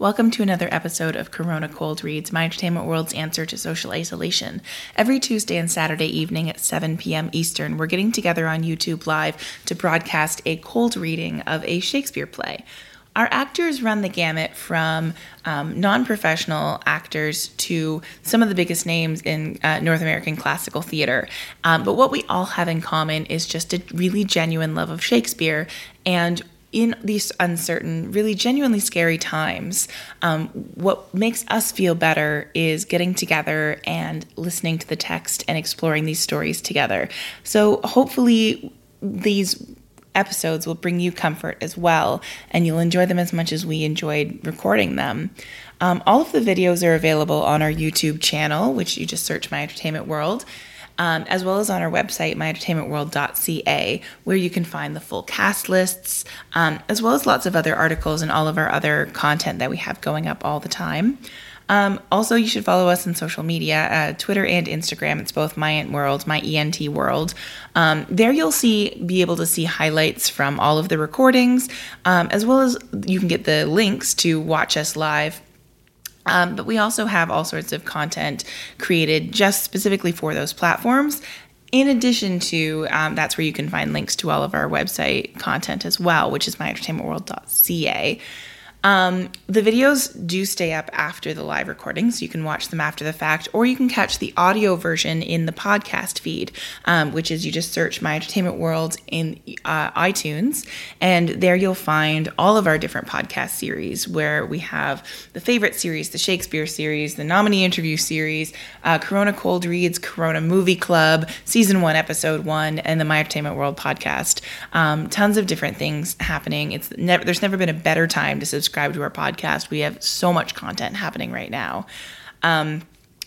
Welcome to another episode of Corona Cold Reads, my entertainment world's answer to social isolation. Every Tuesday and Saturday evening at 7 p.m. Eastern, we're getting together on YouTube Live to broadcast a cold reading of a Shakespeare play. Our actors run the gamut from um, non professional actors to some of the biggest names in uh, North American classical theater. Um, but what we all have in common is just a really genuine love of Shakespeare and in these uncertain, really genuinely scary times, um, what makes us feel better is getting together and listening to the text and exploring these stories together. So, hopefully, these episodes will bring you comfort as well, and you'll enjoy them as much as we enjoyed recording them. Um, all of the videos are available on our YouTube channel, which you just search My Entertainment World um, as well as on our website, myentertainmentworld.ca, where you can find the full cast lists, um, as well as lots of other articles and all of our other content that we have going up all the time. Um, also, you should follow us on social media, uh, Twitter and Instagram. It's both My Ent World, My ENT World. Um, there, you'll see be able to see highlights from all of the recordings, um, as well as you can get the links to watch us live um, but we also have all sorts of content created just specifically for those platforms. In addition to, um, that's where you can find links to all of our website content as well, which is myentertainmentworld.ca. Um, the videos do stay up after the live recording, so you can watch them after the fact, or you can catch the audio version in the podcast feed, um, which is you just search My Entertainment World in uh, iTunes, and there you'll find all of our different podcast series where we have the favorite series, the Shakespeare series, the nominee interview series, uh, Corona Cold Reads, Corona Movie Club, Season 1, Episode 1, and the My Entertainment World podcast. Um, tons of different things happening. It's there's never been a better time to subscribe subscribe to our podcast. We have so much content happening right now. Um,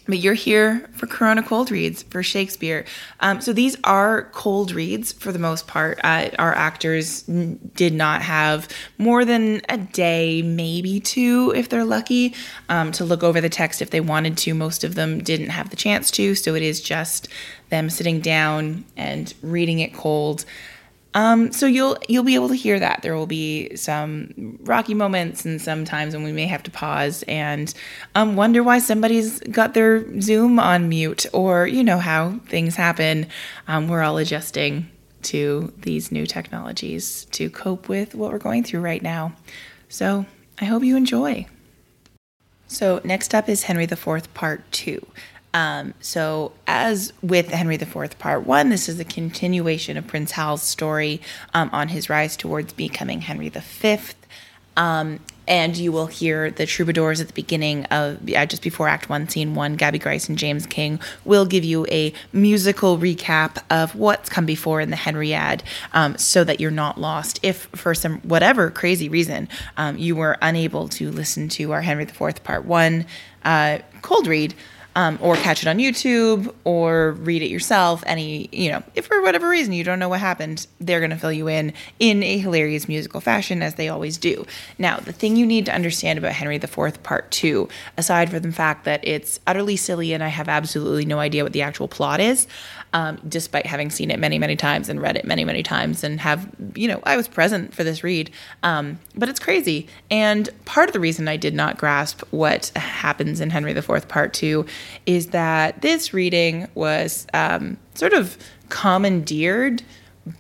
but you're here for Corona Cold Reads for Shakespeare. Um, so these are cold reads for the most part. Uh, our actors n- did not have more than a day, maybe two, if they're lucky, um, to look over the text if they wanted to. Most of them didn't have the chance to, so it is just them sitting down and reading it cold. Um, so you'll you'll be able to hear that. There will be some rocky moments and some times when we may have to pause and um, wonder why somebody's got their Zoom on mute, or you know how things happen. Um, we're all adjusting to these new technologies to cope with what we're going through right now. So I hope you enjoy. So next up is Henry IV Part Two. Um, so, as with Henry IV Part 1, this is a continuation of Prince Hal's story um, on his rise towards becoming Henry V. Um, and you will hear the troubadours at the beginning of uh, just before Act One, Scene One. Gabby Grice and James King will give you a musical recap of what's come before in the Henriade, um, so that you're not lost. If for some whatever crazy reason um, you were unable to listen to our Henry IV Part One uh, cold read um, or catch it on YouTube or read it yourself. Any, you know, if for whatever reason you don't know what happened, they're going to fill you in in a hilarious musical fashion as they always do. Now, the thing you need to understand about Henry IV Part 2, aside from the fact that it's utterly silly and I have absolutely no idea what the actual plot is, um, despite having seen it many, many times and read it many, many times and have, you know, I was present for this read. Um, but it's crazy. And part of the reason I did not grasp what happens in Henry IV Part 2 is that this reading was um, sort of commandeered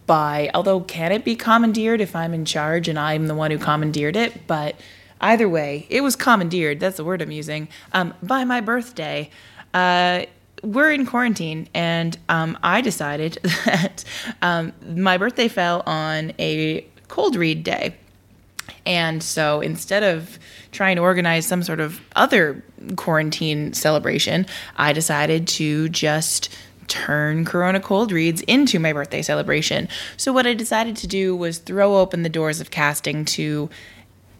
by, although can it be commandeered if I'm in charge and I'm the one who commandeered it? But either way, it was commandeered. That's the word I'm using. Um, by my birthday. Uh, we're in quarantine, and um, I decided that um, my birthday fell on a cold read day. And so instead of trying to organize some sort of other quarantine celebration, I decided to just turn Corona Cold Reads into my birthday celebration. So, what I decided to do was throw open the doors of casting to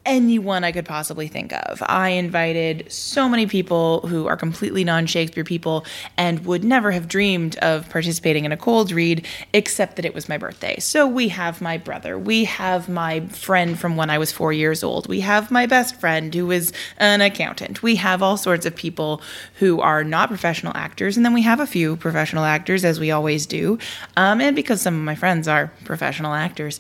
anyone I could possibly think of. I invited so many people who are completely non Shakespeare people and would never have dreamed of participating in a cold read, except that it was my birthday. So we have my brother, we have my friend from when I was four years old, we have my best friend who is an accountant, we have all sorts of people who are not professional actors, and then we have a few professional actors, as we always do, um, and because some of my friends are professional actors.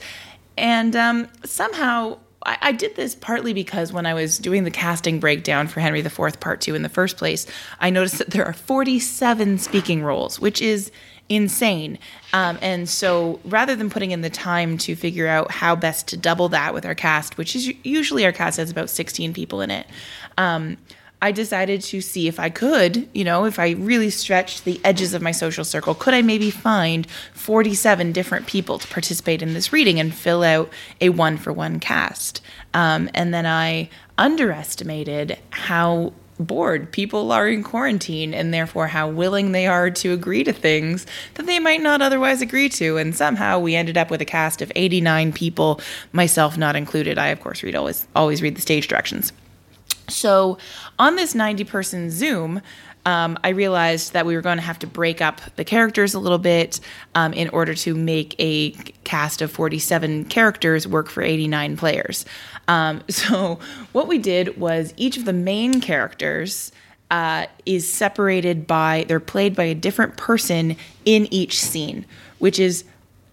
And um, somehow I, I did this partly because when I was doing the casting breakdown for Henry IV Part 2 in the first place, I noticed that there are 47 speaking roles, which is insane. Um, and so rather than putting in the time to figure out how best to double that with our cast, which is usually our cast has about 16 people in it, um, I decided to see if I could, you know, if I really stretched the edges of my social circle, could I maybe find 47 different people to participate in this reading and fill out a one for one cast? Um, and then I underestimated how bored people are in quarantine and therefore how willing they are to agree to things that they might not otherwise agree to. And somehow we ended up with a cast of 89 people myself not included. I of course read always always read the stage directions so on this 90 person Zoom, um, I realized that we were going to have to break up the characters a little bit um, in order to make a cast of 47 characters work for 89 players. Um, so, what we did was each of the main characters uh, is separated by, they're played by a different person in each scene, which is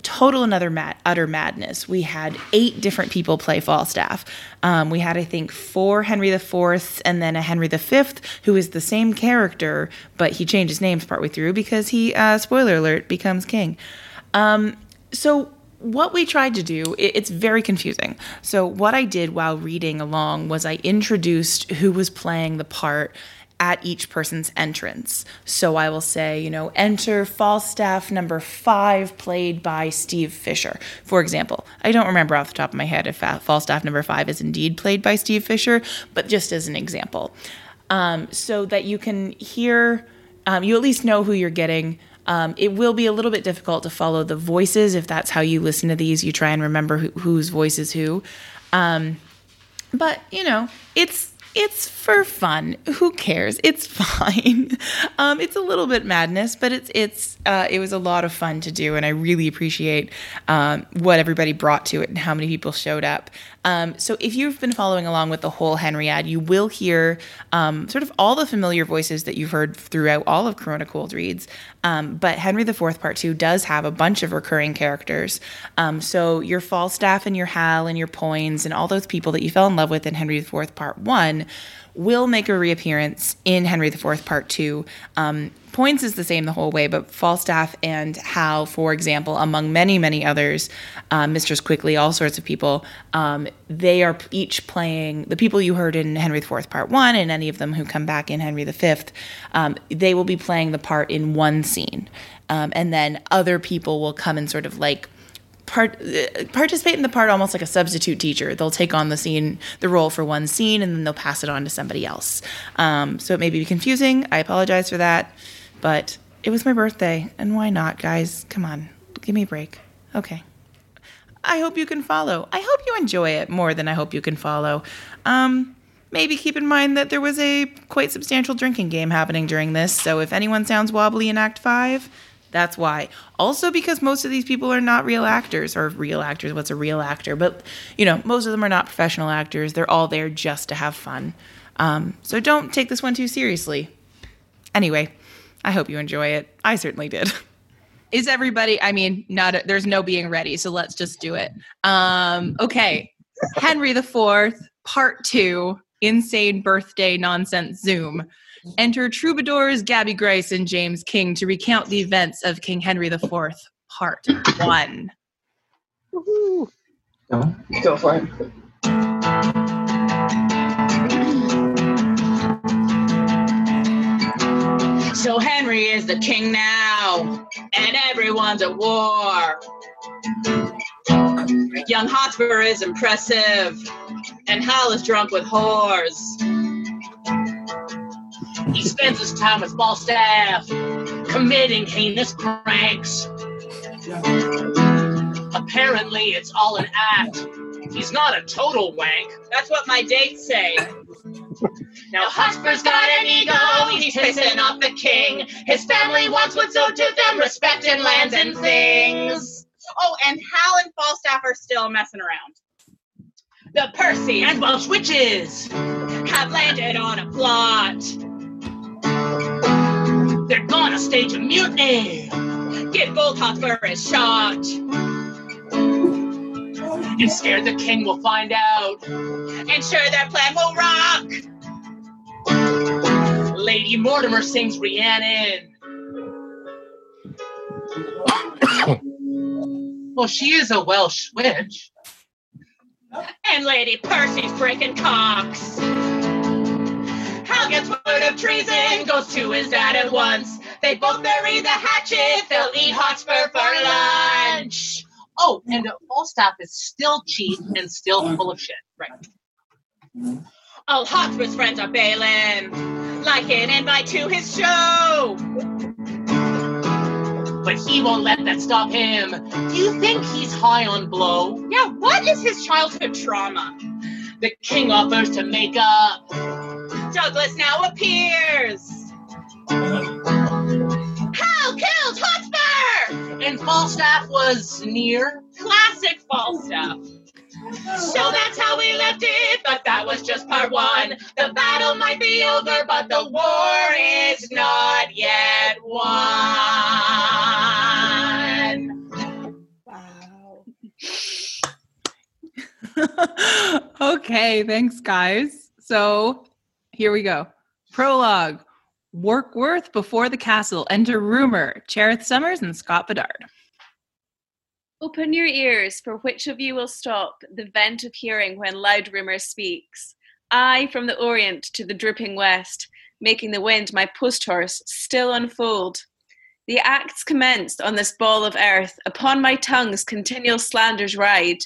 total another mad, utter madness. We had eight different people play Falstaff. Um, we had, I think, four Henry IV and then a Henry V, who is the same character, but he changed his names partway through because he, uh, spoiler alert, becomes king. Um, so what we tried to do it's very confusing so what i did while reading along was i introduced who was playing the part at each person's entrance. So I will say, you know, enter Falstaff number five, played by Steve Fisher, for example. I don't remember off the top of my head if Falstaff number five is indeed played by Steve Fisher, but just as an example. Um, so that you can hear, um, you at least know who you're getting. Um, it will be a little bit difficult to follow the voices if that's how you listen to these. You try and remember who, whose voice is who. Um, but, you know, it's it's for fun. Who cares? It's fine. Um, it's a little bit madness, but it's it's uh, it was a lot of fun to do, and I really appreciate um, what everybody brought to it and how many people showed up. Um, so if you've been following along with the whole Henriade, you will hear um, sort of all the familiar voices that you've heard throughout all of Corona Cold Reads. Um, but Henry IV Part 2 does have a bunch of recurring characters. Um, so your Falstaff and your Hal and your Poins and all those people that you fell in love with in Henry IV Part 1 will make a reappearance in Henry IV Part 2. Um, Poins is the same the whole way, but Falstaff and Hal, for example, among many, many others, uh, Mistress Quickly, all sorts of people, um, they are each playing the people you heard in Henry IV Part 1 and any of them who come back in Henry V, um, they will be playing the part in one scene. Um, and then other people will come and sort of like part participate in the part almost like a substitute teacher. They'll take on the scene, the role for one scene, and then they'll pass it on to somebody else. Um, so it may be confusing. I apologize for that, but it was my birthday, and why not, guys? Come on, give me a break. Okay. I hope you can follow. I hope you enjoy it more than I hope you can follow. Um, maybe keep in mind that there was a quite substantial drinking game happening during this, so if anyone sounds wobbly in Act 5, that's why. Also, because most of these people are not real actors or real actors. What's a real actor? But, you know, most of them are not professional actors. They're all there just to have fun. Um, so don't take this one too seriously. Anyway, I hope you enjoy it. I certainly did. Is everybody, I mean, not, a, there's no being ready. So let's just do it. Um, okay. Henry IV, part two, insane birthday nonsense Zoom. Enter troubadours Gabby Grice and James King to recount the events of King Henry IV, Part 1. Woo-hoo. Go. Go for it. So Henry is the king now, and everyone's at war. Young Hotspur is impressive, and Hal is drunk with whores. He spends his time with Falstaff, committing heinous pranks. Apparently, it's all an act. He's not a total wank. That's what my dates say. Now, Hotspur's got an ego, he's pissing off the king. His family wants what's owed to them, respect and lands and things. Oh, and Hal and Falstaff are still messing around. The Percy and Welsh witches have landed on a plot. They're gonna stage a mutiny. Give Gold Hotspur a shot. And scared the king will find out. And sure their plan will rock. Lady Mortimer sings Rhiannon. well, she is a Welsh witch. And Lady Percy's breaking cocks. Hal gets word of treason, goes to his dad at once. They both bury the hatchet, they'll eat Hotspur for lunch. Oh, and uh, Falstaff is still cheap and still full of shit. Right. Oh, Hotspur's friends are bailing, like an invite to his show. But he won't let that stop him. Do you think he's high on blow? Yeah, what is his childhood trauma? The king offers to make up. Douglas now appears. Hal killed Hotspur! And Falstaff was near. Classic Falstaff. So that's how we left it, but that was just part one. The battle might be over, but the war is not yet won. okay, thanks, guys. So here we go. Prologue. Warkworth before the castle. Enter rumor. Cherith Summers and Scott Bedard. Open your ears, for which of you will stop the vent of hearing when loud rumour speaks? I from the Orient to the dripping West, making the wind my post horse, still unfold. The acts commenced on this ball of earth, upon my tongue's continual slanders ride,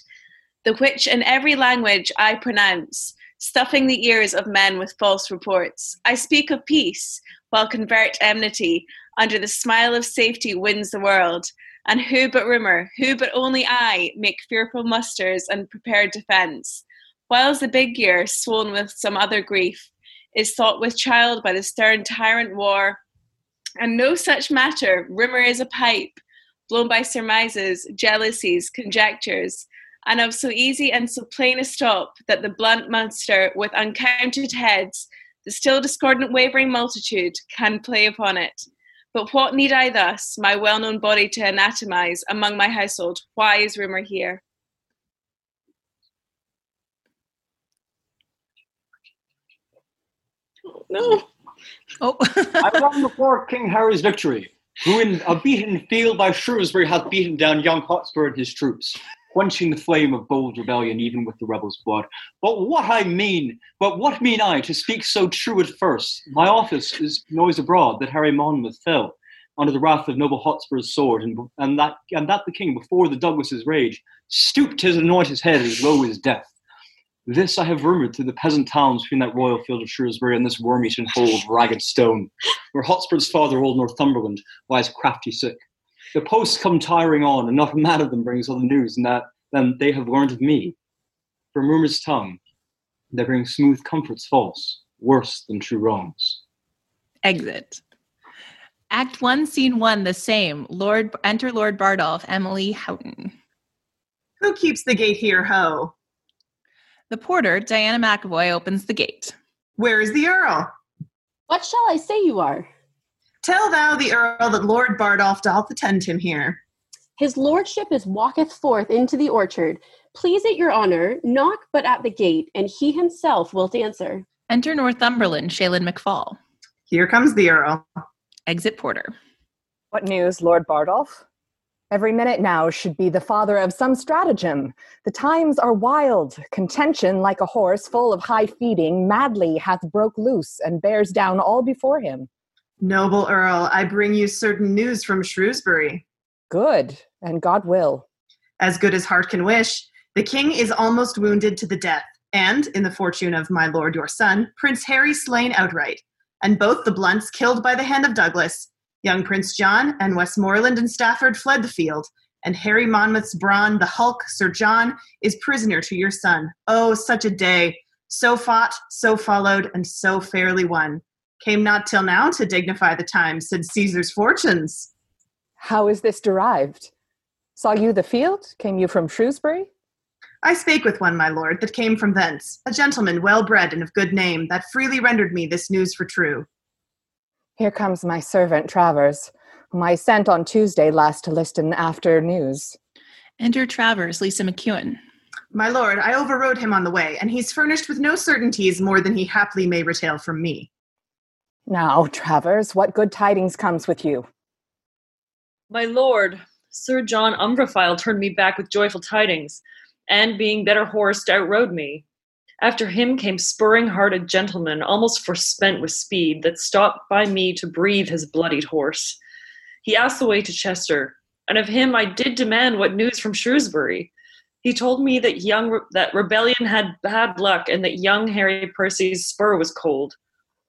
the which in every language I pronounce, stuffing the ears of men with false reports. I speak of peace, while convert enmity, under the smile of safety wins the world. And who but rumour, who but only I, make fearful musters and prepared defence, whiles the big year, swollen with some other grief, is thought with child by the stern tyrant war. And no such matter, rumour is a pipe, blown by surmises, jealousies, conjectures, and of so easy and so plain a stop that the blunt monster with uncounted heads, the still discordant wavering multitude, can play upon it. But what need I thus, my well known body to anatomize among my household? Why is rumour here? No. Oh, I run before King Harry's victory, who in a beaten field by Shrewsbury hath beaten down young Hotspur and his troops, quenching the flame of bold rebellion even with the rebels' blood. But what I mean, but what mean I to speak so true at first? My office is noise abroad that Harry Monmouth fell under the wrath of noble Hotspur's sword, and, and that and that the king, before the Douglas's rage, stooped his head as low as death. This I have rumoured through the peasant towns between that royal field of Shrewsbury and this worm-eaten hole of ragged stone, where Hotspur's father, old Northumberland, lies crafty sick. The posts come tiring on, and not a man of them brings other news and that then they have learned of me. From rumour's tongue, they bring smooth comforts false, worse than true wrongs. exit. Act one, scene one, the same. Lord, enter Lord Bardolph, Emily Houghton. Who keeps the gate here, ho? The porter, Diana McAvoy, opens the gate. Where is the Earl? What shall I say you are? Tell thou the Earl that Lord Bardolph doth attend him here. His lordship is walketh forth into the orchard. Please it your honour, knock but at the gate, and he himself wilt answer. Enter Northumberland, Shaylin McFall. Here comes the Earl. Exit porter. What news, Lord Bardolph? Every minute now should be the father of some stratagem. The times are wild. Contention, like a horse full of high feeding, madly hath broke loose and bears down all before him. Noble Earl, I bring you certain news from Shrewsbury. Good, and God will. As good as heart can wish, the king is almost wounded to the death, and, in the fortune of my lord your son, Prince Harry slain outright, and both the Blunts killed by the hand of Douglas. Young Prince John and Westmoreland and Stafford fled the field, and Harry Monmouth's brawn, the hulk, Sir John, is prisoner to your son. Oh, such a day! So fought, so followed, and so fairly won. Came not till now to dignify the times, since Caesar's fortunes. How is this derived? Saw you the field? Came you from Shrewsbury? I spake with one, my lord, that came from thence, a gentleman well bred and of good name, that freely rendered me this news for true. Here comes my servant Travers, whom I sent on Tuesday last to listen after news. Enter Travers, Lisa McEwen. My lord, I overrode him on the way, and he's furnished with no certainties more than he haply may retail from me. Now, Travers, what good tidings comes with you? My lord, Sir John Umfrevile turned me back with joyful tidings, and being better horsed, outrode me. After him came spurring hearted gentleman, almost forspent with speed, that stopped by me to breathe his bloodied horse. He asked the way to Chester, and of him I did demand what news from Shrewsbury. He told me that young that rebellion had bad luck, and that young Harry Percy's spur was cold.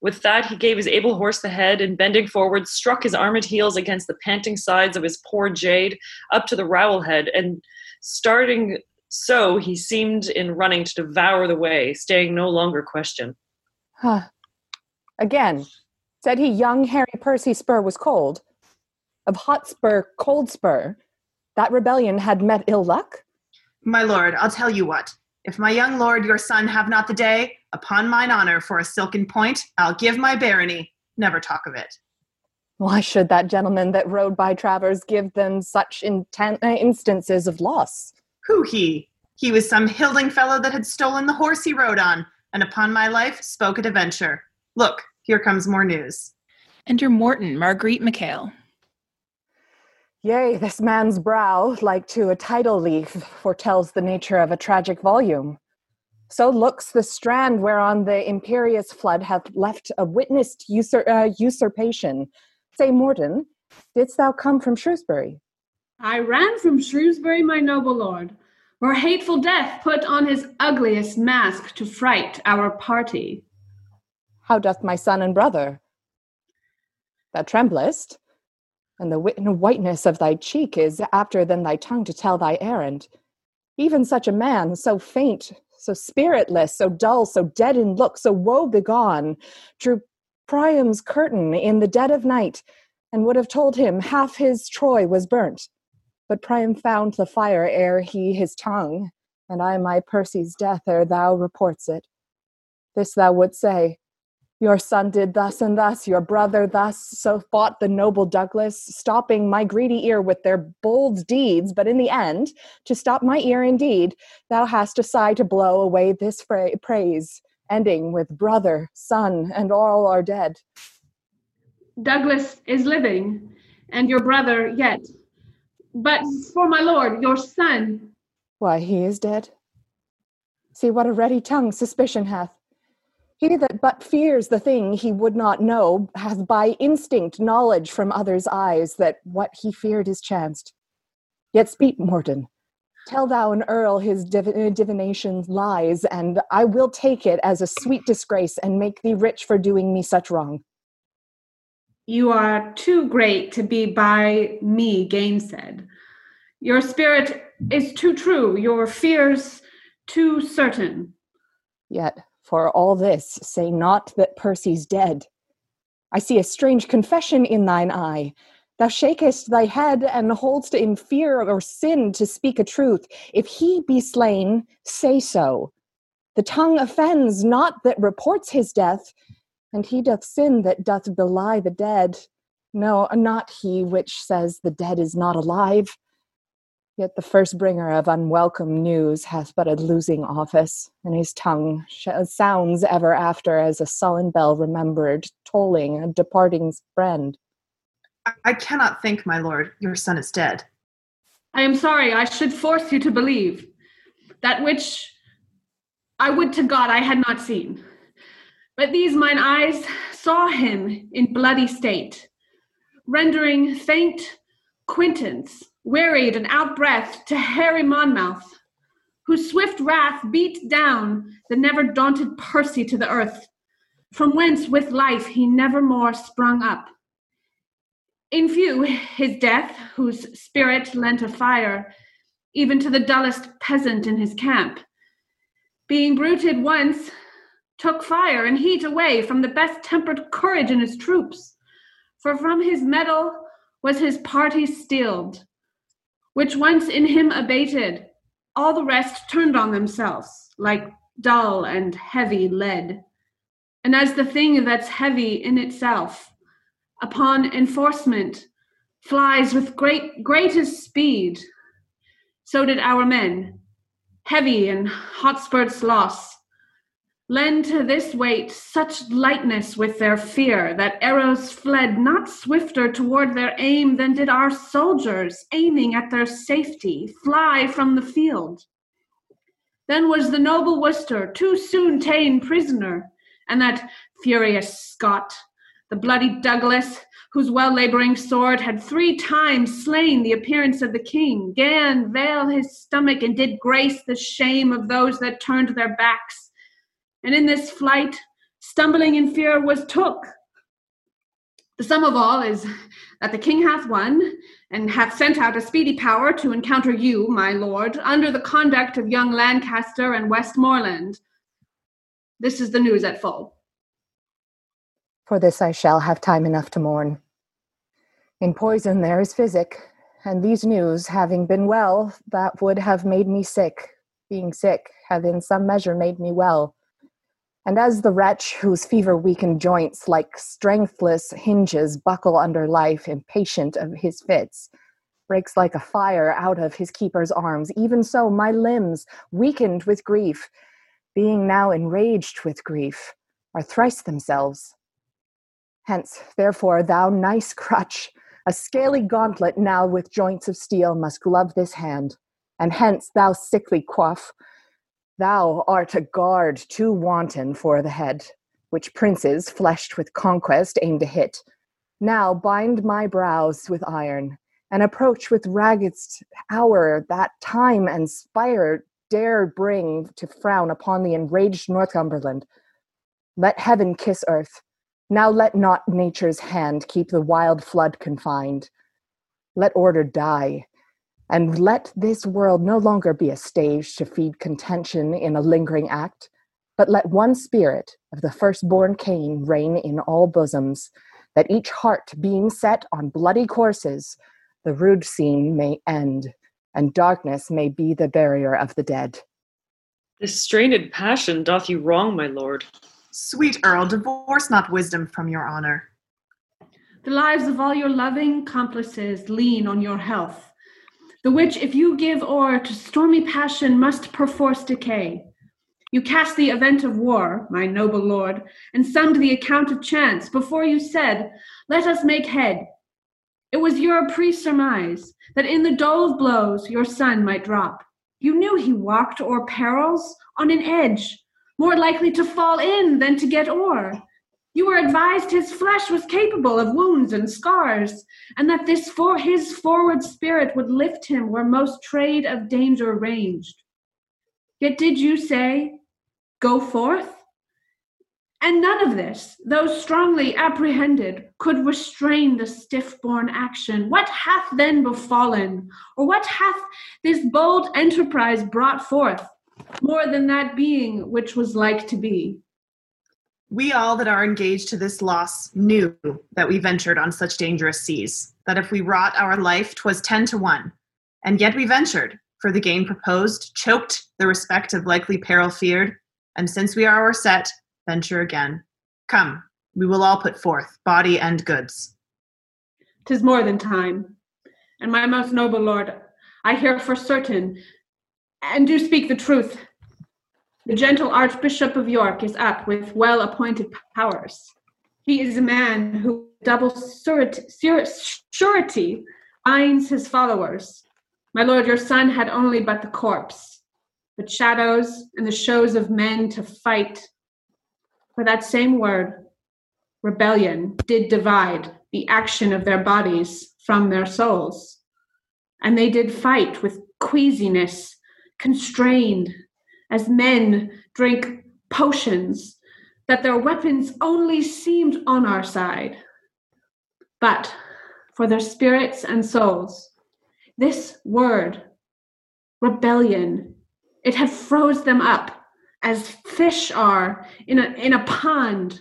With that, he gave his able horse the head, and bending forward, struck his armored heels against the panting sides of his poor jade up to the rowel head, and starting so, he seemed in running to devour the way, staying no longer question. Huh. Again, said he young Harry Percy spur was cold. Of Hotspur, cold spur, that rebellion had met ill luck? My lord, I'll tell you what. If my young lord your son have not the day, upon mine honor for a silken point, I'll give my barony. Never talk of it. Why should that gentleman that rode by Travers give them such inten- uh, instances of loss? Who he? He was some hilding fellow that had stolen the horse he rode on, and upon my life spoke at a venture. Look, here comes more news. Enter Morton, Marguerite McHale. Yea, this man's brow, like to a tidal leaf, foretells the nature of a tragic volume. So looks the strand whereon the imperious flood hath left a witnessed usur- uh, usurpation. Say, Morton, didst thou come from Shrewsbury? I ran from Shrewsbury, my noble lord, where hateful death put on his ugliest mask to fright our party. How doth my son and brother? Thou tremblest, and the whiteness of thy cheek is apter than thy tongue to tell thy errand. Even such a man, so faint, so spiritless, so dull, so dead in look, so woe begone, drew Priam's curtain in the dead of night, and would have told him half his Troy was burnt. But Priam found the fire ere he his tongue, and I my Percy's death ere thou reports it. This thou wouldst say, your son did thus and thus, your brother thus, so fought the noble Douglas, stopping my greedy ear with their bold deeds. But in the end, to stop my ear indeed, thou hast a sigh to blow away this fra- praise, ending with brother, son, and all are dead. Douglas is living, and your brother yet. But for my lord, your son. Why, he is dead. See what a ready tongue suspicion hath. He that but fears the thing he would not know hath by instinct knowledge from others' eyes that what he feared is chanced. Yet speak, Morton. Tell thou an earl his div- uh, divination lies, and I will take it as a sweet disgrace and make thee rich for doing me such wrong. You are too great to be by me gainsaid. Your spirit is too true, your fears too certain. Yet for all this, say not that Percy's dead. I see a strange confession in thine eye. Thou shakest thy head and holdst in fear or sin to speak a truth. If he be slain, say so. The tongue offends not that reports his death, and he doth sin that doth belie the dead. No, not he which says the dead is not alive. Yet the first bringer of unwelcome news hath but a losing office, and his tongue sh- sounds ever after as a sullen bell remembered, tolling a departing friend. I cannot think, my lord, your son is dead. I am sorry, I should force you to believe that which I would to God I had not seen. But these mine eyes saw him in bloody state, rendering faint Quintance wearied and out breath, to Harry Monmouth, whose swift wrath beat down the never daunted Percy to the earth, from whence with life he never more sprung up. In few, his death, whose spirit lent a fire even to the dullest peasant in his camp, being bruited once, took fire and heat away from the best tempered courage in his troops, for from his mettle was his party stilled which once in him abated, all the rest turned on themselves like dull and heavy lead. And as the thing that's heavy in itself, upon enforcement, flies with great greatest speed, so did our men, heavy in Hotspur's loss, lend to this weight such lightness with their fear that arrows fled not swifter toward their aim than did our soldiers, aiming at their safety, fly from the field. Then was the noble Worcester too soon ta'en prisoner, and that furious Scot, the bloody Douglas, whose well laboring sword had three times slain the appearance of the king, gan veil his stomach and did grace the shame of those that turned their backs. And in this flight, stumbling in fear, was took. The sum of all is that the king hath won, and hath sent out a speedy power to encounter you, my lord, under the conduct of young Lancaster and Westmoreland. This is the news at full. For this I shall have time enough to mourn. In poison there is physic, and these news, having been well, that would have made me sick, being sick, have in some measure made me well. And as the wretch whose fever weakened joints like strengthless hinges buckle under life, impatient of his fits, breaks like a fire out of his keeper's arms, even so my limbs, weakened with grief, being now enraged with grief, are thrice themselves. Hence, therefore, thou nice crutch, a scaly gauntlet now with joints of steel must glove this hand, and hence, thou sickly coif, Thou art a guard too wanton for the head, which princes, fleshed with conquest, aim to hit. Now bind my brows with iron, and approach with raggedst hour that time and spire dare bring to frown upon the enraged Northumberland. Let heaven kiss earth. Now let not nature's hand keep the wild flood confined. Let order die, and let this world no longer be a stage to feed contention in a lingering act, but let one spirit of the firstborn Cain reign in all bosoms, that each heart being set on bloody courses, the rude scene may end, and darkness may be the barrier of the dead. This strained passion doth you wrong, my lord. Sweet Earl, divorce not wisdom from your honor. The lives of all your loving accomplices lean on your health the which, if you give o'er to stormy passion, must perforce decay. You cast the event of war, my noble lord, and summed the account of chance before you said, Let us make head. It was your pre-surmise that in the of blows your son might drop. You knew he walked o'er perils on an edge, more likely to fall in than to get o'er. You were advised his flesh was capable of wounds and scars, and that this for his forward spirit would lift him where most trade of danger ranged. Yet did you say, Go forth? And none of this, though strongly apprehended, could restrain the stiff born action. What hath then befallen, or what hath this bold enterprise brought forth, more than that being which was like to be? We all that are engaged to this loss knew that we ventured on such dangerous seas, that if we wrought our life, 'twas ten to one. And yet we ventured, for the gain proposed, choked the respect of likely peril feared, and since we are our set, venture again. Come, we will all put forth body and goods. Tis more than time. And my most noble lord, I hear for certain, and do speak the truth, the gentle Archbishop of York is up with well appointed powers. He is a man who double surety binds his followers. My lord, your son had only but the corpse, but shadows and the shows of men to fight. For that same word, rebellion, did divide the action of their bodies from their souls. And they did fight with queasiness, constrained, as men drink potions, that their weapons only seemed on our side. But for their spirits and souls, this word, rebellion, it had froze them up as fish are in a, in a pond.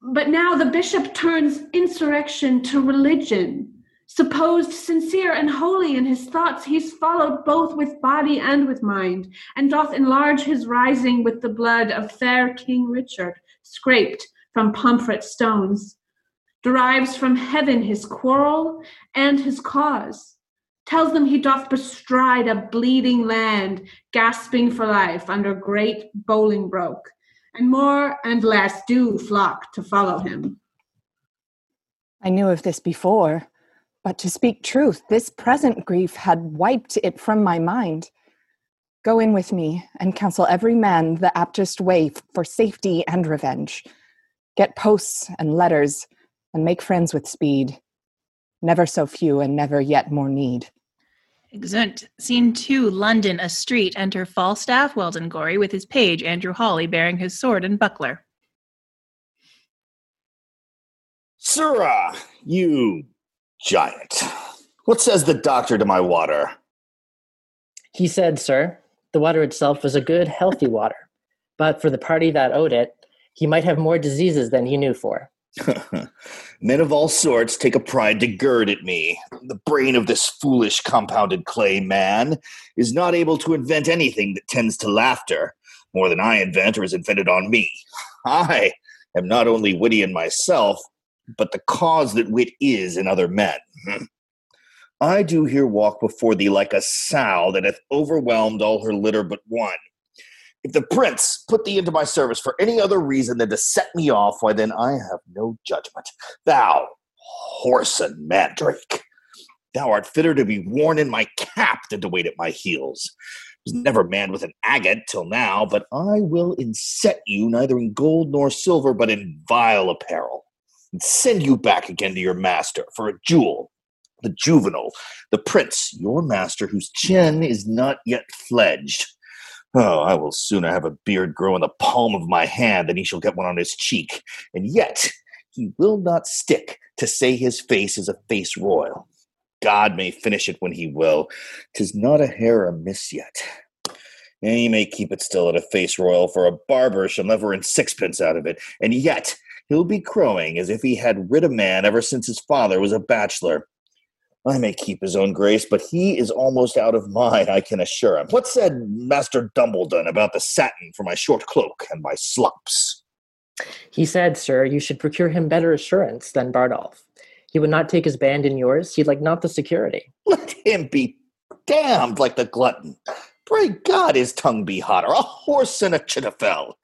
But now the bishop turns insurrection to religion supposed sincere and holy in his thoughts, he's followed both with body and with mind, and doth enlarge his rising with the blood of fair King Richard, scraped from Pomfret stones, derives from heaven his quarrel and his cause, tells them he doth bestride a bleeding land, gasping for life under great Bolingbroke, and more and less do flock to follow him. I knew of this before, but to speak truth, this present grief had wiped it from my mind. Go in with me and counsel every man the aptest way for safety and revenge. Get posts and letters and make friends with speed. Never so few and never yet more need. Exeunt. Scene two, London, a street. Enter Falstaff, Weldon Gorey, with his page, Andrew Hawley, bearing his sword and buckler. Sirrah, you giant. What says the doctor to my water? He said, sir, the water itself was a good, healthy water, but for the party that owed it, he might have more diseases than he knew for. Men of all sorts take a pride to gird at me. The brain of this foolish compounded clay man is not able to invent anything that tends to laughter, more than I invent or is invented on me. I am not only witty in myself, but the cause that wit is in other men. I do here walk before thee like a sow that hath overwhelmed all her litter but one. If the prince put thee into my service for any other reason than to set me off, why then I have no judgment. Thou, whoreson mandrake, thou art fitter to be worn in my cap than to wait at my heels. Was never manned with an agate till now, but I will inset you neither in gold nor silver, but in vile apparel, and send you back again to your master for a jewel the juvenile, the prince, your master, whose chin is not yet fledged. Oh, I will sooner have a beard grow in the palm of my hand than he shall get one on his cheek. And yet he will not stick to say his face is a face royal. God may finish it when he will. Tis not a hair amiss yet. And he may keep it still at a face royal, for a barber shall never earn sixpence out of it. And yet he'll be crowing as if he had rid a man ever since his father was a bachelor. I may keep his own grace, but he is almost out of mine, I can assure him. What said Master Dumbledon about the satin for my short cloak and my slops? He said, sir, you should procure him better assurance than Bardolph. He would not take his band in yours, he'd like not the security. Let him be damned like the glutton. Pray God his tongue be hotter, a horse and Achitophel.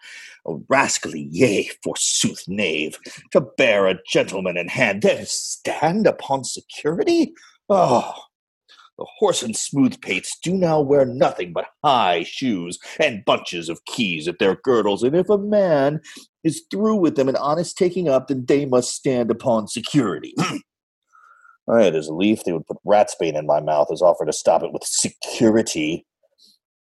A rascally, yea, forsooth, knave, to bear a gentleman in hand, then stand upon security? Oh, the horse and smooth pates do now wear nothing but high shoes and bunches of keys at their girdles, and if a man is through with them and honest taking up, then they must stand upon security. I had as lief they would put ratsbane in my mouth as offer to stop it with security.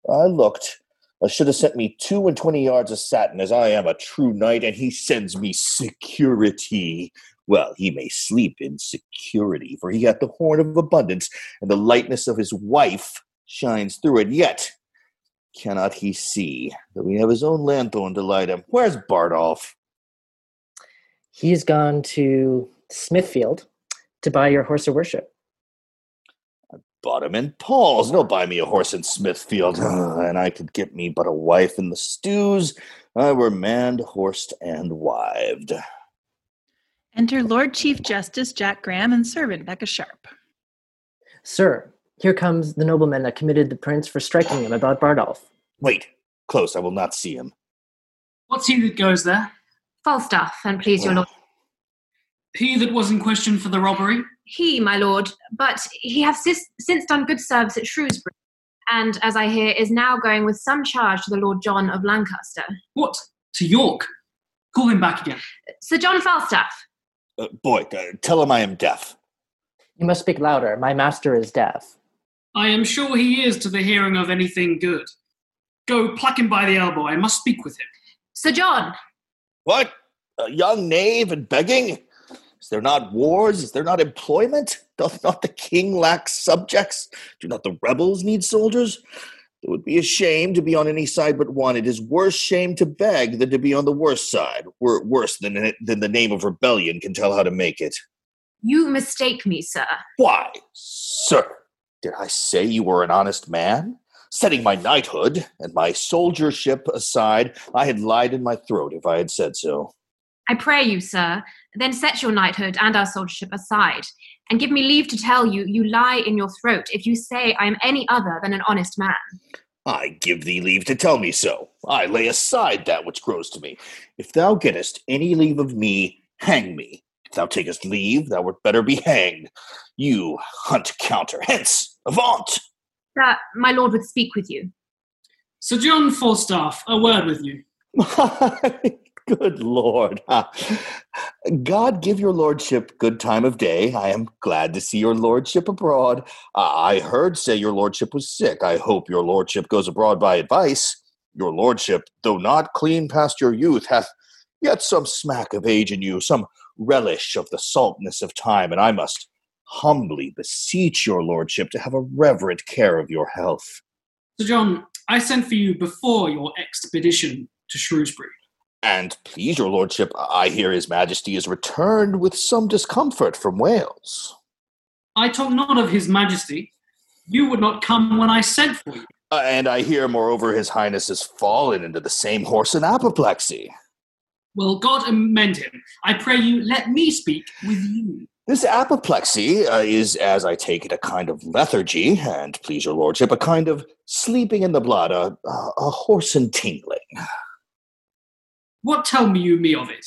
I looked, Uh, should have sent me two and twenty yards of satin, as I am a true knight, and he sends me security. Well, he may sleep in security, for he hath the horn of abundance, and the lightness of his wife shines through it. Yet cannot he see that we have his own lanthorn to light him? Where's Bardolph? He's gone to Smithfield to buy your horse of worship. Bought him in Paul's. No, buy me a horse in Smithfield, and I could get me but a wife in the stews. I were manned, horsed, and wived. Enter Lord Chief Justice Jack Graham and servant Becca Sharp. Sir, here comes the nobleman that committed the prince for striking him about Bardolph. Wait, close, I will not see him. What's he that goes there? Falstaff, and please your lord. He that was in question for the robbery? He, my lord, but he hath sis- since done good service at Shrewsbury, and, as I hear, is now going with some charge to the Lord John of Lancaster. What? To York? Call him back again. Sir John Falstaff. Uh, boy, uh, tell him I am deaf. You must speak louder. My master is deaf. I am sure he is to the hearing of anything good. Go pluck him by the elbow. I must speak with him. Sir John. What? A young knave and begging? Is there not wars? Is there not employment? Doth not the king lack subjects? Do not the rebels need soldiers? It would be a shame to be on any side but one. It is worse shame to beg than to be on the worst side. Were it worse than than the name of rebellion can tell how to make it. You mistake me, sir. Why, sir? Did I say you were an honest man? Setting my knighthood and my soldiership aside, I had lied in my throat if I had said so. I pray you, sir, then set your knighthood and our soldiership aside, and give me leave to tell you you lie in your throat if you say I am any other than an honest man. I give thee leave to tell me so. I lay aside that which grows to me. If thou gettest any leave of me, hang me. If thou takest leave, thou wert better be hanged. You hunt counter. Hence, avaunt! That my lord would speak with you. Sir John Falstaff, a word with you. Good Lord. God give your lordship good time of day. I am glad to see your lordship abroad. I heard say your lordship was sick. I hope your lordship goes abroad by advice. Your lordship, though not clean past your youth, hath yet some smack of age in you, some relish of the saltness of time, and I must humbly beseech your lordship to have a reverent care of your health. Sir John, I sent for you before your expedition to Shrewsbury. And please your lordship, I hear his majesty is returned with some discomfort from Wales. I talk not of his majesty. You would not come when I sent for you. Uh, and I hear, moreover, his highness has fallen into the same horse and apoplexy. Well, God amend him? I pray you, let me speak with you. This apoplexy uh, is, as I take it, a kind of lethargy, and please your lordship, a kind of sleeping in the blood, a, a, a horse and tingling. What tell me you me of it?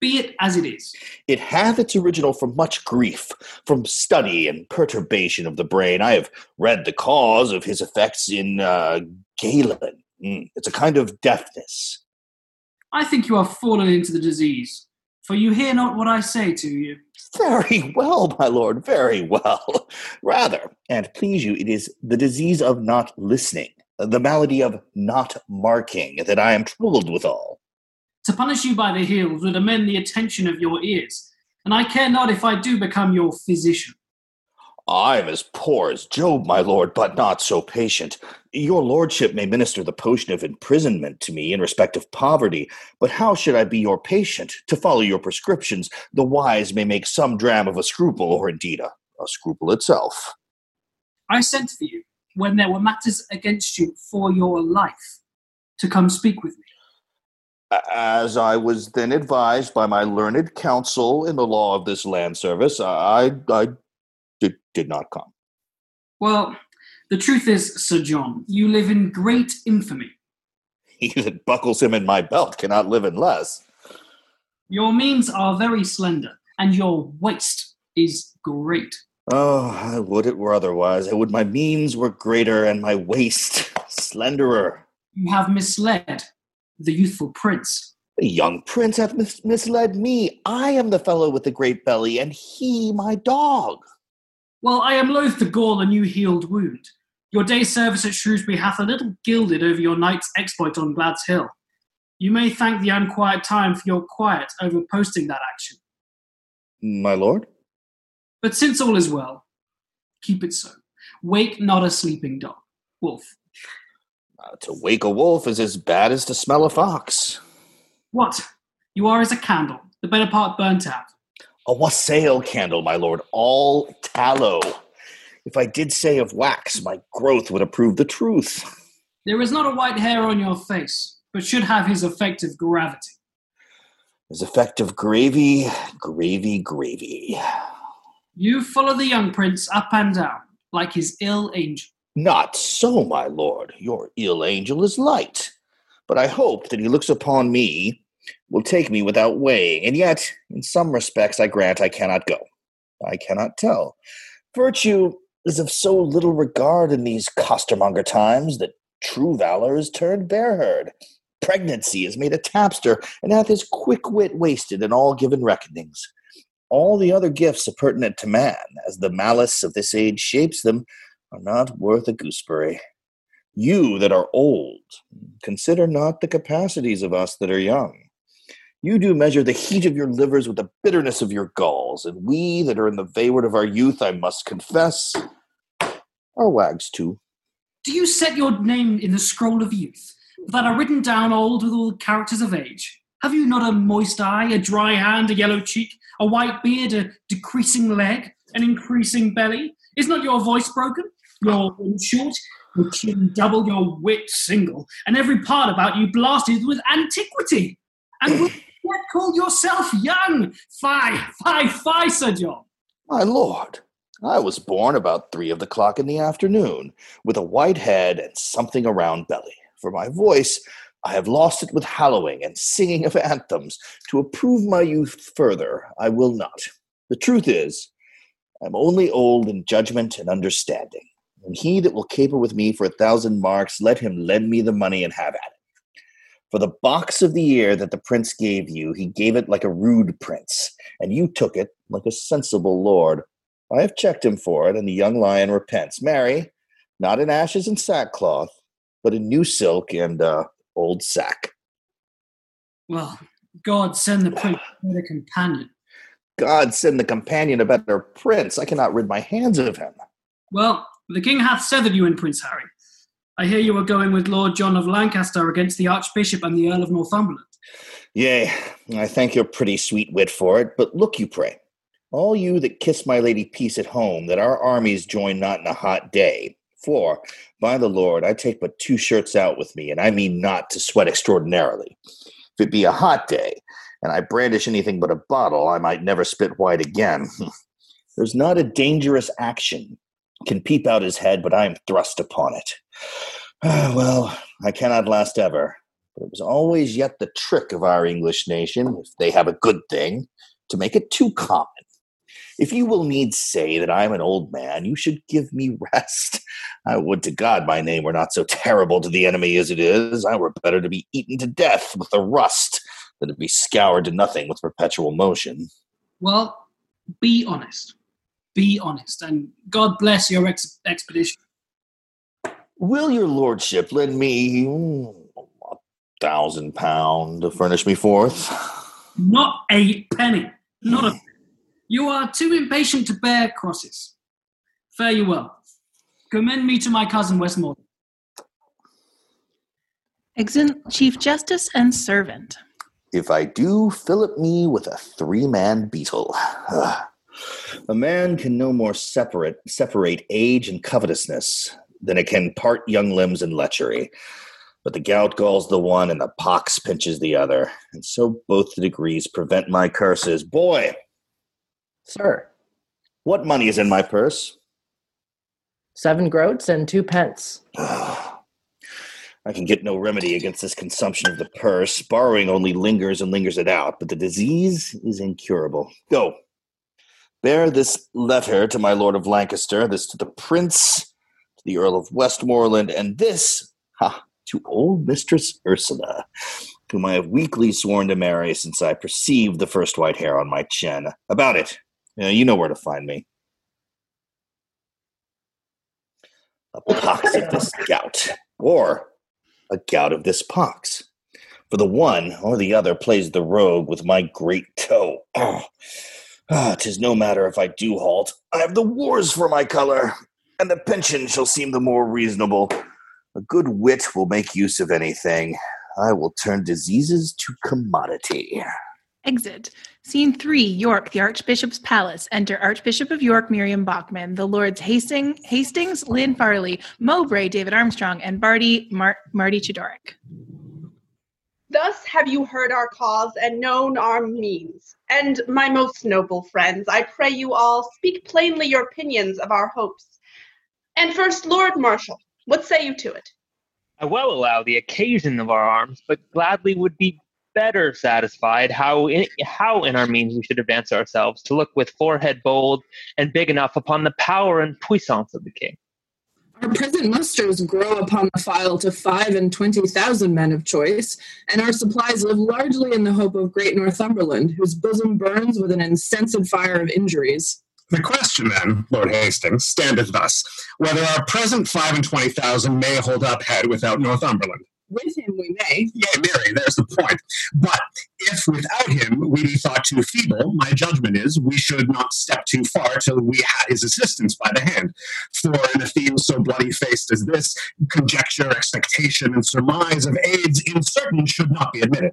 Be it as it is. It hath its original from much grief, from study and perturbation of the brain. I have read the cause of his effects in uh, Galen. Mm, it's a kind of deafness. I think you have fallen into the disease, for you hear not what I say to you. Very well, my lord, very well. Rather, and please you, it is the disease of not listening, the malady of not marking, that I am troubled withal. To punish you by the heels would amend the attention of your ears, and I care not if I do become your physician. I'm as poor as Job, my lord, but not so patient. Your lordship may minister the potion of imprisonment to me in respect of poverty, but how should I be your patient? To follow your prescriptions, the wise may make some dram of a scruple, or indeed a, a scruple itself. I sent for you when there were matters against you for your life to come speak with me. As I was then advised by my learned counsel in the law of this land service, I, I did, did not come. Well, the truth is, Sir John, you live in great infamy. He that buckles him in my belt cannot live in less. Your means are very slender, and your waist is great. Oh, I would it were otherwise. I would my means were greater and my waist slenderer. You have misled the youthful prince. The young prince hath mis- misled me. I am the fellow with the great belly, and he my dog. Well, I am loath to gall a new healed wound. Your day's service at Shrewsbury hath a little gilded over your night's exploit on Gad's Hill. You may thank the unquiet time for your quiet over posting that action. My lord? But since all is well, keep it so. Wake not a sleeping dog. Wolf. Uh, to wake a wolf is as bad as to smell a fox. What? You are as a candle, the better part burnt out. A wassail candle, my lord, all tallow. If I did say of wax, my growth would approve the truth. There is not a white hair on your face, but should have his effective gravity. His effective gravy, gravy, gravy. You follow the young prince up and down, like his ill angel. Not so, my lord. Your ill angel is light. But I hope that he looks upon me, will take me without weighing, and yet, in some respects, I grant I cannot go. I cannot tell. Virtue is of so little regard in these costermonger times that true valor is turned bear-herd. Pregnancy is made a tapster, and hath his quick wit wasted in all given reckonings. All the other gifts appurtenant to man, as the malice of this age shapes them, are not worth a gooseberry. You that are old, consider not the capacities of us that are young. You do measure the heat of your livers with the bitterness of your galls, and we that are in the wayward of our youth, I must confess, are wags too. Do you set your name in the scroll of youth, that are written down old with all the characters of age? Have you not a moist eye, a dry hand, a yellow cheek, a white beard, a decreasing leg, an increasing belly? Is not your voice broken? Your short, chin double, your wit single, and every part about you blasted with antiquity. And will yet call yourself young? Fie, fie, fie, Sir John. My lord, I was born about three of the clock in the afternoon, with a white head and something around belly. For my voice, I have lost it with hallowing and singing of anthems. To approve my youth further, I will not. The truth is, I'm only old in judgment and understanding. And he that will caper with me for a thousand marks, let him lend me the money and have at it. For the box of the year that the prince gave you, he gave it like a rude prince, and you took it like a sensible lord. I have checked him for it, and the young lion repents. Marry, not in ashes and sackcloth, but in new silk and uh, old sack. Well, God send the prince a better companion. God send the companion a better prince. I cannot rid my hands of him. Well, the king hath severed you in Prince Harry. I hear you are going with Lord John of Lancaster against the Archbishop and the Earl of Northumberland. Yea, I thank your pretty sweet wit for it, but look you pray. All you that kiss my lady peace at home, that our armies join not in a hot day. For, by the Lord, I take but two shirts out with me, and I mean not to sweat extraordinarily. If it be a hot day, and I brandish anything but a bottle, I might never spit white again. There's not a dangerous action can peep out his head, but I am thrust upon it. Ah, well, I cannot last ever. But it was always yet the trick of our English nation, if they have a good thing, to make it too common. If you will needs say that I am an old man, you should give me rest. I would to God my name were not so terrible to the enemy as it is. I were better to be eaten to death with the rust than to be scoured to nothing with perpetual motion. Well, be honest. Be honest, and God bless your ex- expedition. Will your lordship lend me mm, a thousand pound to furnish me forth? Not a penny. Not a. You are too impatient to bear crosses. Fare you well. Commend me to my cousin Westmoreland. Exit Chief Justice and Servant. If I do, fillip me with a three man beetle. Ugh. A man can no more separate separate age and covetousness than it can part young limbs and lechery. But the gout galls the one and the pox pinches the other, and so both the degrees prevent my curses. Boy, Sir, what money is in my purse? seven groats and two pence. I can get no remedy against this consumption of the purse. Borrowing only lingers and lingers it out, but the disease is incurable. Go. Bear this letter to my Lord of Lancaster, this to the Prince, to the Earl of Westmoreland, and this ha, to old Mistress Ursula, whom I have weakly sworn to marry since I perceived the first white hair on my chin. About it. You know, you know where to find me. A pox of this gout, or a gout of this pox. For the one or the other plays the rogue with my great toe. Oh, ah, 'tis no matter if I do halt. I have the wars for my color, and the pension shall seem the more reasonable. A good wit will make use of anything. I will turn diseases to commodity. Exit. Scene three, York, the Archbishop's Palace. Enter Archbishop of York, Miriam Bachman, the Lords Hastings, Hastings, Lynn Farley, Mowbray, David Armstrong, and Barty, Mar- Marty Chidoric. Thus have you heard our cause and known our means. And my most noble friends, I pray you all speak plainly your opinions of our hopes. And first, Lord Marshal, what say you to it? I well allow the occasion of our arms, but gladly would be better satisfied how in, how in our means we should advance ourselves to look with forehead bold and big enough upon the power and puissance of the king. Our present musters grow upon the file to five and twenty thousand men of choice, and our supplies live largely in the hope of great Northumberland, whose bosom burns with an incensed fire of injuries. The question then, Lord Hastings, standeth thus whether our present five and twenty thousand may hold up head without Northumberland. With him we may. Yea, Marry, there's the point. But if without him we be thought too feeble, my judgment is we should not step too far till we had his assistance by the hand. For in a theme so bloody faced as this, conjecture, expectation, and surmise of aids in certain should not be admitted.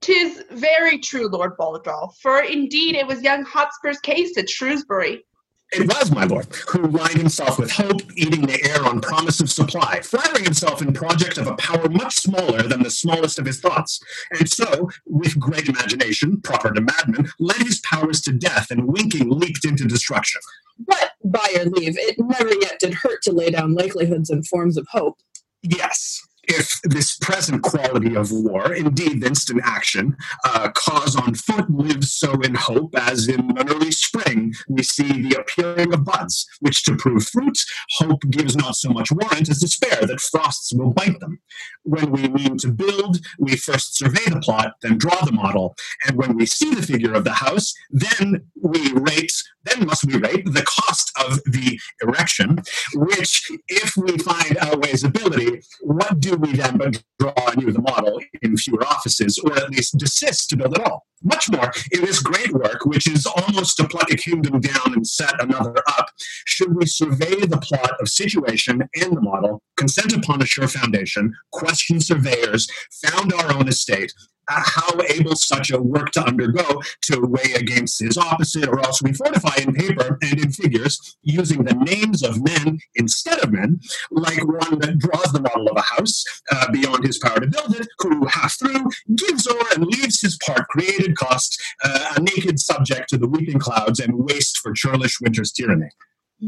Tis very true, Lord Bardolph, for indeed it was young Hotspur's case at Shrewsbury. It was, my lord, who lined himself with hope, eating the air on promise of supply, flattering himself in project of a power much smaller than the smallest of his thoughts, and so, with great imagination, proper to madmen, led his powers to death, and winking leaped into destruction. But, by your leave, it never yet did hurt to lay down likelihoods and forms of hope. Yes. If this present quality of war, indeed the instant action, uh, cause on foot lives so in hope, as in an early spring we see the appearing of buds, which to prove fruit, hope gives not so much warrant as despair that frosts will bite them. When we mean to build, we first survey the plot, then draw the model, and when we see the figure of the house, then we rate, then must we rate the cost of the erection, which, if we find outweighs ability, what do we then draw anew the model in fewer offices, or at least desist to build at all? Much more, in this great work, which is almost to pluck a kingdom down and set another up, should we survey the plot of situation and the model, consent upon a sure foundation, question surveyors, found our own estate, how able such a work to undergo to weigh against his opposite, or else we fortify in paper and in figures using the names of men instead of men, like one that draws the model of a house uh, beyond his power to build it, who half through gives o'er and leaves his part created cost, uh, a naked subject to the weeping clouds and waste for churlish winter's tyranny.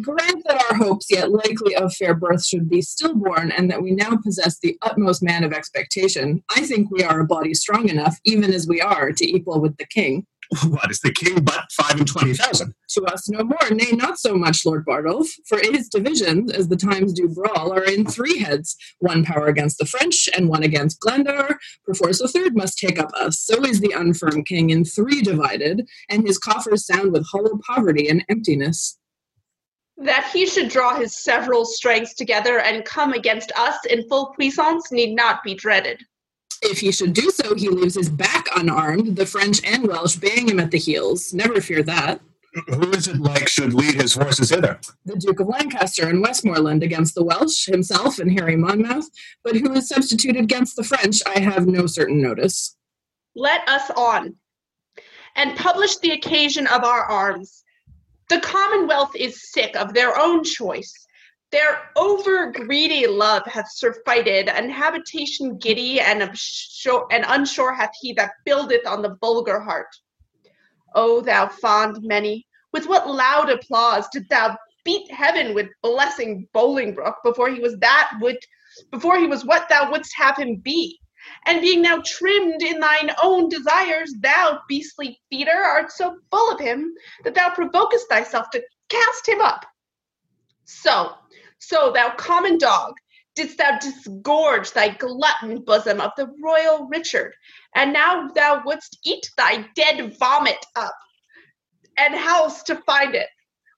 Grant that our hopes, yet likely of fair birth, should be stillborn, and that we now possess the utmost man of expectation. I think we are a body strong enough, even as we are, to equal with the king. What is the king but five and twenty thousand? To us no more, nay, not so much, Lord Bardolph. For his divisions, as the times do brawl, are in three heads one power against the French, and one against Glendower. Perforce a third must take up us. So is the unfirm king in three divided, and his coffers sound with hollow poverty and emptiness. That he should draw his several strengths together and come against us in full puissance need not be dreaded. If he should do so, he leaves his back unarmed, the French and Welsh baying him at the heels. Never fear that. Who is it like should lead his forces hither? The Duke of Lancaster and Westmoreland against the Welsh, himself and Harry Monmouth, but who is substituted against the French, I have no certain notice. Let us on and publish the occasion of our arms. The Commonwealth is sick of their own choice. Their over greedy love hath surfeited, and habitation giddy and, and unsure hath he that buildeth on the vulgar heart. O thou fond many, with what loud applause did thou beat heaven with blessing Bolingbroke before he was that would before he was what thou wouldst have him be? And being now trimmed in thine own desires, thou beastly feeder art so full of him that thou provokest thyself to cast him up. So, so thou common dog, didst thou disgorge thy glutton bosom of the royal Richard, and now thou wouldst eat thy dead vomit up. And how's to find it?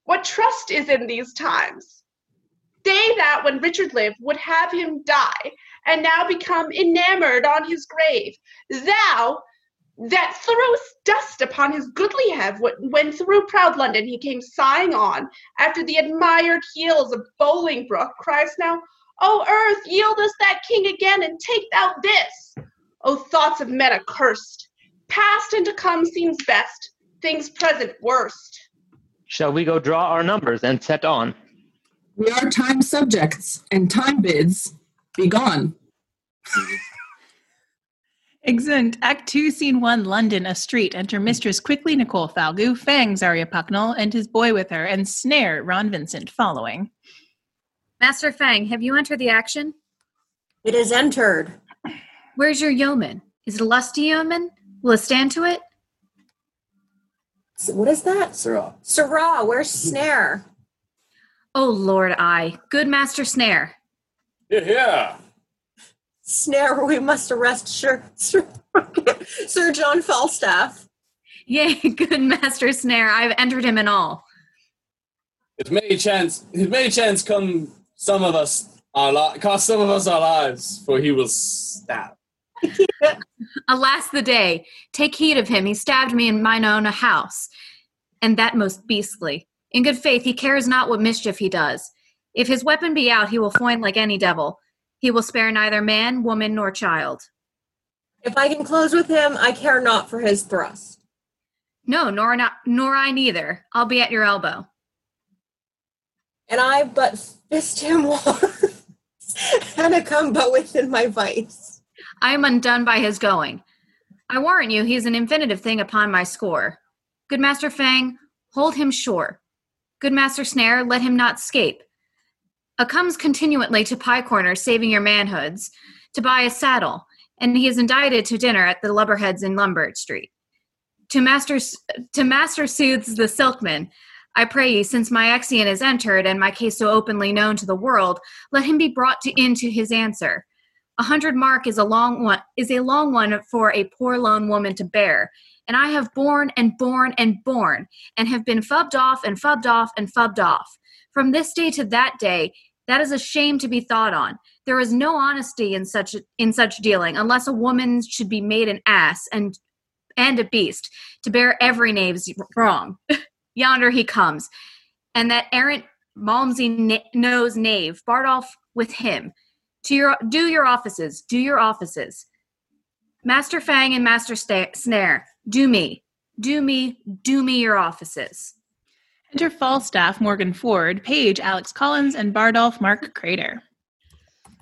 What trust is in these times? They that, when Richard lived, would have him die, and now become enamored on his grave. Thou, that threwest dust upon his goodly head when through proud London he came sighing on, after the admired heels of Bolingbroke, cries now, O earth, yield us that king again, and take thou this. O thoughts of men accursed, past and to come seems best, things present worst. Shall we go draw our numbers and set on? We are time subjects, and time bids, be gone. Exeunt. Act 2, Scene 1, London, a street. Enter Mistress quickly, Nicole Falgu, Fang, Zarya Pucknell, and his boy with her, and Snare, Ron Vincent, following. Master Fang, have you entered the action? It is entered. Where's your yeoman? Is it a lusty yeoman? Will it stand to it? What is that? Sirrah. Sirrah, where's Snare? Oh, Lord, I. Good Master Snare. Yeah, yeah. Snare, we must arrest Sir, Sir, Sir John Falstaff. Yea, good Master Snare. I've entered him in all. It may chance, it may chance come some of us our li- cost some of us our lives, for he will stab. Alas the day. Take heed of him. He stabbed me in mine own house, and that most beastly. In good faith, he cares not what mischief he does. If his weapon be out, he will foin like any devil. He will spare neither man, woman, nor child. If I can close with him, I care not for his thrust. No, nor not, nor I neither. I'll be at your elbow. and I but fist him once, and I come but within my vice. I am undone by his going. I warrant you, he is an infinitive thing upon my score. Good Master Fang, hold him sure. Good Master Snare, let him not scape. A comes continually to Pie Corner, saving your manhoods, to buy a saddle, and he is indicted to dinner at the Lubberheads in Lombard Street. To Master, to Master Smooth's the Silkman, I pray ye, since my Exian is entered, and my case so openly known to the world, let him be brought to, into his answer. A hundred mark is a long one is a long one for a poor lone woman to bear. And I have borne and borne and borne, and have been fubbed off and fubbed off and fubbed off. From this day to that day, that is a shame to be thought on. There is no honesty in such in such dealing, unless a woman should be made an ass and and a beast to bear every knave's wrong. Yonder he comes, and that errant Malmsey na- nose knave, Bardolph with him. To your do your offices, do your offices. Master Fang and Master Sta- Snare, do me, do me, do me your offices. Enter Falstaff, Morgan Ford, Page, Alex Collins, and Bardolph, Mark Crater.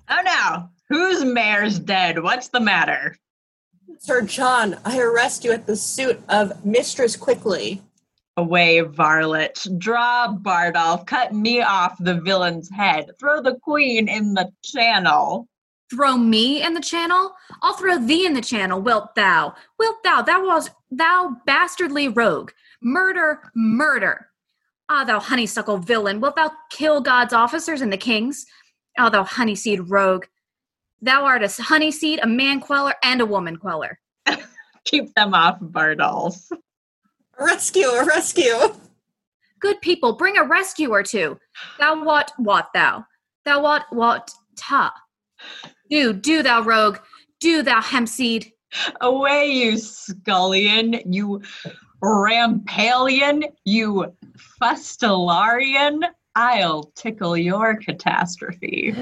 Oh no! Whose mare's dead? What's the matter? Sir John, I arrest you at the suit of Mistress Quickly. Away, varlet. Draw, Bardolph. Cut me off the villain's head. Throw the queen in the channel. Throw me in the channel? I'll throw thee in the channel, wilt thou? Wilt thou? Thou was thou bastardly rogue. Murder, murder. Ah, thou honeysuckle villain, wilt thou kill God's officers and the king's? Ah, thou honeyseed rogue. Thou art a honeyseed, a man queller, and a woman queller. Keep them off, Bardolph. Rescue, a rescue. Good people, bring a rescue or two. Thou what, what thou? Thou what, what, ta? Do, do thou rogue, do thou hempseed. Away, you scullion, you rampallion, you fustilarian. I'll tickle your catastrophe.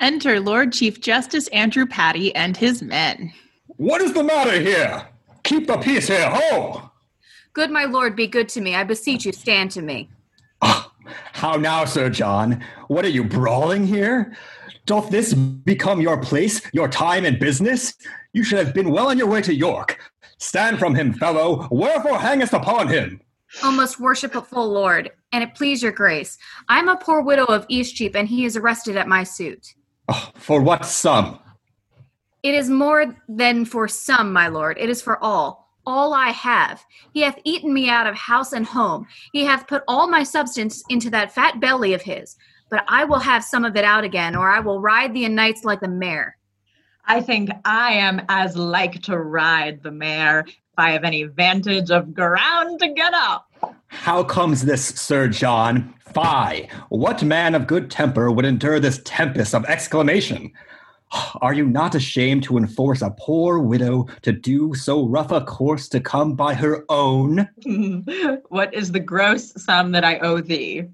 Enter Lord Chief Justice Andrew Patty and his men. What is the matter here? Keep the peace here, ho! Good my lord, be good to me. I beseech you, stand to me. Ah, how now, Sir John? What are you brawling here? Doth this become your place, your time and business? You should have been well on your way to York. Stand from him, fellow. Wherefore hangest upon him? O most worshipful lord, and it please your grace, I am a poor widow of Eastcheap, and he is arrested at my suit. Oh, for what sum? It is more than for some, my lord. It is for all. All I have. He hath eaten me out of house and home. He hath put all my substance into that fat belly of his. But I will have some of it out again, or I will ride thee the nights like the mare. I think I am as like to ride the mare if I have any vantage of ground to get up. How comes this, Sir John? Fie! What man of good temper would endure this tempest of exclamation? Are you not ashamed to enforce a poor widow to do so rough a course to come by her own? what is the gross sum that I owe thee?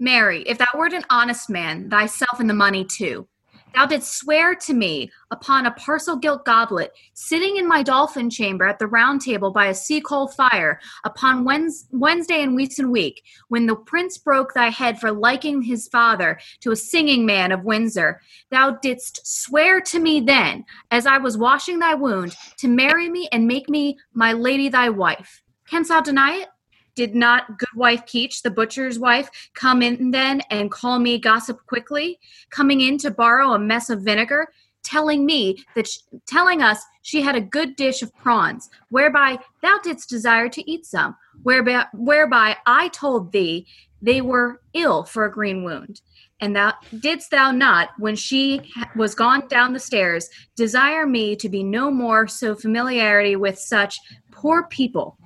Marry, if thou wert an honest man, thyself and the money too, thou didst swear to me upon a parcel gilt goblet, sitting in my dolphin chamber at the round table by a sea coal fire, upon Wednesday in Wheeson week, when the prince broke thy head for liking his father to a singing man of Windsor. Thou didst swear to me then, as I was washing thy wound, to marry me and make me my lady thy wife. Canst thou deny it? Did not Goodwife Peach, the butcher's wife, come in then and call me gossip quickly, coming in to borrow a mess of vinegar, telling me that sh- telling us she had a good dish of prawns, whereby thou didst desire to eat some, whereby whereby I told thee they were ill for a green wound. And thou didst thou not, when she was gone down the stairs, desire me to be no more so familiarity with such poor people,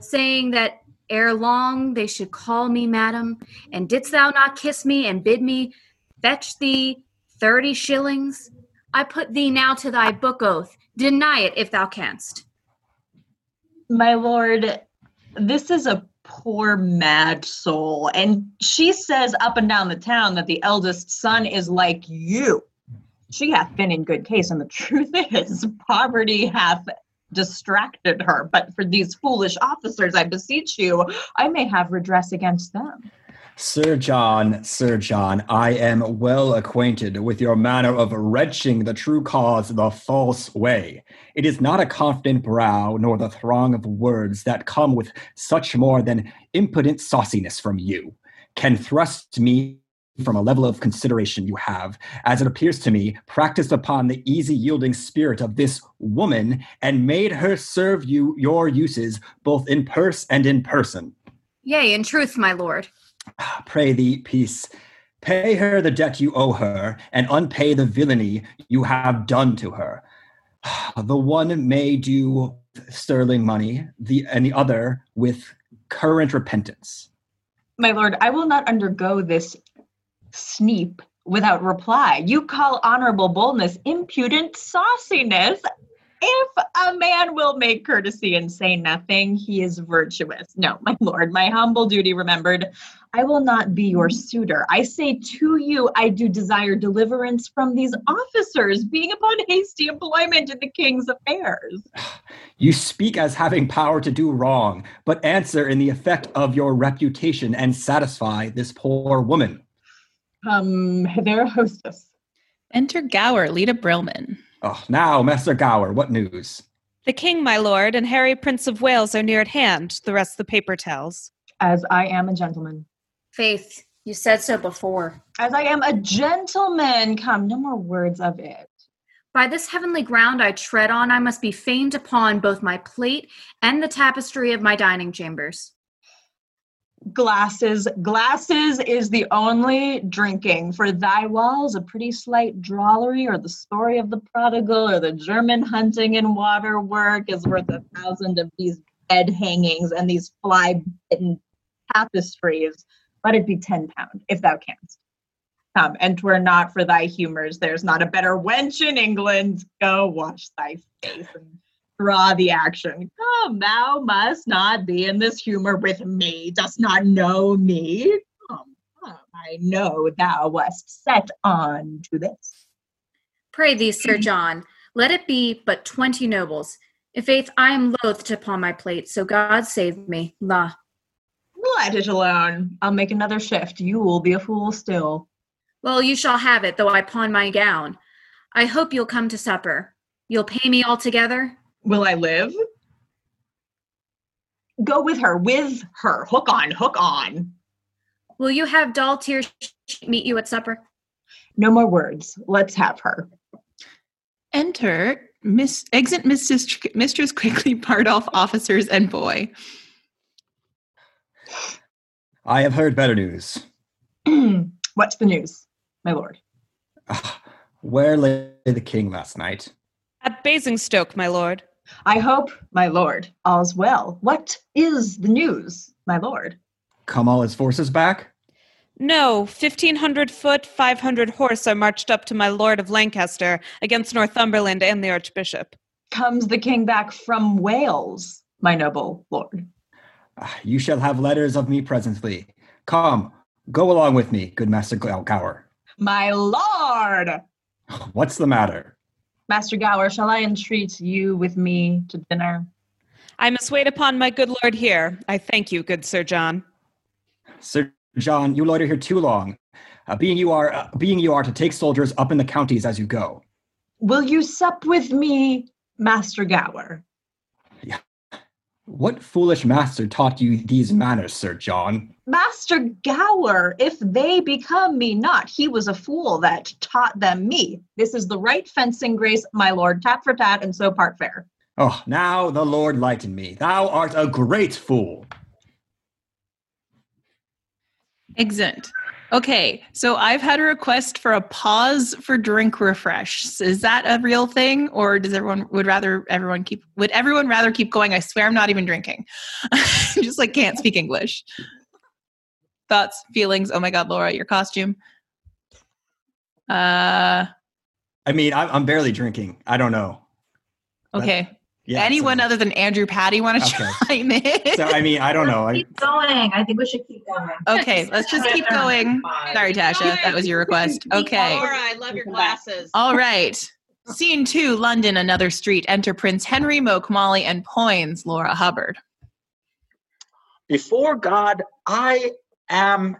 saying that ere long they should call me madam, and didst thou not kiss me and bid me fetch thee thirty shillings? I put thee now to thy book oath. Deny it if thou canst. My lord, this is a poor mad soul, and she says up and down the town that the eldest son is like you. She hath been in good case, and the truth is, poverty hath distracted her. But for these foolish officers, I beseech you, I may have redress against them. Sir John, Sir John, I am well acquainted with your manner of wrenching the true cause the false way. It is not a confident brow nor the throng of words that come with such more than impudent sauciness from you can thrust me from a level of consideration you have, as it appears to me, practiced upon the easy yielding spirit of this woman and made her serve you your uses both in purse and in person. Yea, in truth, my lord. Pray thee, peace. Pay her the debt you owe her, and unpay the villainy you have done to her. The one may do sterling money, the and the other with current repentance. My lord, I will not undergo this sneap without reply. You call honorable boldness impudent sauciness. If a man will make courtesy and say nothing, he is virtuous. No, my lord, my humble duty remembered. I will not be your mm-hmm. suitor. I say to you, I do desire deliverance from these officers being upon hasty employment in the king's affairs. You speak as having power to do wrong, but answer in the effect of your reputation and satisfy this poor woman. Um, their hostess. Enter Gower, Lita Brillman. Oh, now, Master Gower, what news? The king, my lord, and Harry, Prince of Wales, are near at hand, the rest of the paper tells. As I am a gentleman. Faith, you said so before. As I am a gentleman. Come, no more words of it. By this heavenly ground I tread on, I must be famed upon both my plate and the tapestry of my dining chambers. Glasses, glasses is the only drinking. For thy walls, a pretty slight drollery, or the story of the prodigal, or the German hunting and water work is worth a thousand of these bed hangings and these fly bitten tapestries. Let it be ten pound, if thou canst. Come, and twere not for thy humors. There's not a better wench in England. Go wash thy face and draw the action. Oh, come, thou must not be in this humor with me. Dost not know me? Come, come, I know thou wast set on to this. Pray thee, Sir John, let it be but twenty nobles. If faith I am loath to pawn my plate, so God save me. La. Let it alone. I'll make another shift. You will be a fool still. Well, you shall have it, though I pawn my gown. I hope you'll come to supper. You'll pay me altogether? Will I live? Go with her, with her. Hook on, hook on. Will you have Daltier meet you at supper? No more words. Let's have her. Enter Miss exit Mistress Mistress quickly part off officers and boy. I have heard better news. What's the news, my lord? Ah, where lay the king last night? At Basingstoke, my lord. I hope, my lord, all's well. What is the news, my lord? Come all his forces back? No, 1500 foot, 500 horse are marched up to my lord of Lancaster against Northumberland and the archbishop. Comes the king back from Wales, my noble lord? Ah, you shall have letters of me presently. Come, go along with me, good Master Gower. My lord! What's the matter? Master Gower, shall I entreat you with me to dinner? I must wait upon my good lord here. I thank you, good Sir John. Sir John, you loiter here too long. Uh, being you are, uh, being you are to take soldiers up in the counties as you go. Will you sup with me, Master Gower? What foolish master taught you these manners, Sir John? Master Gower, if they become me not, he was a fool that taught them me. This is the right fencing grace, my lord, tat for tat, and so part fair. Oh, now the Lord lighten me. Thou art a great fool. Excellent. Okay, so I've had a request for a pause for drink refresh. Is that a real thing, or does everyone would rather everyone keep would everyone rather keep going? I swear I'm not even drinking. Just like can't speak English. Thoughts, feelings. Oh my God, Laura, your costume. Uh, I mean, I'm, I'm barely drinking. I don't know. okay. Yeah, Anyone other than Andrew Patty want to Okay. chime in? So I mean, I don't know. I, Keep going. I think we should keep going. Okay, let's just keep going. Sorry, Tasha, that was your request. Okay. Laura, I love your glasses. All right. Scene two, London, another street. Enter Prince Henry, Moke Molly, and Poins, Laura Hubbard. Before God, I am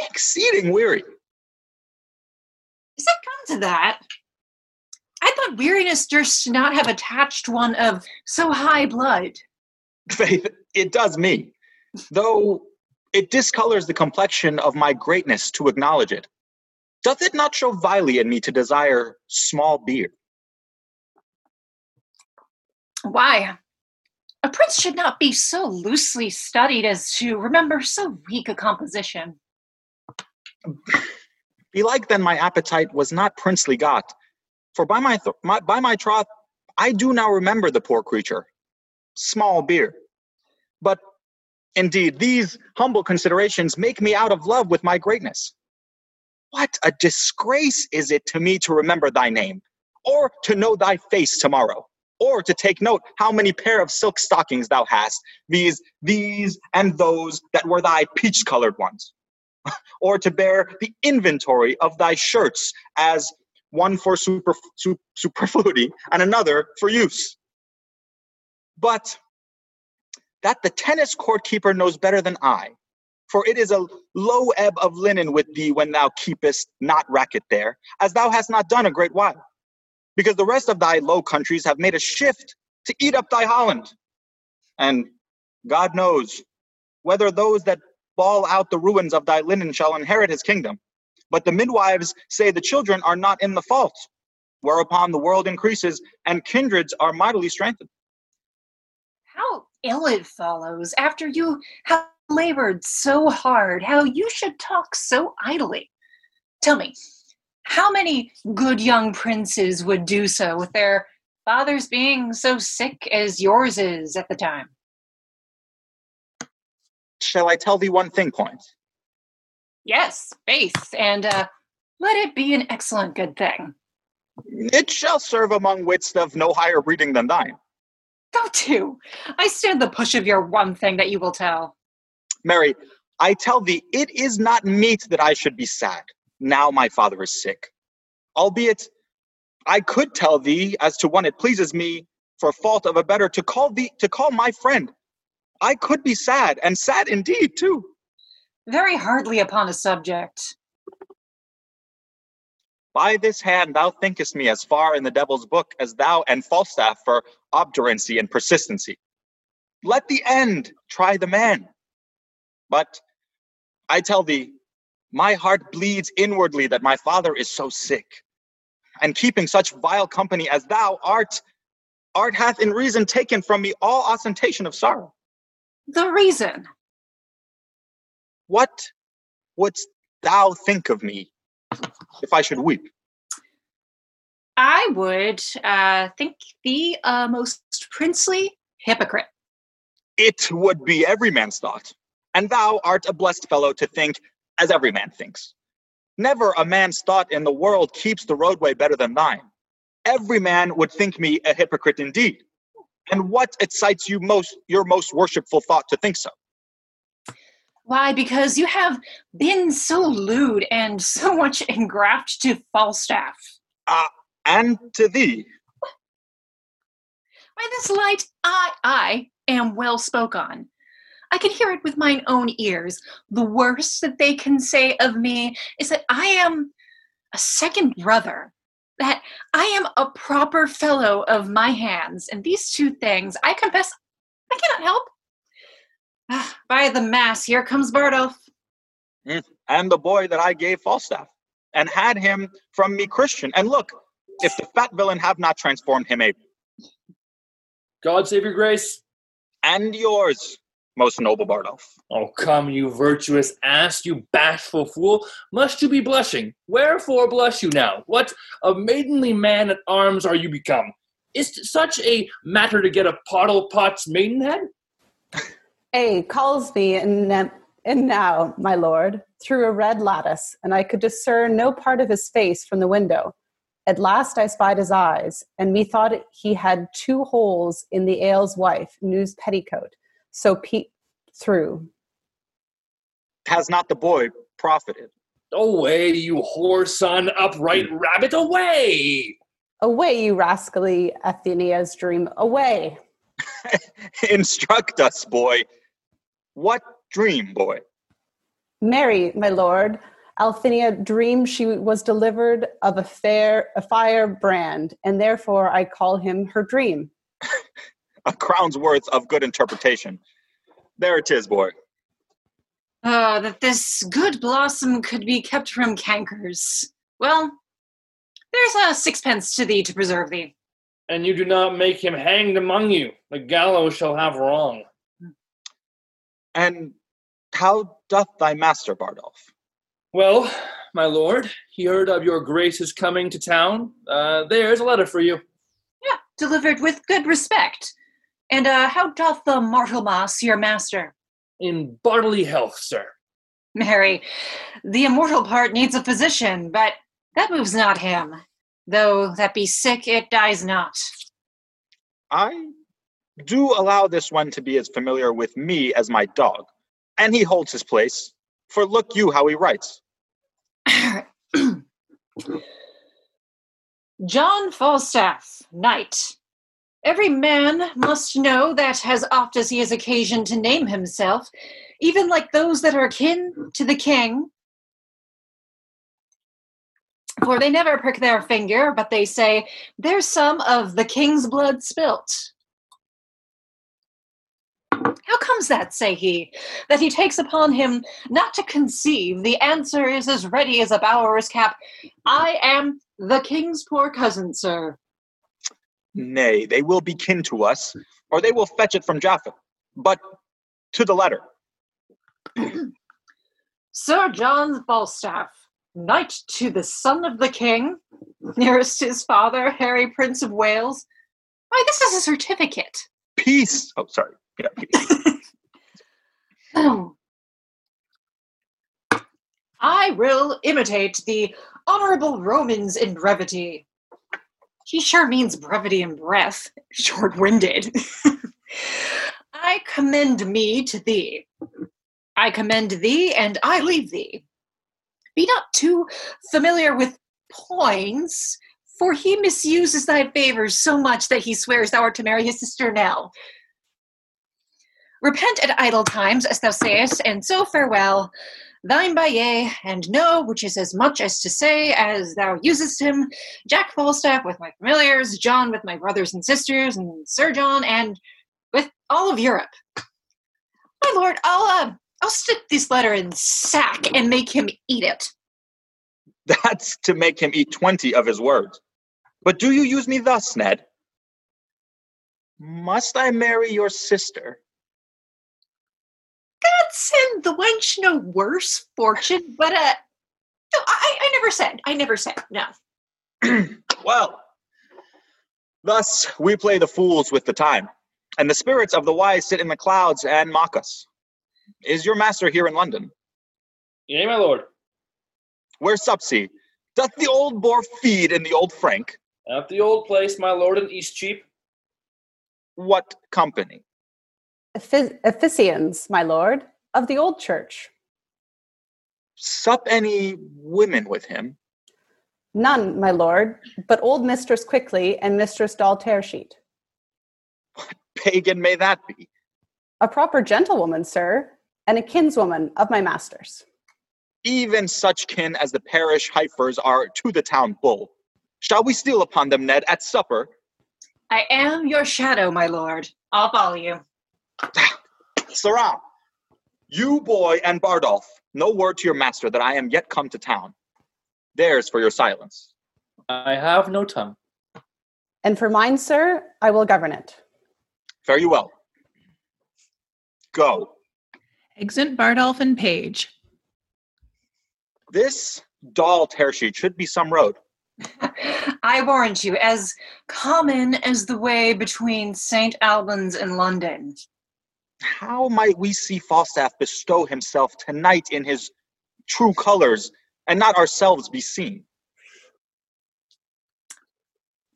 exceeding weary. Does it come to that? I thought weariness durst not have attached one of so high blood. Faith, it does me, though it discolors the complexion of my greatness to acknowledge it. Doth it not show vilely in me to desire small beer? Why? A prince should not be so loosely studied as to remember so weak a composition. Belike then my appetite was not princely got, for by my, th- my by my troth, I do now remember the poor creature. Small beer. But indeed, these humble considerations make me out of love with my greatness. What a disgrace is it to me to remember thy name, or to know thy face tomorrow, or to take note how many pair of silk stockings thou hast, these, these, and those that were thy peach colored ones, or to bear the inventory of thy shirts as one for super, su- superfluity and another for use. But that the tennis court keeper knows better than I, for it is a low ebb of linen with thee when thou keepest not racket there, as thou hast not done a great while. Because the rest of thy low countries have made a shift to eat up thy Holland. And God knows whether those that bawl out the ruins of thy linen shall inherit his kingdom. But the midwives say the children are not in the fault, whereupon the world increases and kindreds are mightily strengthened. How ill it follows after you have labored so hard, how you should talk so idly. Tell me, how many good young princes would do so with their fathers being so sick as yours is at the time? Shall I tell thee one thing, Poins? Yes, faith, and uh, let it be an excellent good thing. It shall serve among wits of no higher breeding than thine. Go to. I stand the push of your one thing that you will tell. Marry, I tell thee, it is not meet that I should be sad. Now my father is sick. Albeit, I could tell thee as to one it pleases me, for fault of a better, to call thee to call my friend. I could be sad, and sad indeed too. Very hardly upon a subject. By this hand thou thinkest me as far in the devil's book as thou and Falstaff for obduracy and persistency. Let the end try the man. But I tell thee, my heart bleeds inwardly that my father is so sick. And keeping such vile company as thou art, art hath in reason taken from me all ostentation of sorrow. The reason. What wouldst thou think of me if I should weep? I would uh, think thee a most princely hypocrite. It would be every man's thought. And thou art a blessed fellow to think as every man thinks. Never a man's thought in the world keeps the roadway better than thine. Every man would think me a hypocrite indeed. And what excites you most, your most worshipful thought to think so? Why? Because you have been so lewd and so much engraft to Falstaff. Ah, and to thee. By this light, I, I am well spoke on. I can hear it with mine own ears. The worst that they can say of me is that I am a second brother, that I am a proper fellow of my hands. And these two things, I confess, I cannot help. Ah, By the mass, here comes Bardolph. And the boy that I gave Falstaff, and had him from me Christian. And look, if the fat villain have not transformed him a God save your grace. and yours, most noble Bardolph. Oh, come, you virtuous ass, you bashful fool. Must you be blushing? Wherefore blush you now? What a maidenly man at arms are you become? Is such a matter to get a pottle pot's maidenhead? A calls me in, in now, my lord, through a red lattice, and I could discern no part of his face from the window. At last I spied his eyes, and methought he had two holes in the ale's wife, news petticoat, so peeped through. Has not the boy profited? Away, you whore son, upright rabbit, away! Away, you rascally Althaea's dream, away! Instruct us, boy. What dream, boy? Marry, my lord, Althaea dreamed she was delivered of a fair a fire brand, and therefore I call him her dream. A crown's worth of good interpretation. There it is, boy. Uh, that this good blossom could be kept from cankers. Well, there's a sixpence to thee to preserve thee. And you do not make him hanged among you. The gallows shall have wrong. And how doth thy master, Bardolph? Well, my lord, he heard of your grace's coming to town. Uh, there's a letter for you. Yeah, delivered with good respect. And uh, how doth the Martlemas, your master? In bodily health, sir. Marry, the immortal part needs a physician, but that moves not him. Though that be sick, it dies not. I do allow this one to be as familiar with me as my dog, and he holds his place. For look you how he writes. John Falstaff, knight. Every man must know that as oft as he has occasion to name himself, even like those that are kin to the king, for they never prick their finger, but they say, There's some of the king's blood spilt. How comes that, say he, that he takes upon him not to conceive? The answer is as ready as a bower's cap. I am the king's poor cousin, sir. Nay, they will be kin to us, or they will fetch it from Japhet. But to the letter. Sir John Falstaff, knight to the son of the king, nearest his father, Harry Prince of Wales. Why, this is a certificate. Peace. Oh, sorry. I will imitate the honorable Romans in brevity. He sure means brevity and breath, short winded. I commend me to thee. I commend thee, and I leave thee. Be not too familiar with Poins, for he misuses thy favors so much that he swears thou art to marry his sister Nell. Repent at idle times, as thou sayest, and so farewell. Thine by yea, and no, which is as much as to say, as thou usest him, Jack Falstaff with my familiars, John with my brothers and sisters, and Sir John, and with all of Europe. My lord, I'll uh, I'll stick this letter in sack and make him eat it. That's to make him eat 20 of his words. But do you use me thus, Ned? Must I marry your sister? God send the wench no worse fortune, but uh, no, I, I never said. I never said no. Well, thus we play the fools with the time, and the spirits of the wise sit in the clouds and mock us. Is your master here in London? Yea, my lord. Where Supsy? Doth the old boar feed in the old Frank? At the old place, my lord in Eastcheap. What company? Ephi- Ephesians, my lord, of the old church. Sup any women with him? None, my lord, but old Mistress Quickly and Mistress Doll Tearsheet. Pagan may that be? A proper gentlewoman, sir, and a kinswoman of my master's. Even such kin as the parish heifers are to the town bull. Shall we steal upon them, Ned, at supper? I am your shadow, my lord. I'll follow you. Sirrah, you boy and Bardolph, no word to your master that I am yet come to town. There's for your silence. I have no tongue. And for mine, sir, I will govern it. Fare you well. Go. Exit Bardolph and Page. This Doll Tearsheet should be some road. I warrant you, as common as the way between St. Albans and London. How might we see Falstaff bestow himself tonight in his true colors and not ourselves be seen?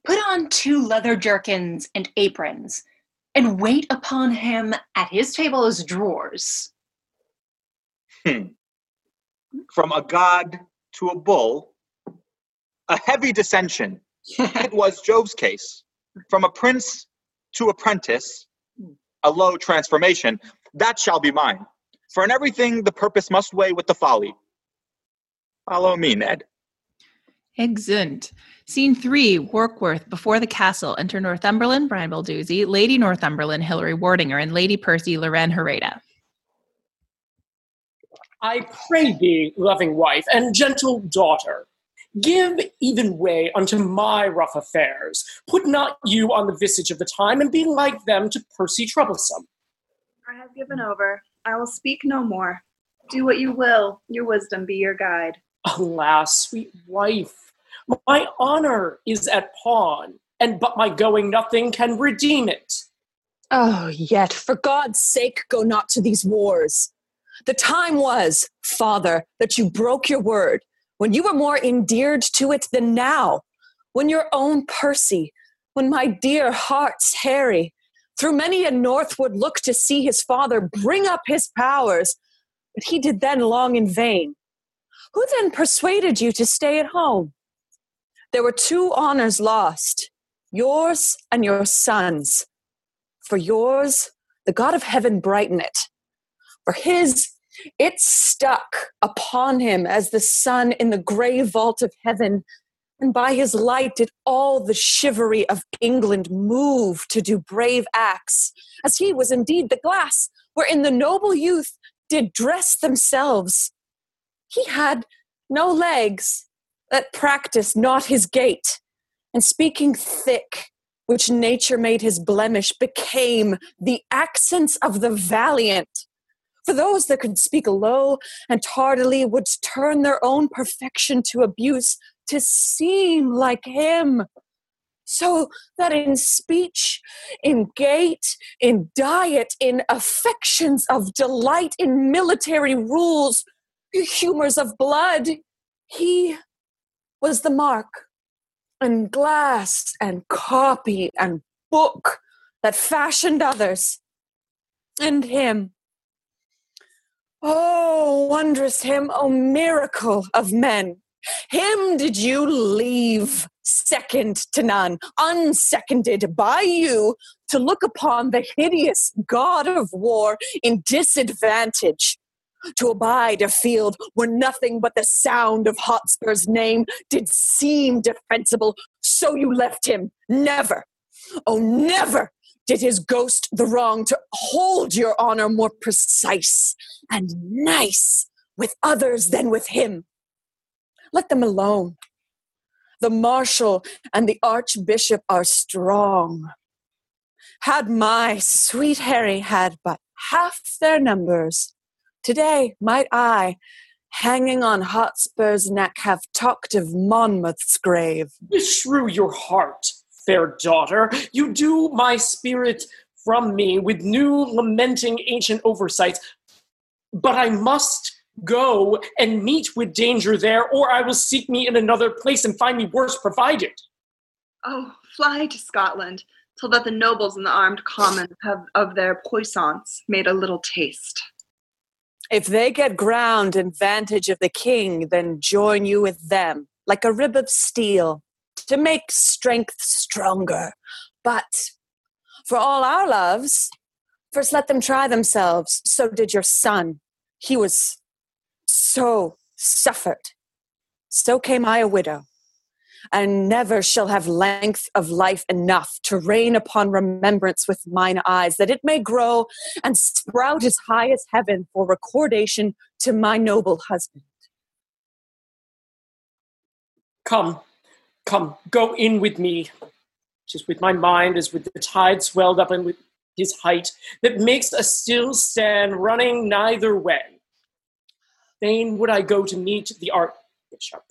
Put on two leather jerkins and aprons, and wait upon him at his table as drawers. Hmm. From a god to a bull, a heavy dissension. it was Jove's case. From a prince to apprentice, a low transformation. That shall be mine. For in everything the purpose must weigh with the folly. Follow me, Ned. Exeunt. Scene three, Warkworth, before the castle. Enter Northumberland, Brian Balduzzi, Lady Northumberland, Hilary Wardinger, and Lady Percy, Loren Hereda. I pray thee, loving wife and gentle daughter, give even way unto my rough affairs. Put not you on the visage of the time, and be like them to Percy troublesome. I have given over. I will speak no more. Do what you will. Your wisdom be your guide. Alas, sweet wife, my honor is at pawn, and but my going nothing can redeem it. Oh, yet, for God's sake, go not to these wars. The time was, Father, that you broke your word, when you were more endeared to it than now, when your own Percy, when my dear heart's Harry, through many a north would look to see his father bring up his powers, but he did then long in vain. Who then persuaded you to stay at home? There were two honors lost yours and your son's. For yours, the God of heaven brighten it. For his, it stuck upon him as the sun in the gray vault of heaven. And by his light did all the chivalry of England move to do brave acts, as he was indeed the glass wherein the noble youth did dress themselves. He had no legs that practiced not his gait, and speaking thick, which nature made his blemish, became the accents of the valiant. For those that could speak low and tardily would turn their own perfection to abuse to seem like him. So that in speech, in gait, in diet, in affections of delight, in military rules, humors of blood, he was the mark and glass and copy and book that fashioned others and him. Oh, wondrous him, oh, miracle of men. Him did you leave second to none, unseconded by you, to look upon the hideous god of war in disadvantage, to abide a field where nothing but the sound of Hotspur's name did seem defensible. So you left him. Never, oh, never did his ghost the wrong to hold your honor more precise and nice with others than with him. Let them alone. The marshal and the archbishop are strong. Had my sweet Harry had but half their numbers, today might I, hanging on Hotspur's neck, have talked of Monmouth's grave. Beshrew your heart, fair daughter. You do my spirit from me with new lamenting ancient oversights. But I must go and meet with danger there, or I will seek me in another place and find me worse provided. Oh, fly to Scotland, till that the nobles and the armed commons have of their puissance made a little taste. If they get ground and vantage of the king, then join you with them, like a rib of steel, to make strength stronger. But for all our loves, first let them try themselves. So did your son. He was so suffered. So came I a widow, and never shall have length of life enough to reign upon remembrance with mine eyes, that it may grow and sprout as high as heaven for recordation to my noble husband. Come, come, go in with me. Just with my mind as with the tide swelled up and with his height, that makes a still stand running neither way. Fain would I go to meet the archbishop,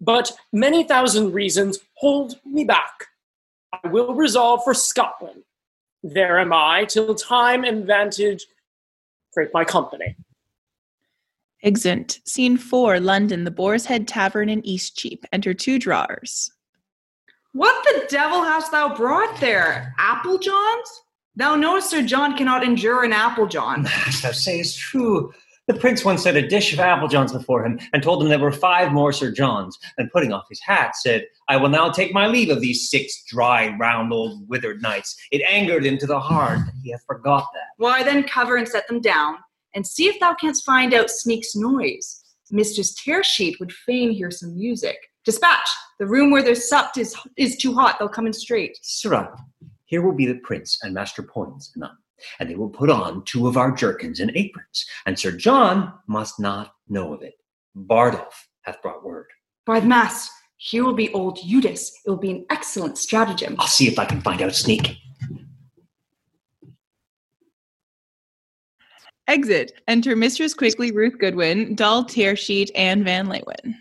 but many thousand reasons hold me back. I will resolve for Scotland. There am I till time and vantage create my company. Exeunt. Scene four, London, the Boar's Head Tavern in Eastcheap. Enter two drawers. What the devil hast thou brought there? Apple Johns? Thou knowest Sir John cannot endure an apple John. As thou sayest true. The prince once set a dish of apple johns before him, and told him there were five more Sir Johns, and putting off his hat, said, I will now take my leave of these six dry, round, old, withered knights. It angered him to the heart that he hath forgot that. Why then cover and set them down, and see if thou canst find out Sneak's noise. Mistress Tearsheet would fain hear some music. Dispatch! The room where they're supped is, is too hot. They'll come in straight. Sirrah, here will be the prince and Master Poins and I, and they will put on two of our jerkins and aprons, and Sir John must not know of it. Bardolph hath brought word. By the mass, here will be old Utis. It will be an excellent stratagem. I'll see if I can find out Sneak. Exit. Enter Mistress Quickly, Ruth Goodwin, Doll Tearsheet, and Van Leeuwen.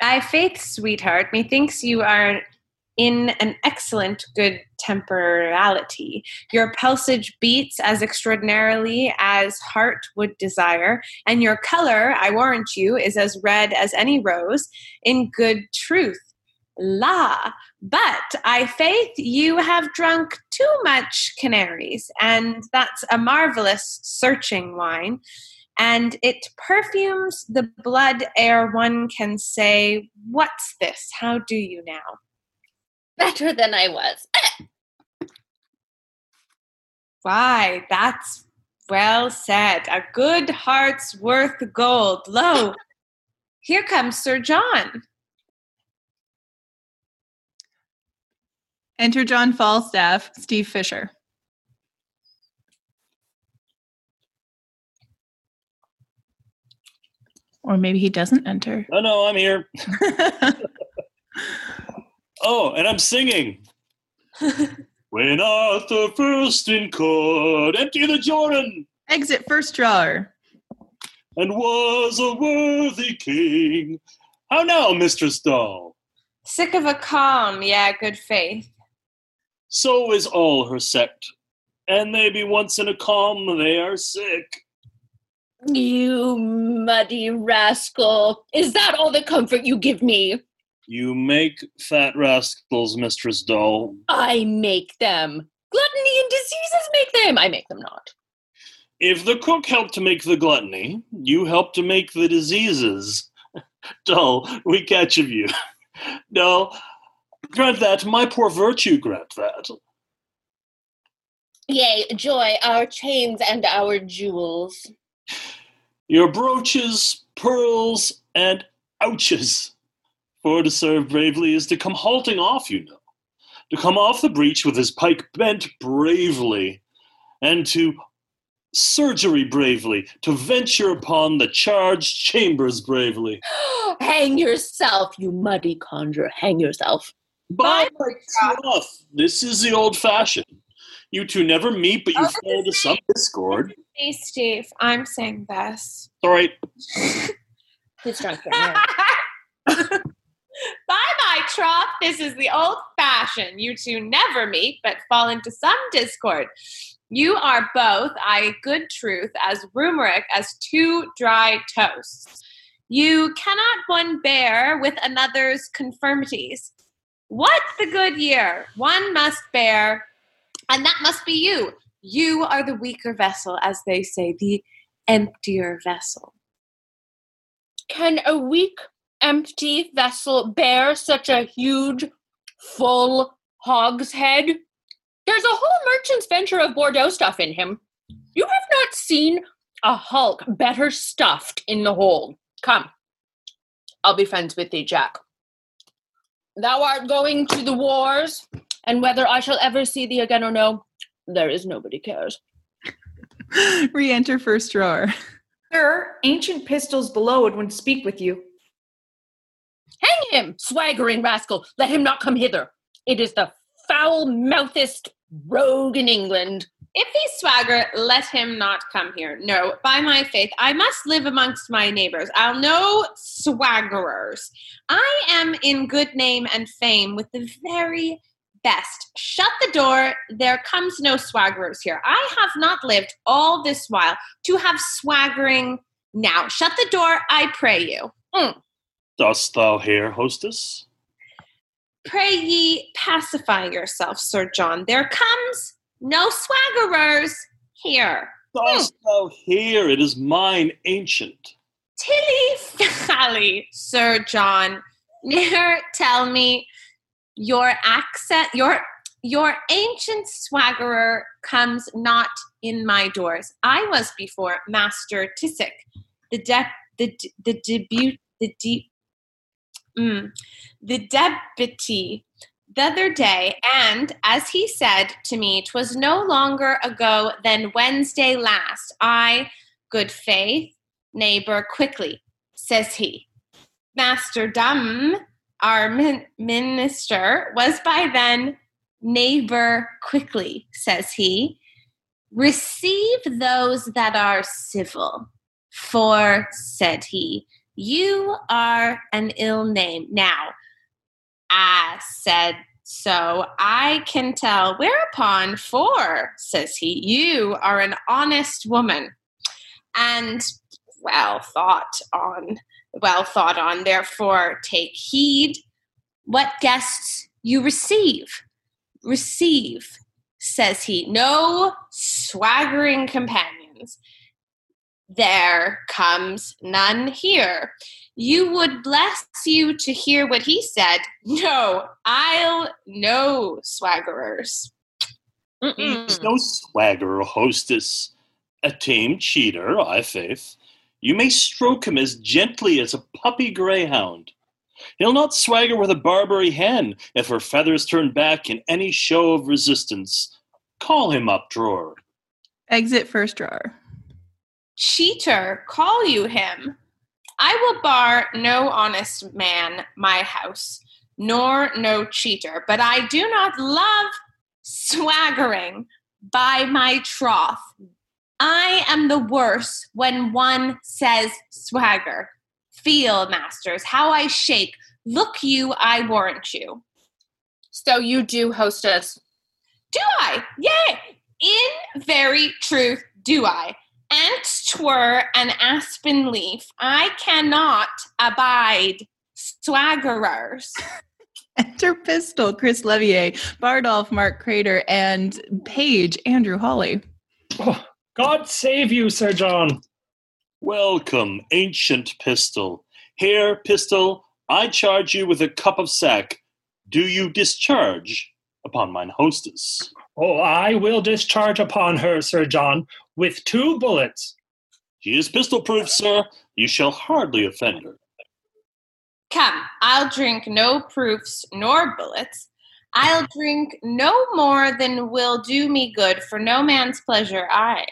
Thy faith, sweetheart, methinks you are in an excellent good temporality. Your pulsage beats as extraordinarily as heart would desire, and your color, I warrant you, is as red as any rose. In good truth, la. But I faith you have drunk too much canaries, and that's a marvelous searching wine. And it perfumes the blood ere one can say, What's this? How do you now? Better than I was. Why, that's well said. A good heart's worth gold. Lo, here comes Sir John. Enter John Falstaff, Steve Fisher. Or maybe he doesn't enter. Oh no, I'm here. oh, and I'm singing. when Arthur first in court, empty the Jordan, Exit first drawer. and was a worthy king. How now, Mistress Doll? Sick of a calm, yeah, good faith. So is all her sect, and they be once in a calm, they are sick. You muddy rascal. Is that all the comfort you give me? You make fat rascals, Mistress Doll. I make them. Gluttony and diseases make them. I make them not. If the cook helped to make the gluttony, you help to make the diseases. Doll, we catch of you. Doll, grant that, my poor virtue grant that. Yea, joy, our chains and our jewels. Your brooches, pearls, and ouches. For to serve bravely is to come halting off, you know. To come off the breach with his pike bent bravely, and to surgery bravely, to venture upon the charged chambers bravely. Hang yourself, you muddy conjurer. Hang yourself. By my troth, this is the old fashion. You two never meet, but you oh, fall to some discord. Hey, Steve, I'm saying this. All right, He's drunk. By my troth, this is the old fashion. You two never meet, but fall into some discord. You are both, I good truth, as rumoric as two dry toasts. You cannot one bear with another's confirmities. What's the good year? One must bear, and that must be you. You are the weaker vessel, as they say, the emptier vessel. Can a weak, empty vessel bear such a huge, full hogshead? There's a whole merchant's venture of Bordeaux stuff in him. You have not seen a hulk better stuffed in the hold. Come, I'll be friends with thee, Jack. Thou art going to the wars, and whether I shall ever see thee again or no, there is nobody cares. Re enter first drawer. Sir, ancient pistols below would want to speak with you. Hang him, swaggering rascal! Let him not come hither. It is the foul mouthest rogue in England. If he swagger, let him not come here. No, by my faith, I must live amongst my neighbors. I'll know swaggerers. I am in good name and fame with the very best. Shut the door. There comes no swaggerers here. I have not lived all this while to have swaggering now. Shut the door, I pray you. Mm. dost thou hear, hostess? Pray ye pacify yourself, Sir John. There comes no swaggerers here. Dost thou hear? It is mine, ancient. Tilly Fally, Sir John. Ne'er tell me your accent, your your ancient swaggerer comes not in my doors. I was before Master Tisick, the de- the the debut the deep mm, the deputy the other day, and as he said to me, 'twas no longer ago than Wednesday last. I, good faith, neighbor, quickly, says he. Master Dumbe, our min- minister, was by then neighbor quickly, says he. Receive those that are civil, for, said he, you are an ill name. Now, I said, so I can tell. Whereupon, for, says he, you are an honest woman and well thought on, well thought on. Therefore, take heed what guests you receive. Receive, says he, no swaggering companions. There comes none here. You would bless you to hear what he said. No, I'll no swaggerers. He's no swagger or hostess, a tame cheater, I faith. You may stroke him as gently as a puppy greyhound. He'll not swagger with a Barbary hen if her feathers turn back in any show of resistance. Call him up, drawer. Exit first drawer. Cheater call you him i will bar no honest man my house nor no cheater. But i do not love swaggering by my troth. I am the worse when one says swagger. Feel masters how i shake. Look you i warrant you. So you do hostess. do i? Yay! in very truth do i and twere an aspen leaf i cannot abide swaggerers Enter Pistol, Chris Levier, Bardolph, Mark Crater, and Page, Andrew Hawley. Oh, God save you, Sir John. Welcome, ancient pistol. Here, pistol, I charge you with a cup of sack. Do you discharge upon mine hostess? Oh, I will discharge upon her, Sir John, with two bullets. She is pistol proof, sir. You shall hardly offend her. come i'll drink no proofs nor bullets i'll drink no more than will do me good for no man's pleasure i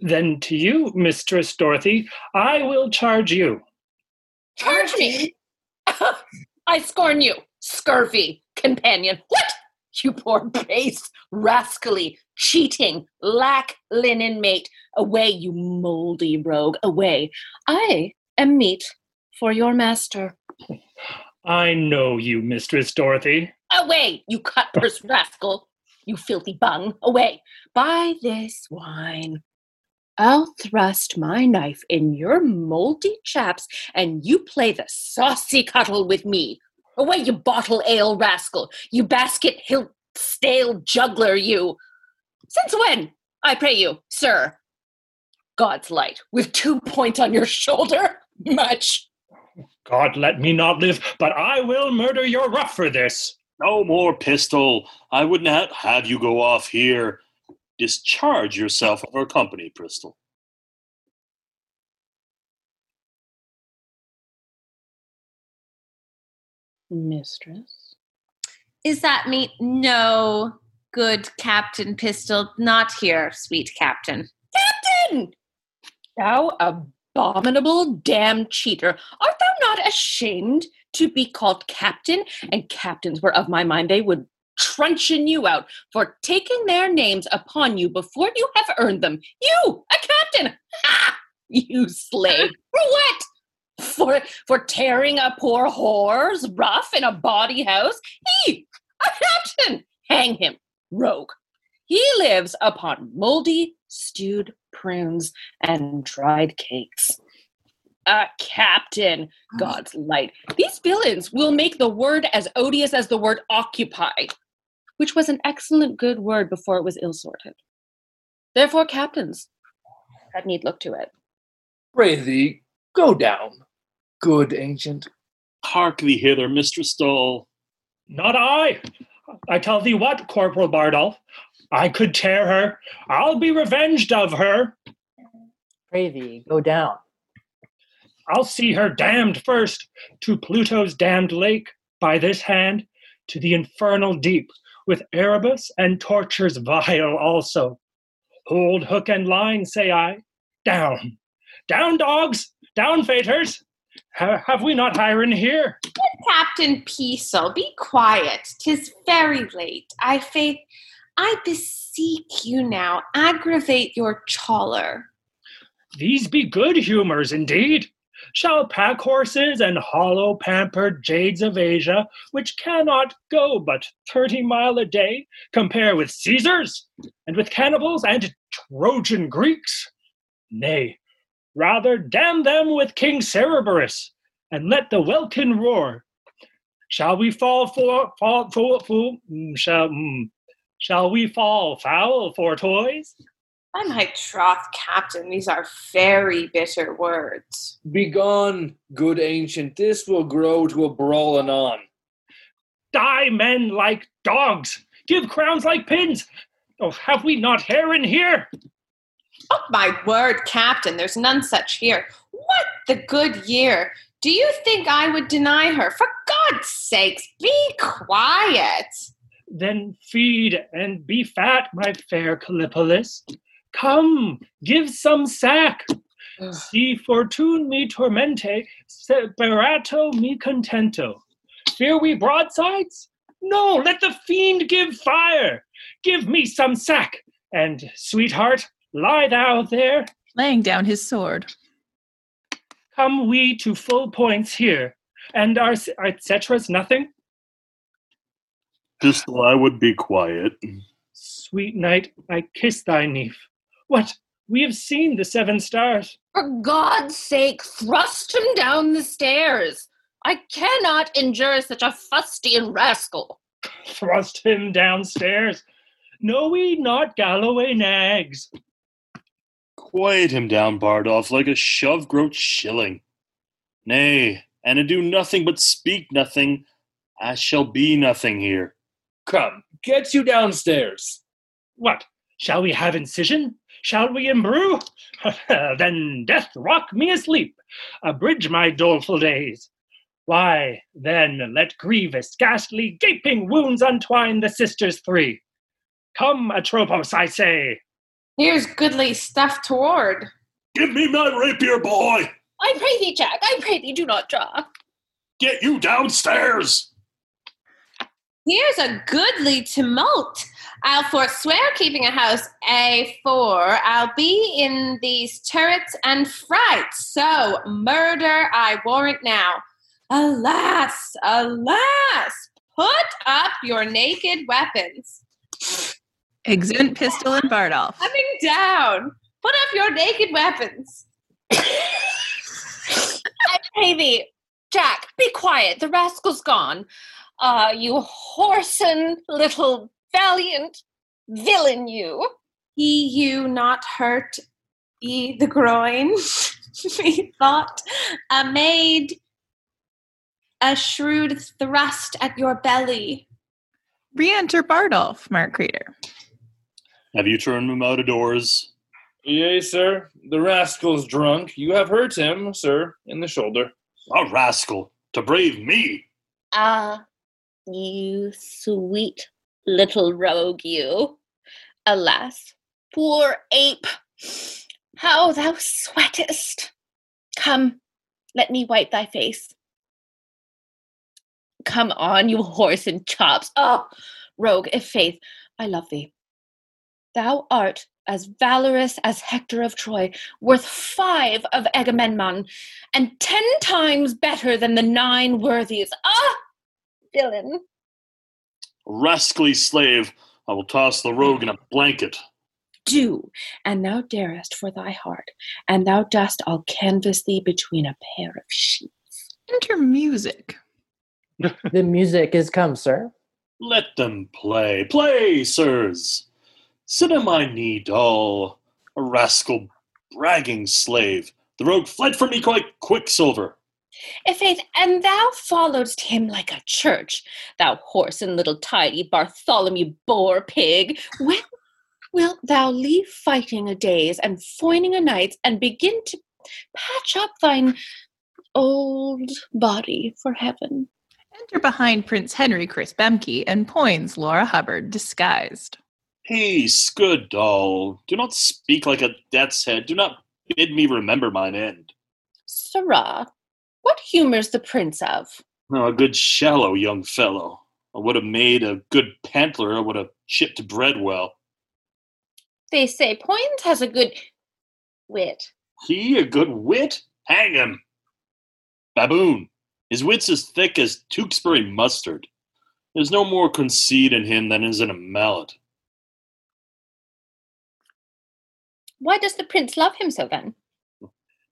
Then to you, Mistress Dorothy, I will charge you. Charge me. I scorn you, scurvy companion. What? You poor base, rascally, cheating, lack linen mate. Away, you moldy rogue, away. I am meat for your master. I know you, Mistress Dorothy. Away, you cut purse rascal, you filthy bung. Away. By this wine. I'll thrust my knife in your moldy chaps, and you play the saucy cuttle with me. Away, you bottle ale rascal, you basket hilt stale juggler, you. Since when, I pray you, sir? God's light, with two points on your shoulder? Much. God let me not live, but I will murder your ruff for this. No more pistol. I would not have you go off here. Discharge yourself of our company, Pistol. Mistress? is that me no good captain pistol not here sweet captain Captain! Thou abominable damn cheater, art thou not ashamed to be called captain? And captains were of my mind they would truncheon you out for taking their names upon you before you have earned them. You, a captain! Ha! You slave! For what? For for tearing a poor whore's rough in a bawdy house? He, a captain! Hang him, rogue. He lives upon moldy, stewed prunes and dried cakes. A captain, God's light. These villains will make the word as odious as the word occupy, which was an excellent good word before it was ill sorted. Therefore, captains, that need look to it. Pray thee, go down, good ancient. Hark thee hither, Mistress Doll. Not I. I tell thee what, Corporal Bardolph. I could tear her. I'll be revenged of her. Pray thee, go down. I'll see her damned first to Pluto's damned lake by this hand, to the infernal deep, with Erebus and tortures vile also. Hold hook and line, say I. Down. Down, dogs! Down, faitors! Ha- have we not Hiren here? Captain Peesel, be quiet. Tis very late. I faith, I beseech you now, aggravate your choler. These be good humors indeed. Shall pack horses and hollow pampered jades of Asia, which cannot go but thirty mile a day, compare with Caesars, and with cannibals and Trojan Greeks? Nay, rather damn them with King Cerberus, and let the welkin roar. Shall we fall for fall for, for mm, shall mm, shall we fall foul for toys? By my troth, Captain, these are very bitter words. Begone, good ancient. This will grow to a brawl anon. Die men like dogs, give crowns like pins. Oh, have we not Hiren here? Oh, my word, Captain, there's none such here. What the good year! Do you think I would deny her? For God's sakes, be quiet. Then feed and be fat, my fair Callipolis. Come, give some sack. Si fortune me tormente, separato me contento. Fear we broadsides? No, let the fiend give fire. Give me some sack. And, sweetheart, lie thou there. Laying down his sword. Come we to full points here. And our et ceteras nothing? Pistol, I would be quiet. Sweet knight, I kiss thy neef. What? We have seen the seven stars. For God's sake, thrust him down the stairs. I cannot endure such a fustian rascal. Thrust him downstairs. Know we not Galloway nags? Quiet him down, Bardolph, like a shove groat shilling. Nay, and to do nothing but speak nothing, I shall be nothing here. Come, get you downstairs. What? Shall we have incision? Shall we imbrue? then death rock me asleep, abridge my doleful days. Why, then let grievous, ghastly, gaping wounds untwine the sisters three. Come, Atropos, I say. Here's goodly stuff toward. Give me my rapier, boy! I pray thee, Jack, I pray thee, do not draw. Get you downstairs! Here's a goodly tumult. I'll forswear keeping a house A4. I'll be in these turrets and frights. So, murder I warrant now. Alas, alas, put up your naked weapons. Exeunt Pistol and Bardolph. Coming down. Put up your naked weapons. I pray thee, Jack, be quiet. The rascal's gone. Ah, you whoreson little valiant villain, you. He you not hurt ye the groin. Methought a maid a shrewd thrust at your belly. Re-enter Bardolph, Mark Reader. Have you turned him out of doors? Yea, sir. The rascal's drunk. You have hurt him, sir, in the shoulder. A rascal to brave me. Ah, you sweet little rogue, you. Alas, poor ape, how thou sweatest. Come, let me wipe thy face. Come on, you horse and chops. Oh, rogue, if faith, I love thee. Thou art as valorous as Hector of Troy, worth five of Agamemnon, and ten times better than the nine worthies. Ah, villain. Rascally slave, I will toss the rogue in a blanket. Do, and thou darest for thy heart, and thou dost, I'll canvass thee between a pair of sheets. Enter music. the music is come, sir. Let them play. Play, sirs. Sit on my knee, doll. A rascal bragging slave. The rogue fled from me like quicksilver. I'faith, and thou followedst him like a church, thou horse and little tidy Bartholomew boar pig. When Wilt thou leave fighting a days and foining a nights and begin to patch up thine old body for heaven? Enter behind Prince Henry Chris Bemke and Poins Laura Hubbard, disguised. Peace, good doll. Do not speak like a death's head. Do not bid me remember mine end. Sirrah, what humour's the prince of? Oh, a good shallow young fellow. Oh, I would have made a good pantler. Oh, I would have shipped bread well. They say Poins has a good wit. He a good wit? Hang him. Baboon. His wit's as thick as Tewkesbury mustard. There's no more conceit in him than is in a mallet. Why does the prince love him so then?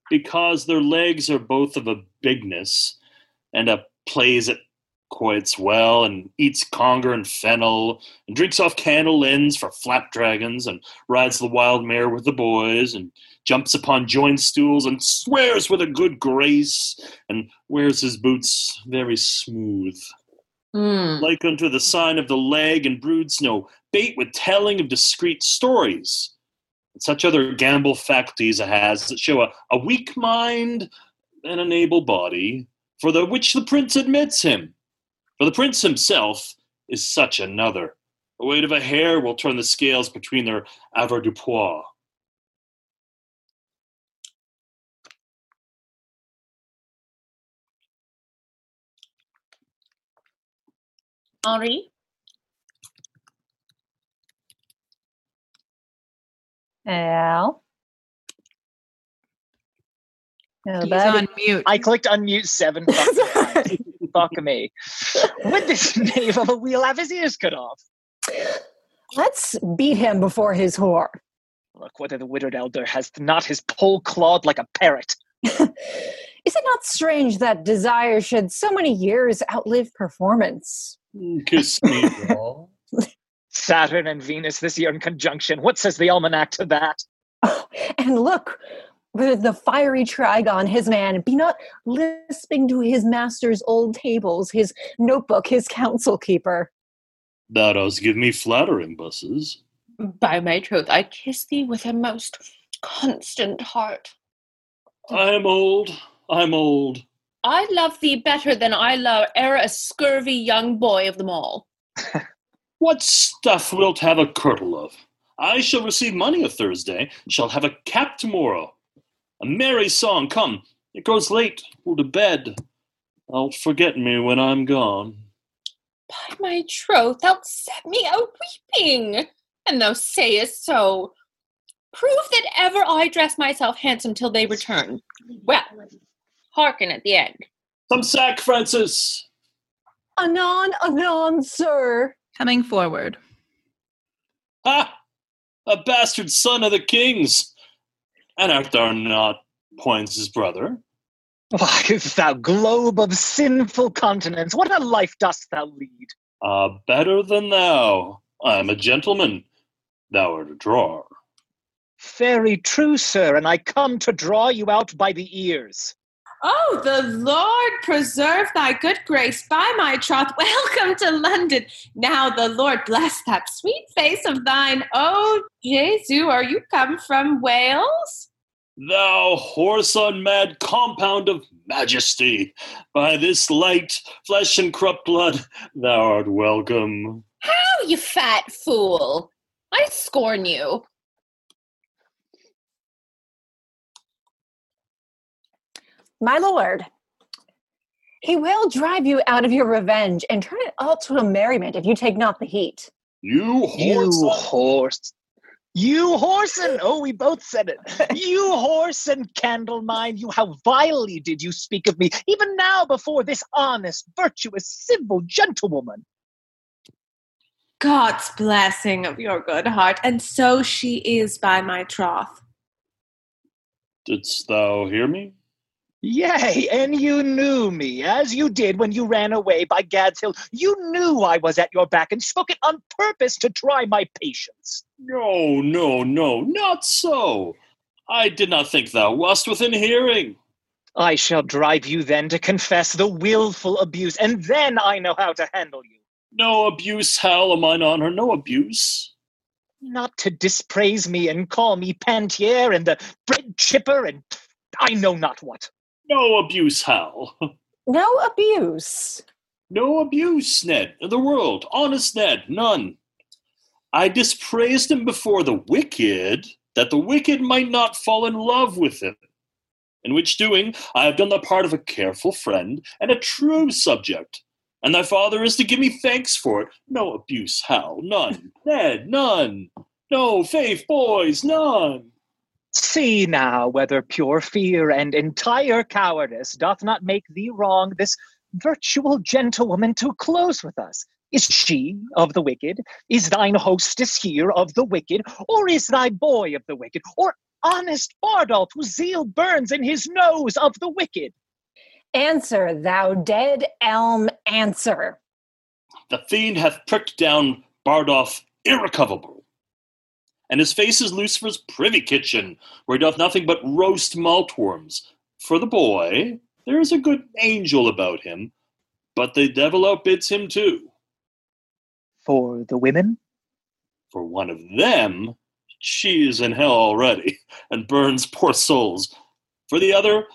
Because their legs are both of a bigness, and a plays it quite well, and eats conger and fennel, and drinks off candle ends for flapdragons, and rides the wild mare with the boys, and jumps upon joined stools, and swears with a good grace, and wears his boots very smooth. Hmm. Like unto the sign of the leg, and broods no bait with telling of discreet stories. Such other gambol faculties has that show a, a weak mind and an able body, for the which the prince admits him. For the prince himself is such another. The weight of a hair will turn the scales between their avoirdupois. Henri? Al. He's on mute. I clicked unmute seven times. Fuck me. Would this knave of a wheel have his ears cut off? Let's beat him before his whore. Look, whether the widowed elder has not his poll clawed like a parrot. Is it not strange that desire should so many years outlive performance? Kiss me, doll. Saturn and Venus this year in conjunction. What says the almanac to that? Oh, and look, with the fiery Trigon, his man, be not lisping to his master's old tables, his notebook, his counsel keeper. Thou dost give me flattering busses. By my troth, I kiss thee with a most constant heart. I'm old. I'm old. I love thee better than I love e'er a scurvy young boy of them all. What stuff wilt have a kirtle of? I shall receive money a Thursday, shall have a cap tomorrow. A merry song, come, it grows late, we'll to bed. I'll forget me when I'm gone. By my troth, thou'lt set me a weeping, and thou sayest so. Prove that ever I dress myself handsome till they return. Well, hearken at the end. Some sack, Francis. Anon, anon, sir. Coming forward. Ah! A bastard son of the king's. And art thou not Poins' brother? Why, thou globe of sinful continents, what a life dost thou lead? Ah, better than thou. I am a gentleman. Thou art a drawer. Very true, sir, and I come to draw you out by the ears. Oh, the Lord preserve thy good grace by my troth. Welcome to London. Now the Lord bless that sweet face of thine. Oh, Jesu, are you come from Wales? Thou horse unmad compound of majesty, by this light flesh and corrupt blood, thou art welcome. How, you fat fool! I scorn you. My lord, he will drive you out of your revenge and turn it all to a merriment if you take not the heat. You You horse. You horse and oh, we both said it. You horse and candle mine, you how vilely did you speak of me, even now before this honest, virtuous, civil gentlewoman. God's blessing of your good heart, and so she is by my troth. Didst thou hear me? Yea, and you knew me, as you did when you ran away by Gad's Hill. You knew I was at your back and spoke it on purpose to try my patience. No, no, no, not so. I did not think thou wast within hearing. I shall drive you then to confess the willful abuse, and then I know how to handle you. No abuse, Hal, of mine honor, no abuse. Not to dispraise me and call me pantler and the bread chipper and I know not what. No abuse, Hal. No abuse. No abuse, Ned. In the world, honest Ned, none. I dispraised him before the wicked, that the wicked might not fall in love with him. In which doing, I have done the part of a careful friend and a true subject. And thy father is to give me thanks for it. No abuse, Hal, none. Ned, none. No faith, boys, none. See now whether pure fear and entire cowardice doth not make thee wrong this virtual gentlewoman to close with us. Is she of the wicked? Is thine hostess here of the wicked? Or is thy boy of the wicked? Or honest Bardolph, whose zeal burns in his nose of the wicked? Answer, thou dead elm, answer. The fiend hath pricked down Bardolph irrecoverable. And his face is Lucifer's privy kitchen, where he doth nothing but roast maltworms. For the boy, there is a good angel about him, but the devil outbids him too. For the women? For one of them, she is in hell already, and burns poor souls. For the other,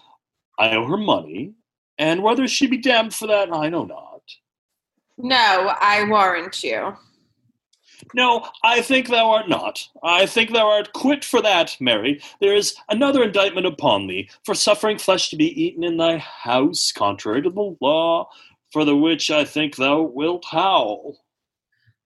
I owe her money, and whether she be damned for that, I know not. No, I warrant you. No, I think thou art not. I think thou art quit for that, Marry. There is another indictment upon thee, for suffering flesh to be eaten in thy house, contrary to the law, for the which I think thou wilt howl.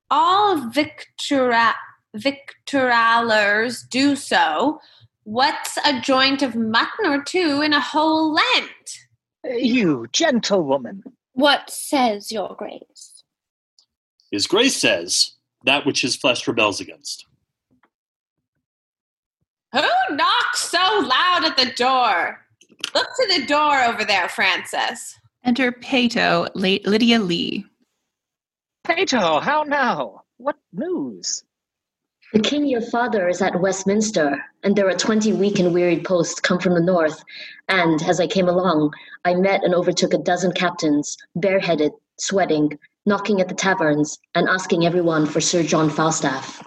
All victura- victuallers do so. What's a joint of mutton or two in a whole Lent? You gentlewoman. What says your grace? His grace says that which his flesh rebels against. Who knocks so loud at the door? Look to the door over there, Francis. Enter Peto, late Lydia Lee. Peto, how now? What news? The king your father is at Westminster, and there are twenty weak and wearied posts come from the north. And as I came along, I met and overtook a dozen captains, bareheaded, sweating, knocking at the taverns, and asking everyone for Sir John Falstaff.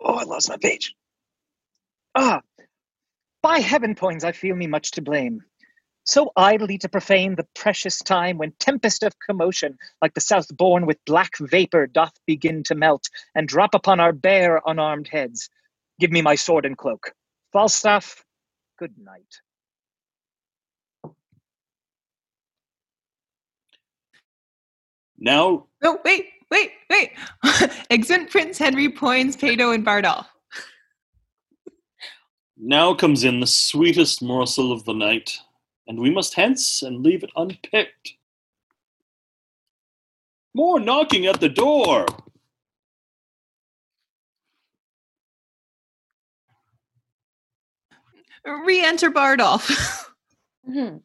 Oh, I lost my page. Ah, by heaven, Poins, I feel me much to blame. So idly to profane the precious time when tempest of commotion, like the south born with black vapor, doth begin to melt and drop upon our bare unarmed heads. Give me my sword and cloak. Falstaff, good night. Now, No, wait, wait, wait. Exeunt Prince Henry, Poins, Peto, and Bardolph. now comes in the sweetest morsel of the night, and we must hence and leave it unpicked. More knocking at the door. Re-enter Bardolph. Mm-hmm.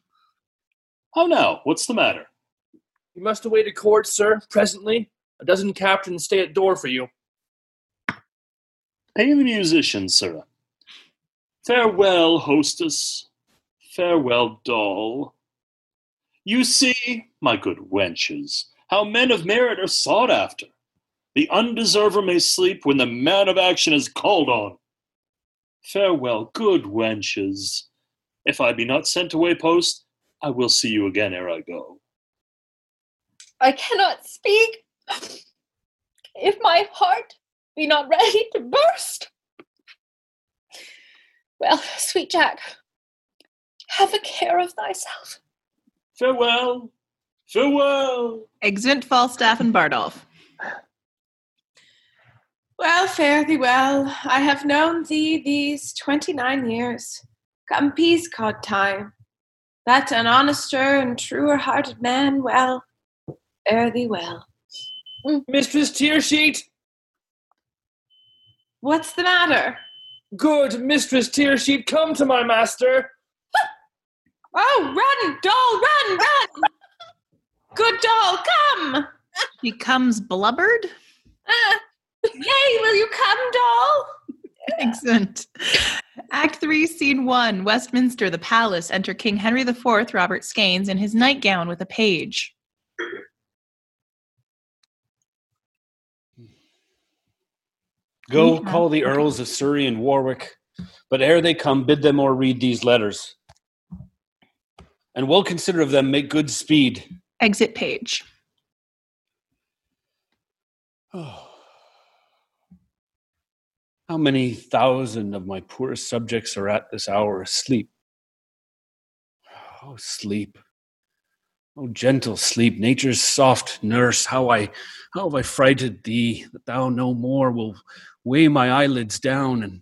How now? What's the matter? You must await a court, sir, presently. A dozen captains stay at door for you. Pay the musicians, sirrah. Farewell, hostess. Farewell, doll. You see, my good wenches, how men of merit are sought after. The undeserver may sleep when the man of action is called on. Farewell, good wenches. If I be not sent away post, I will see you again ere I go. I cannot speak. If my heart be not ready to burst. Well, sweet Jack, have a care of thyself. Farewell. Farewell. Exeunt Falstaff and Bardolph. Well, fare thee well. I have known thee these twenty nine years. Come peace cod time. That an honester and truer hearted man, well, fare thee well. Mistress Tearsheet! What's the matter? Good Mistress Tearsheet, come to my master. Oh, run, doll, run, run! Good doll, come! He comes blubbered. Uh, yay, will you come, doll? Excellent. Act three, scene one Westminster, the palace. Enter King Henry IV, Robert Skeins, in his nightgown with a page. Go call the Earls of Surrey and Warwick, but ere they come, bid them or read these letters. And well consider of them, make good speed. Exit page. Oh. How many thousand of my poorest subjects are at this hour asleep? Oh, sleep. Oh, gentle sleep, nature's soft nurse, how I how have I frighted thee that thou no more will weigh my eyelids down and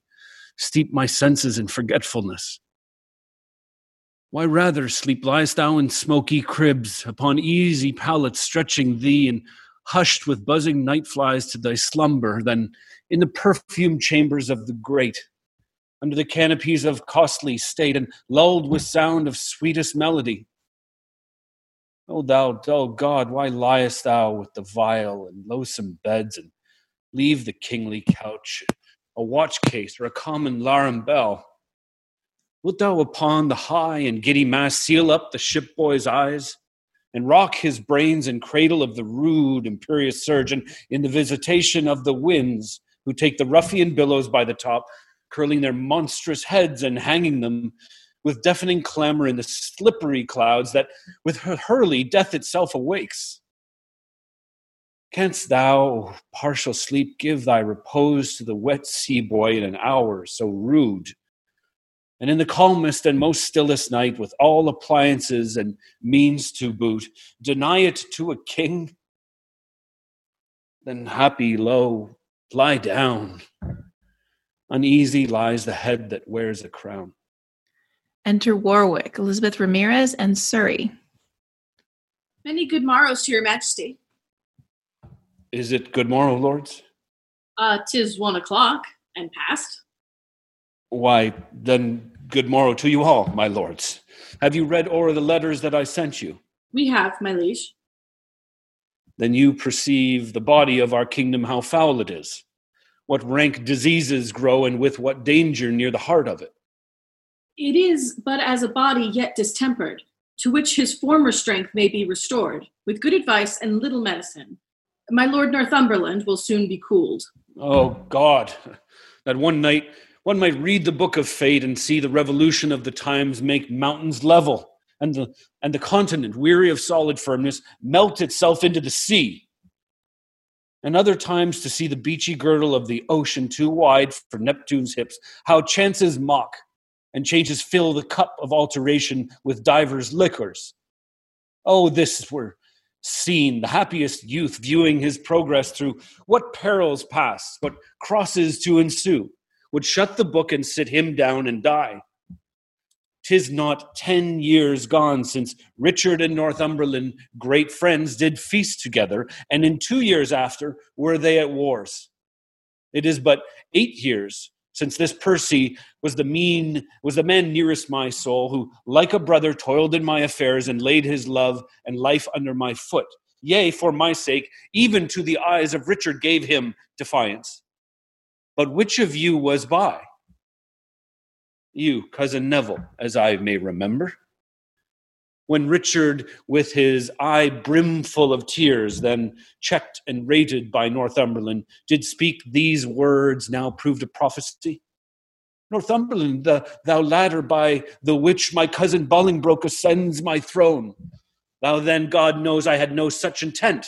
steep my senses in forgetfulness. Why rather sleep liest thou in smoky cribs, upon easy pallets stretching thee, and hushed with buzzing night flies to thy slumber, than in the perfumed chambers of the great, under the canopies of costly state, and lulled with sound of sweetest melody? O thou dull God, why liest thou with the vile and loathsome beds, and leave the kingly couch, a watch case, or a common larum bell? Wilt thou upon the high and giddy mast seal up the ship boy's eyes, and rock his brains in cradle of the rude imperious surge, and in the visitation of the winds, who take the ruffian billows by the top, curling their monstrous heads and hanging them with deafening clamor in the slippery clouds that with hurly death itself awakes. Canst thou, o partial sleep, give thy repose to the wet sea boy in an hour so rude? And in the calmest and most stillest night, with all appliances and means to boot, deny it to a king? Then happy, lo, lie down. Uneasy lies the head that wears a crown. Enter Warwick, Elizabeth Ramirez, and Surrey. Many good morrows to your majesty. Is it good morrow, lords? Uh, tis one o'clock and past. Why, then, good morrow to you all, my lords. Have you read o'er the letters that I sent you? We have, my liege. Then you perceive the body of our kingdom, how foul it is, what rank diseases grow, and with what danger near the heart of it. It is but as a body yet distempered, to which his former strength may be restored, with good advice and little medicine. My lord Northumberland will soon be cooled. Oh, God, that one night one might read the book of fate and see the revolution of the times make mountains level, and the, and the continent, weary of solid firmness, melt itself into the sea. And other times to see the beachy girdle of the ocean too wide for Neptune's hips, how chances mock and changes fill the cup of alteration with divers liquors. Oh, this were seen, the happiest youth viewing his progress through what perils pass, what crosses to ensue, would shut the book and sit him down and die. Tis not ten years gone since Richard and Northumberland, great friends, did feast together, and in two years after were they at wars. It is but eight years since this Percy was the mean was the man nearest my soul, who like a brother toiled in my affairs and laid his love and life under my foot. Yea, for my sake, even to the eyes of Richard gave him defiance. But which of you was by? You, cousin Neville, as I may remember. When Richard, with his eye brimful of tears, then checked and rated by Northumberland, did speak these words now proved a prophecy. Northumberland, the, thou ladder by the which my cousin Bolingbroke ascends my throne. Thou then, God knows, I had no such intent,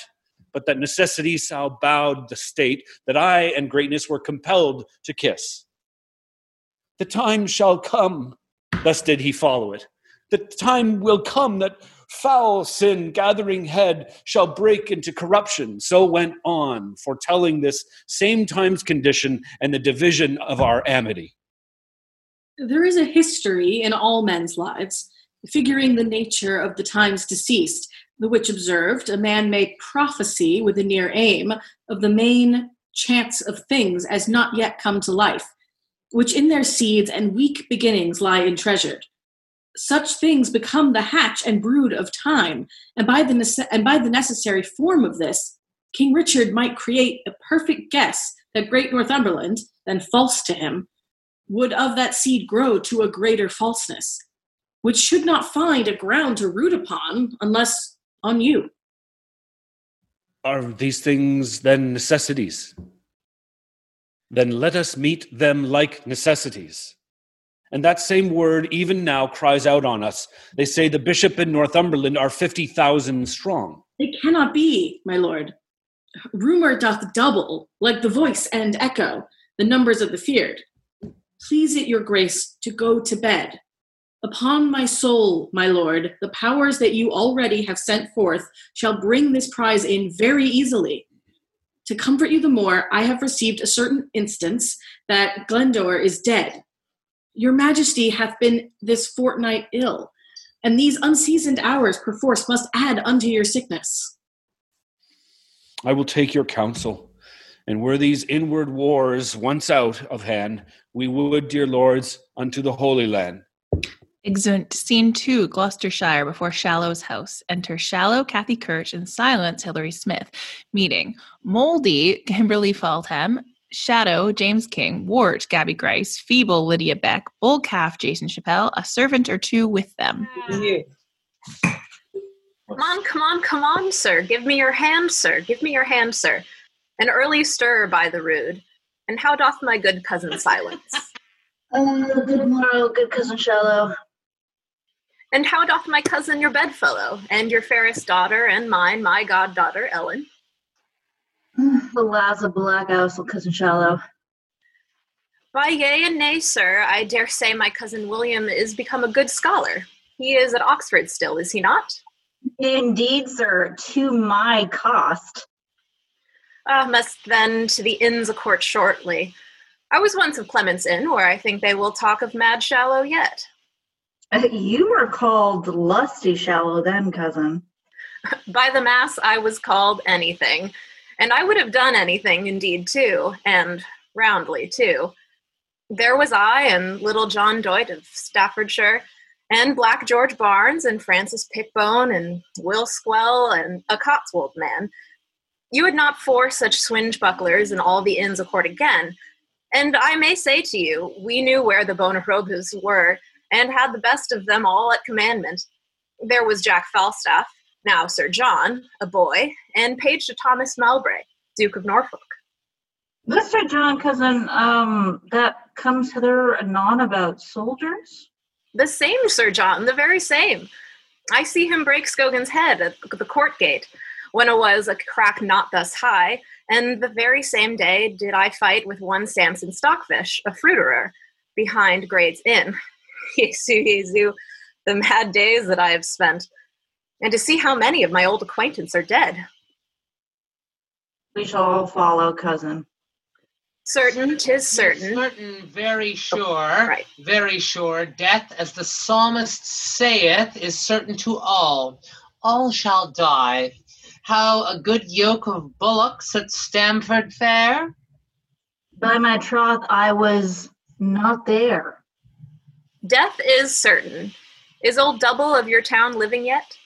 but that necessity so bowed the state that I and greatness were compelled to kiss. The time shall come, thus did he follow it. The time will come that foul sin gathering head shall break into corruption. So went on, foretelling this same time's condition and the division of our amity. There is a history in all men's lives, figuring the nature of the times deceased, the which observed a man may prophecy with a near aim of the main chance of things as not yet come to life, which in their seeds and weak beginnings lie entreasured. Such things become the hatch and brood of time, and by the nece- and by the necessary form of this, King Richard might create a perfect guess that great Northumberland, then false to him, would of that seed grow to a greater falseness, which should not find a ground to root upon unless on you. Are these things then necessities? Then let us meet them like necessities. And that same word even now cries out on us. They say the bishop in Northumberland are 50,000 strong. It cannot be, my lord. Rumor doth double, like the voice and echo, the numbers of the feared. Please it your grace to go to bed. Upon my soul, my lord, the powers that you already have sent forth shall bring this prize in very easily. To comfort you the more, I have received a certain instance that Glendower is dead. Your majesty hath been this fortnight ill, and these unseasoned hours perforce must add unto your sickness. I will take your counsel. And were these inward wars once out of hand, we would, dear lords, unto the Holy Land. Exeunt scene two, Gloucestershire, before Shallow's house. Enter Shallow, Kathy Kirch, and Silence, Hilary Smith. Meeting Moldy, Kimberly Faldham, Shadow, James King, Wart, Gabby Grice, Feeble, Lydia Beck, Bull Calf, Jason Chappelle, a servant or two with them. Come on, come on, come on, sir. Give me your hand, sir. Give me your hand, sir. An early stir by the rood. And how doth my good cousin silence? Uh, good morrow, good cousin Shallow. And how doth my cousin your bedfellow, and your fairest daughter, and mine, my goddaughter, Ellen? The lads of Black House, cousin Shallow. By yea and nay, sir, I dare say my cousin William is become a good scholar. He is at Oxford still, is he not? Indeed, sir, to my cost. Ah, must then to the inns a court shortly. I was once of Clement's Inn, where I think they will talk of Mad Shallow yet. Uh, You were called Lusty Shallow then, cousin. By the mass, I was called anything, and I would have done anything indeed too, and roundly too. There was I and little John Doit of Staffordshire, and Black George Barnes, and Francis Pickbone, and Will Squell, and a Cotswold man. You had not four such swinge bucklers in all the inns a court again, and I may say to you, we knew where the Bonarobas were, and had the best of them all at commandment. There was Jack Falstaff, now Sir John, a boy, and page to Thomas Mowbray, Duke of Norfolk. Mr. John, cousin, um, that comes hither anon about soldiers? The same Sir John, the very same. I see him break Scogan's head at the court gate, when it was a crack not thus high, and the very same day did I fight with one Samson Stockfish, a fruiterer, behind Gray's Inn. Jesu, Jesu, the mad days that I have spent, and to see how many of my old acquaintance are dead. We shall all follow, cousin. Certain, tis certain. Certain, very oh, sure, Right. very sure. Death, as the psalmist saith, is certain to all. All shall die. How a good yoke of bullocks at Stamford Fair? By my troth, I was not there. Death is certain. Is old Double of your town living yet?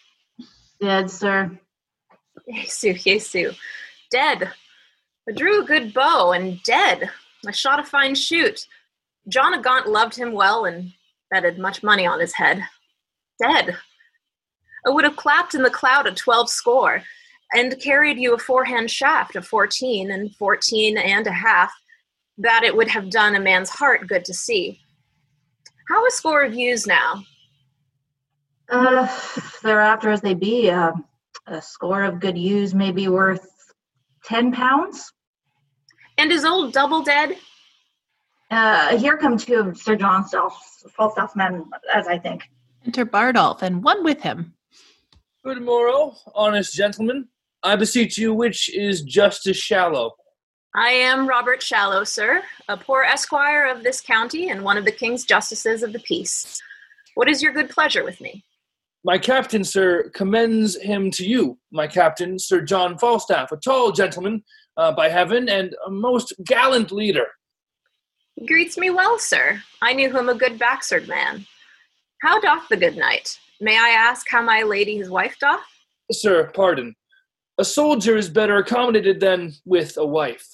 Dead, sir. Jesu, Jesu. Dead. I drew a good bow and dead. I shot a fine shoot. John of Gaunt loved him well and betted much money on his head. Dead. I would have clapped in the cloud a twelve score, and carried you a forehand shaft of fourteen and fourteen and a half, that it would have done a man's heart good to see. How a score of views now? Uh, thereafter as they be, uh, a score of good ewes may be worth ten pounds. And is old Double dead? Uh, here come two of Sir John Falstaff's Falstaff's men, as I think. Enter Bardolph and one with him. Good morrow, honest gentlemen. I beseech you, which is Justice Shallow? I am Robert Shallow, sir, a poor esquire of this county and one of the king's justices of the peace. What is your good pleasure with me? My captain, sir, commends him to you. My captain, Sir John Falstaff, a tall gentleman, uh, by heaven, and a most gallant leader. He greets me well, sir. I knew him a good backsword man. How doth the good knight? May I ask how my lady his wife doth? Sir, pardon. A soldier is better accommodated than with a wife.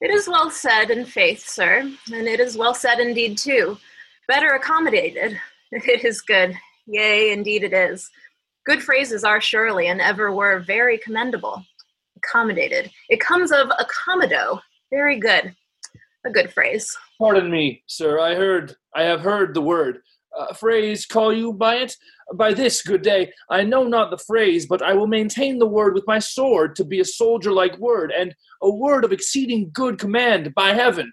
It is well said in faith, sir, and it is well said indeed too. Better accommodated. It is good. Yea, indeed it is. Good phrases are surely and ever were very commendable. Accommodated. It comes of accommodo. Very good. A good phrase. Pardon me, sir. I heard, I have heard the word. Uh, phrase, call you by it? By this, good day. I know not the phrase, but I will maintain the word with my sword to be a soldier like word, and a word of exceeding good command by heaven.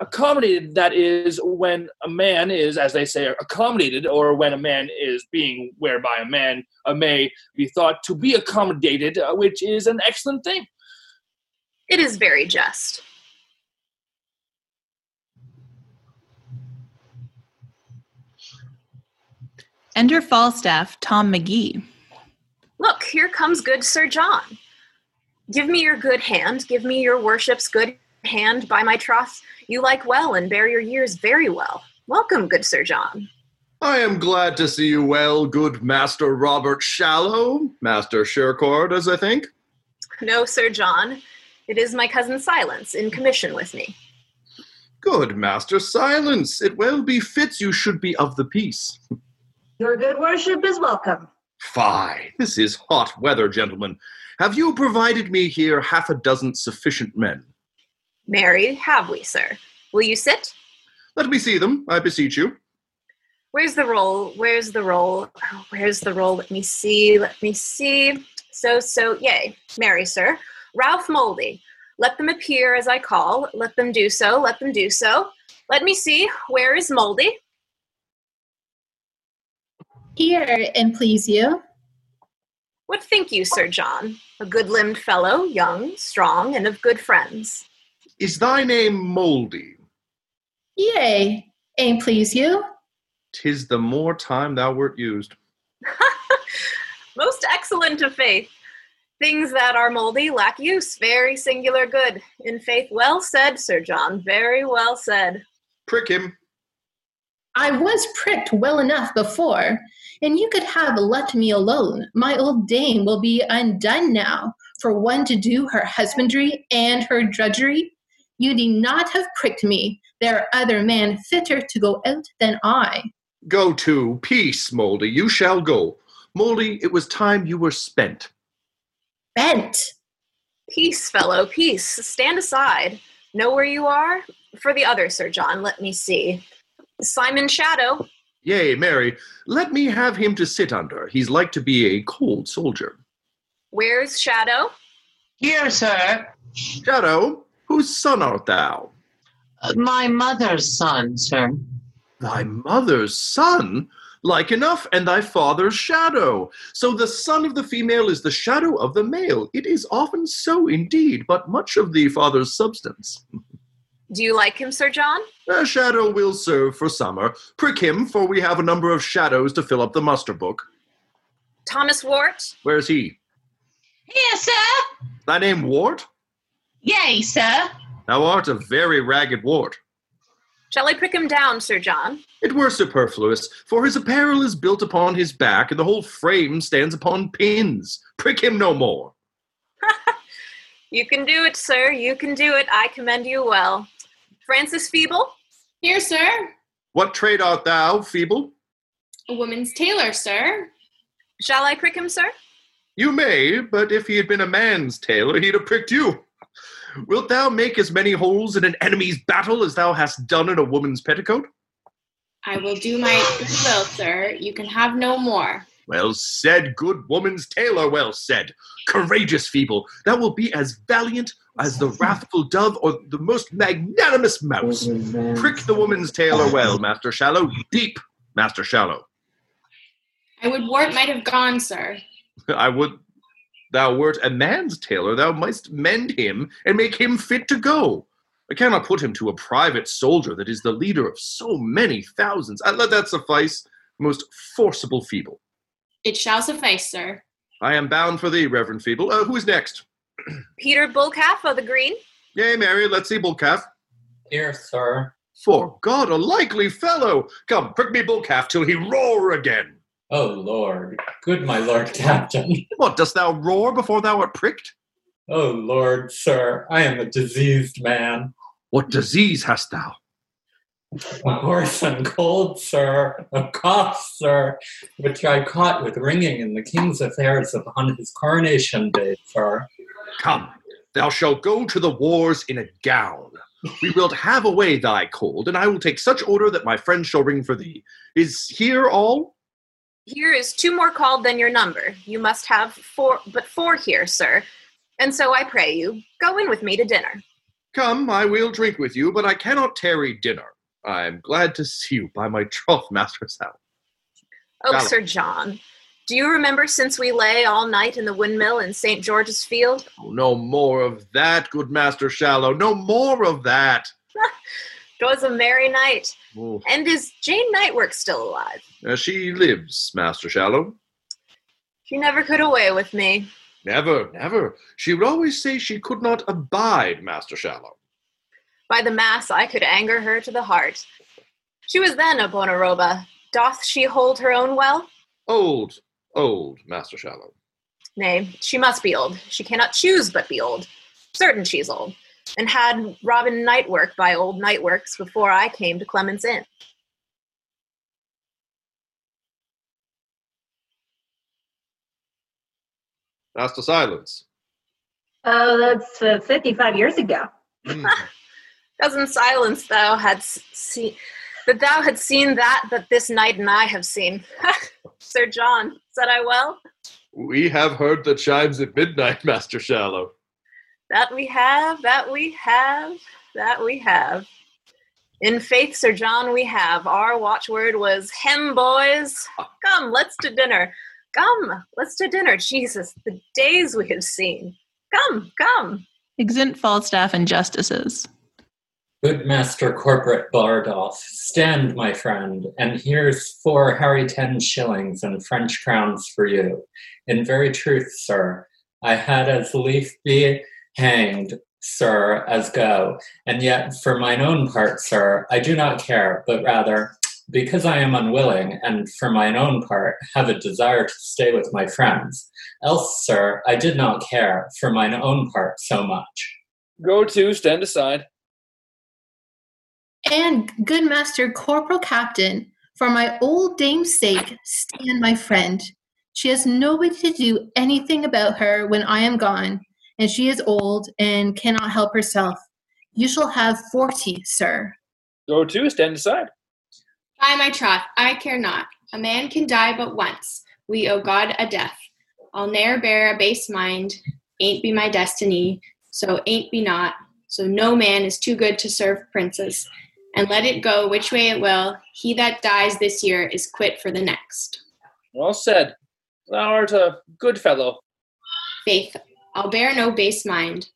Accommodated, that is, when a man is, as they say, accommodated, or when a man is being whereby a man uh, may be thought to be accommodated, uh, which is an excellent thing. It is very just. Enter Falstaff, Tom McGee. Look, here comes good Sir John. Give me your good hand, give me your worship's good hand, by my troth, you like well and bear your years very well. Welcome, good Sir John. I am glad to see you well, good Master Robert Shallow, Master Surecard, as I think. No, Sir John. It is my cousin Silence in commission with me. Good Master Silence, it well befits you should be of the peace. Your good worship is welcome. Fie, this is hot weather, gentlemen. Have you provided me here half a dozen sufficient men? Marry, have we, sir? Will you sit? Let me see them, I beseech you. Where's the roll? Where's the roll? Oh, where's the roll? Let me see. Let me see. So, so, yay. Marry, sir. Ralph Moldy. Let them appear as I call. Let them do so. Let them do so. Let me see. Where is Moldy? Here, and please you. What think you, Sir John? A good limbed fellow, young, strong, and of good friends. Is thy name Moldy? Yea, and please you. Tis the more time thou wert used. Most excellent of faith. Things that are moldy lack use. Very singular good. In faith, well said, Sir John. Very well said. Prick him. I was pricked well enough before, and you could have let me alone. My old dame will be undone now, for one to do her husbandry and her drudgery. You need not have pricked me. There are other men fitter to go out than I. Go to, peace, Moldy, you shall go. Moldy, it was time you were spent. Bent. Peace, fellow, peace. Stand aside. Know where you are? For the other, Sir John, let me see. Simon Shadow. Yea, Marry, let me have him to sit under. He's like to be a cold soldier. Where's Shadow? Here, sir. Shadow, whose son art thou? Uh, my mother's son, sir. Thy mother's son? Like enough, and thy father's shadow. So the son of the female is the shadow of the male. It is often so indeed, but much of the father's substance. Do you like him, Sir John? A shadow will serve for summer. Prick him, for we have a number of shadows to fill up the muster book. Thomas Wart? Where's he? Here, sir. Thy name Wart? Yea, sir. Thou art a very ragged Wart. Shall I prick him down, Sir John? It were superfluous, for his apparel is built upon his back, and the whole frame stands upon pins. Prick him no more. You can do it, sir. You can do it. I commend you well. Francis Feeble? Here, sir. What trade art thou, feeble? A woman's tailor, sir. Shall I prick him, sir? You may, but if he had been a man's tailor, he'd have pricked you. Wilt thou make as many holes in an enemy's battle as thou hast done in a woman's petticoat? I will do my good will, sir. You can have no more. Well said, good woman's tailor, well said. Courageous feeble, thou wilt be as valiant as the wrathful dove or the most magnanimous mouse. Prick the woman's tailor well, Master Shallow. Deep, Master Shallow. I would Wart might have gone, sir. I would thou wert a man's tailor, thou mightst mend him and make him fit to go. I cannot put him to a private soldier that is the leader of so many thousands. I let that suffice, most forcible feeble. It shall suffice, sir. I am bound for thee, Reverend Feeble. Uh, who is next? Peter Bullcalf of the Green? Yea, Marry, let's see Bullcalf. Here, sir. For God, a likely fellow! Come, prick me Bullcalf till he roar again. Oh, Lord. Good, my Lord Captain. What, dost thou roar before thou art pricked? Oh, Lord, sir, I am a diseased man. What disease hast thou? A hoarse and cold, sir, a cough, sir, which I caught with ringing in the king's affairs upon his coronation day, sir. Come, Thou shalt go to the wars in a gown. We wilt have away thy cold, and I will take such order that my friends shall ring for thee. Is here all? Here is two more called than your number. You must have four, but four here, sir. And so I pray you, go in with me to dinner. Come, I will drink with you, but I cannot tarry dinner. I am glad to see you by my troth, Master Sal. Oh, Shallow. Sir John, do you remember since we lay all night in the windmill in St. George's Field? Oh, no more of that, good Master Shallow. No more of that. 'Twas a merry night. Oh, And is Jane Nightwork still alive? uh, she lives, Master Shallow. She never could away with me. Never, never. She would always say she could not abide Master Shallow. By the mass, I could anger her to the heart. She was then a Bonaroba. Doth she hold her own well? Old, old Master Shallow. Nay, she must be old. She cannot choose but be old. Certain she's old. And had Robin Nightwork by old Nightworks before I came to Clements Inn. Master Silence. Oh, that's uh, 55 years ago. Doesn't silence thou had seen that thou had seen that that this night and I have seen. Sir John, said I well? We have heard the chimes at midnight, Master Shallow. That we have, that we have, that we have. In faith, Sir John, we have. Our watchword was hem, boys. Come, let's to dinner. Come, let's to dinner. Jesus, the days we have seen. Come, come. Exint Falstaff and justices. Good Master Corporate Bardolph, stand, my friend, and here's four Harry ten shillings and French crowns for you. In very truth, sir, I had as lief be hanged, sir, as go, and yet for mine own part, sir, I do not care, but rather, because I am unwilling, and for mine own part have a desire to stay with my friends. Else, sir, I did not care for mine own part so much. Go to, stand aside. And good master corporal captain, for my old dame's sake, stand my friend. She has nobody to do anything about her when I am gone, and she is old and cannot help herself. You shall have forty, sir. Go to, stand aside. By my troth, I care not. A man can die but once. We owe God a death. I'll ne'er bear a base mind. Ain't be my destiny. So ain't be not. So no man is too good to serve princes. And let it go which way it will. He that dies this year is quit for the next. Well said. Thou art a good fellow. Faith, I'll bear no base mind.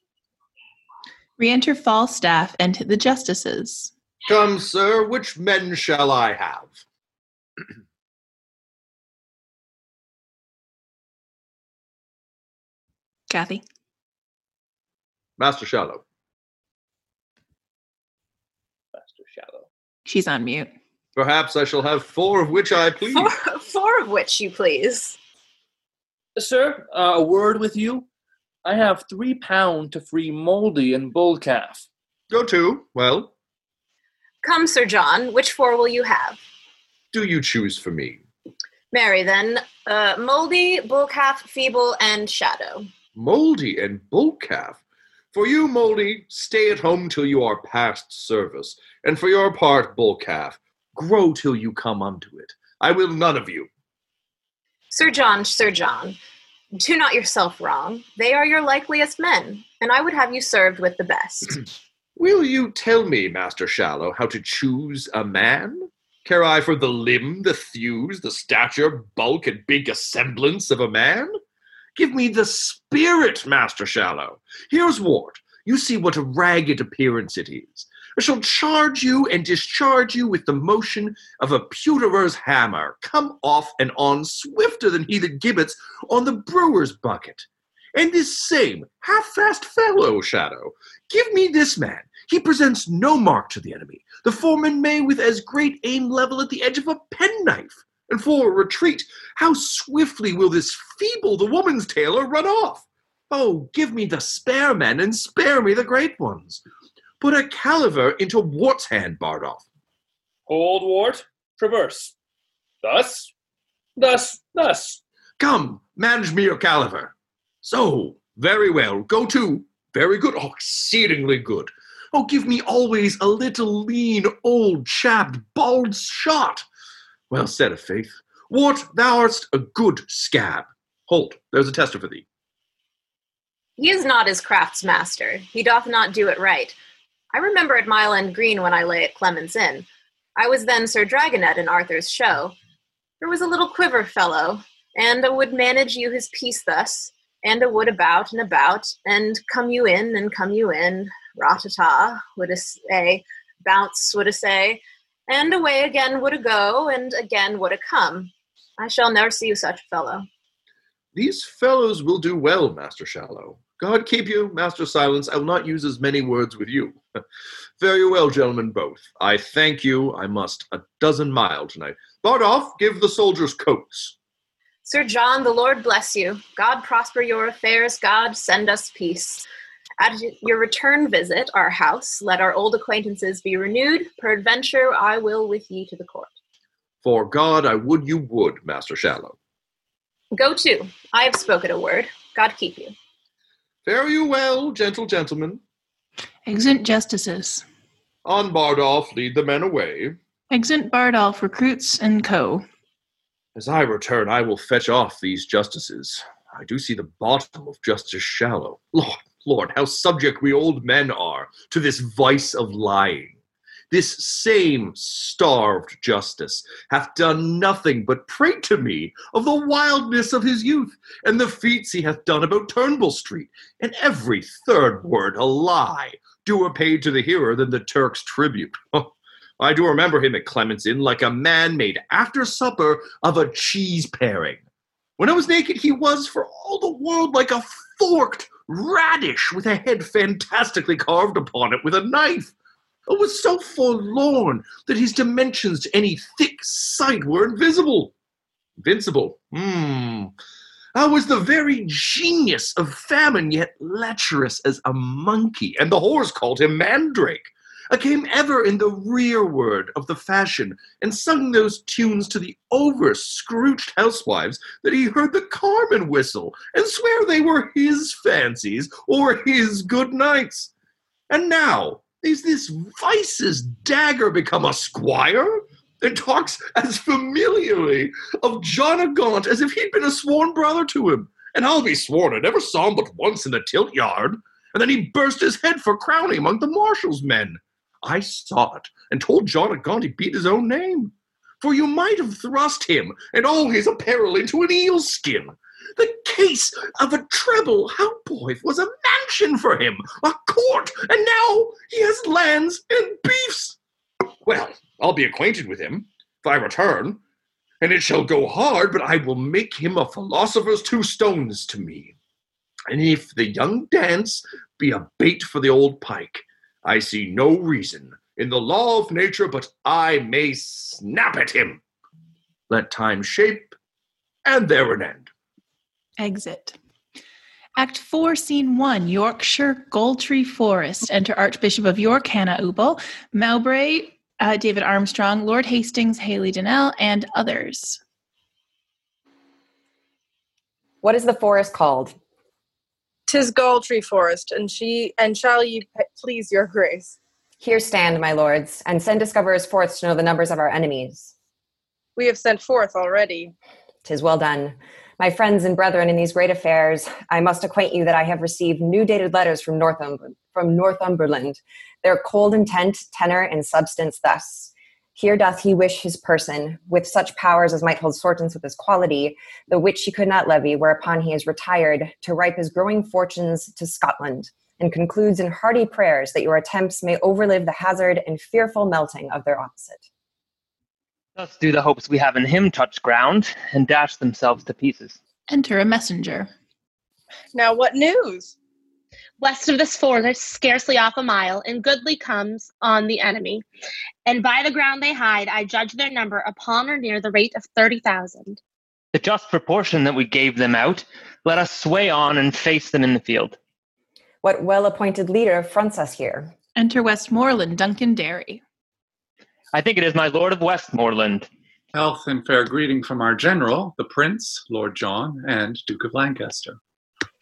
Re-enter Falstaff and the justices. Come, sir, which men shall I have? Kathy. Master Shallow. Master Shallow. She's on mute. Perhaps I shall have four of which I please. Four, four of which you please. Sir, uh, a word with you. I have three pound to free Moldy and Bull Calf. Go to. Well, Come, Sir John, which four will you have? do you choose for me? Marry, then. Uh, Moldy, Bullcalf, Feeble, and Shadow. Moldy and Bullcalf. For you, Moldy, stay at home till you are past service, and for your part, Bullcalf, grow till you come unto it. I will none of you. Sir John, Sir John, do not yourself wrong. They are your likeliest men, and I would have you served with the best. Will you tell me, Master Shallow, how to choose a man? Care I for the limb, the thews, the stature, bulk, and big assemblance of a man? Give me the spirit, Master Shallow. Here's Wart. You see what a ragged appearance it is. I shall charge you and discharge you with the motion of a pewterer's hammer, come off and on swifter than he that gibbets on the brewer's bucket. And this same half-fast fellow, Shadow, give me this man. He presents no mark to the enemy. The foreman may with as great aim level at the edge of a penknife. And for a retreat, how swiftly will this feeble the woman's tailor run off? Oh, give me the spare men and spare me the great ones. Put a caliver into Wart's hand, Bardolph. Hold, Wart. Traverse. Thus. Thus. Thus. Come, manage me your caliver. So, very well. Go to. Very good. Oh, exceedingly good. Oh, give me always a little lean, old, chapped, bald shot. Well said, of faith. Wart, thou art a good scab. Hold, there's a tester for thee. He is not his craft's master. He doth not do it right. I remember at Mile End Green when I lay at Clement's Inn. I was then Sir Dragonet in Arthur's show. There was a little quiver fellow, and a would manage you his piece thus, and a would about and about, and come you in, and come you in, ratata, would a say, bounce, would a say, and away again would a go, and again would a come. I shall never see you such a fellow. These fellows will do well, Master Shallow. God keep you, Master Silence. I will not use as many words with you. Very well, gentlemen both. I thank you. I must a dozen mile tonight. Bardolph, give the soldiers coats. Sir John, the Lord bless you. God prosper your affairs. God send us peace. At your return visit our house, let our old acquaintances be renewed. Peradventure, I will with ye to the court. For God, I would you would, Master Shallow. Go to. I have spoken a word. God keep you. Fare you well, gentle gentlemen. Exit justices. On Bardolph, lead the men away. Exit Bardolph recruits and co. As I return, I will fetch off these justices. I do see the bottom of Justice Shallow. Lord, Lord, how subject we old men are to this vice of lying. This same starved justice hath done nothing but prate to me of the wildness of his youth, and the feats he hath done about Turnbull Street, and every third word a lie, doer paid to the hearer than the Turk's tribute. I do remember him at Clement's Inn like a man made after supper of a cheese paring. When I was naked, he was, for all the world, like a forked radish with a head fantastically carved upon it with a knife. It was so forlorn that his dimensions to any thick sight were invisible. Invincible. Hmm. I was the very genius of famine, yet lecherous as a monkey, and the whores called him Mandrake. I came ever in the rearward of the fashion, and sung those tunes to the over scrooched housewives that he heard the carman whistle, and swear they were his fancies or his good nights. And now is this vice's dagger become a squire? And talks as familiarly of John of Gaunt as if he'd been a sworn brother to him. And I'll be sworn I never saw him but once in the tilt yard. And then he burst his head for crowning among the marshal's men. I saw it and told John of Gaunt he beat his own name. For you might have thrust him and all his apparel into an eel skin. The case of a treble housewife was a mansion for him, a court, and now he has lands and beefs. Well, I'll be acquainted with him if I return, and it shall go hard, but I will make him a philosopher's two stones to me. And if the young dance be a bait for the old pike, I see no reason in the law of nature but I may snap at him. Let time shape, and there an end. Exit. Act 4, Scene 1 Yorkshire Gaultree Forest. Enter Archbishop of York, Hannah Ubel, Mowbray, uh, David Armstrong, Lord Hastings, Haley Donnell, and others. What is the forest called? Tis Gaultree Forest, and she and shall ye p- please your grace. Here stand, my lords, and send discoverers forth to know the numbers of our enemies. We have sent forth already. Tis well done. My friends and brethren in these great affairs, I must acquaint you that I have received new dated letters from, Northumber- from Northumberland. Their cold intent, tenor, and substance thus. Here doth he wish his person, with such powers as might hold sortance with his quality, the which he could not levy, whereupon he is retired to ripe his growing fortunes to Scotland, and concludes in hearty prayers that your attempts may overlive the hazard and fearful melting of their opposite. Thus do the hopes we have in him touch ground and dash themselves to pieces. Enter a messenger. Now, what news? West of this forest, scarcely off a mile, and goodly comes on the enemy. And by the ground they hide, I judge their number upon or near the rate of thirty thousand. The just proportion that we gave them out, let us sway on and face them in the field. What well appointed leader fronts us here? Enter Westmoreland, Duncan Derry. I think it is my Lord of Westmoreland. Health and fair greeting from our general, the Prince, Lord John, and Duke of Lancaster.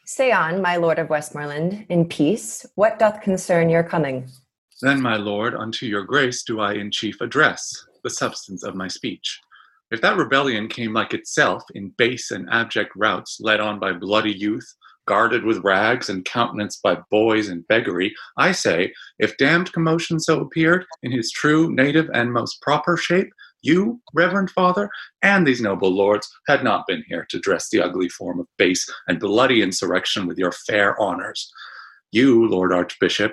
Say on, my lord of Westmoreland, in peace, what doth concern your coming? Then, my lord, unto your grace do I in chief address the substance of my speech. If that rebellion came like itself in base and abject routs, led on by bloody youth, guarded with rags and countenanced by boys and beggary, I say, if damned commotion so appeared in his true, native, and most proper shape, you, reverend father, and these noble lords had not been here to dress the ugly form of base and bloody insurrection with your fair honors. You, Lord Archbishop,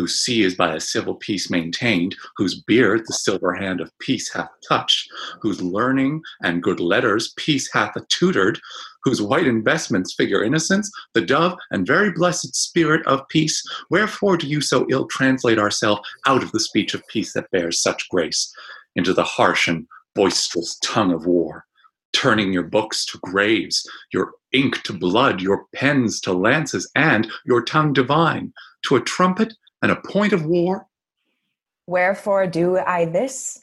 whose see is by a civil peace maintained, whose beard the silver hand of peace hath touched, whose learning and good letters peace hath tutored, whose white investments figure innocence, the dove and very blessed spirit of peace, wherefore do you so ill translate ourselves out of the speech of peace that bears such grace into the harsh and boisterous tongue of war? turning your books to graves, your ink to blood, your pens to lances, and your tongue divine to a trumpet and a point of war? Wherefore do I this?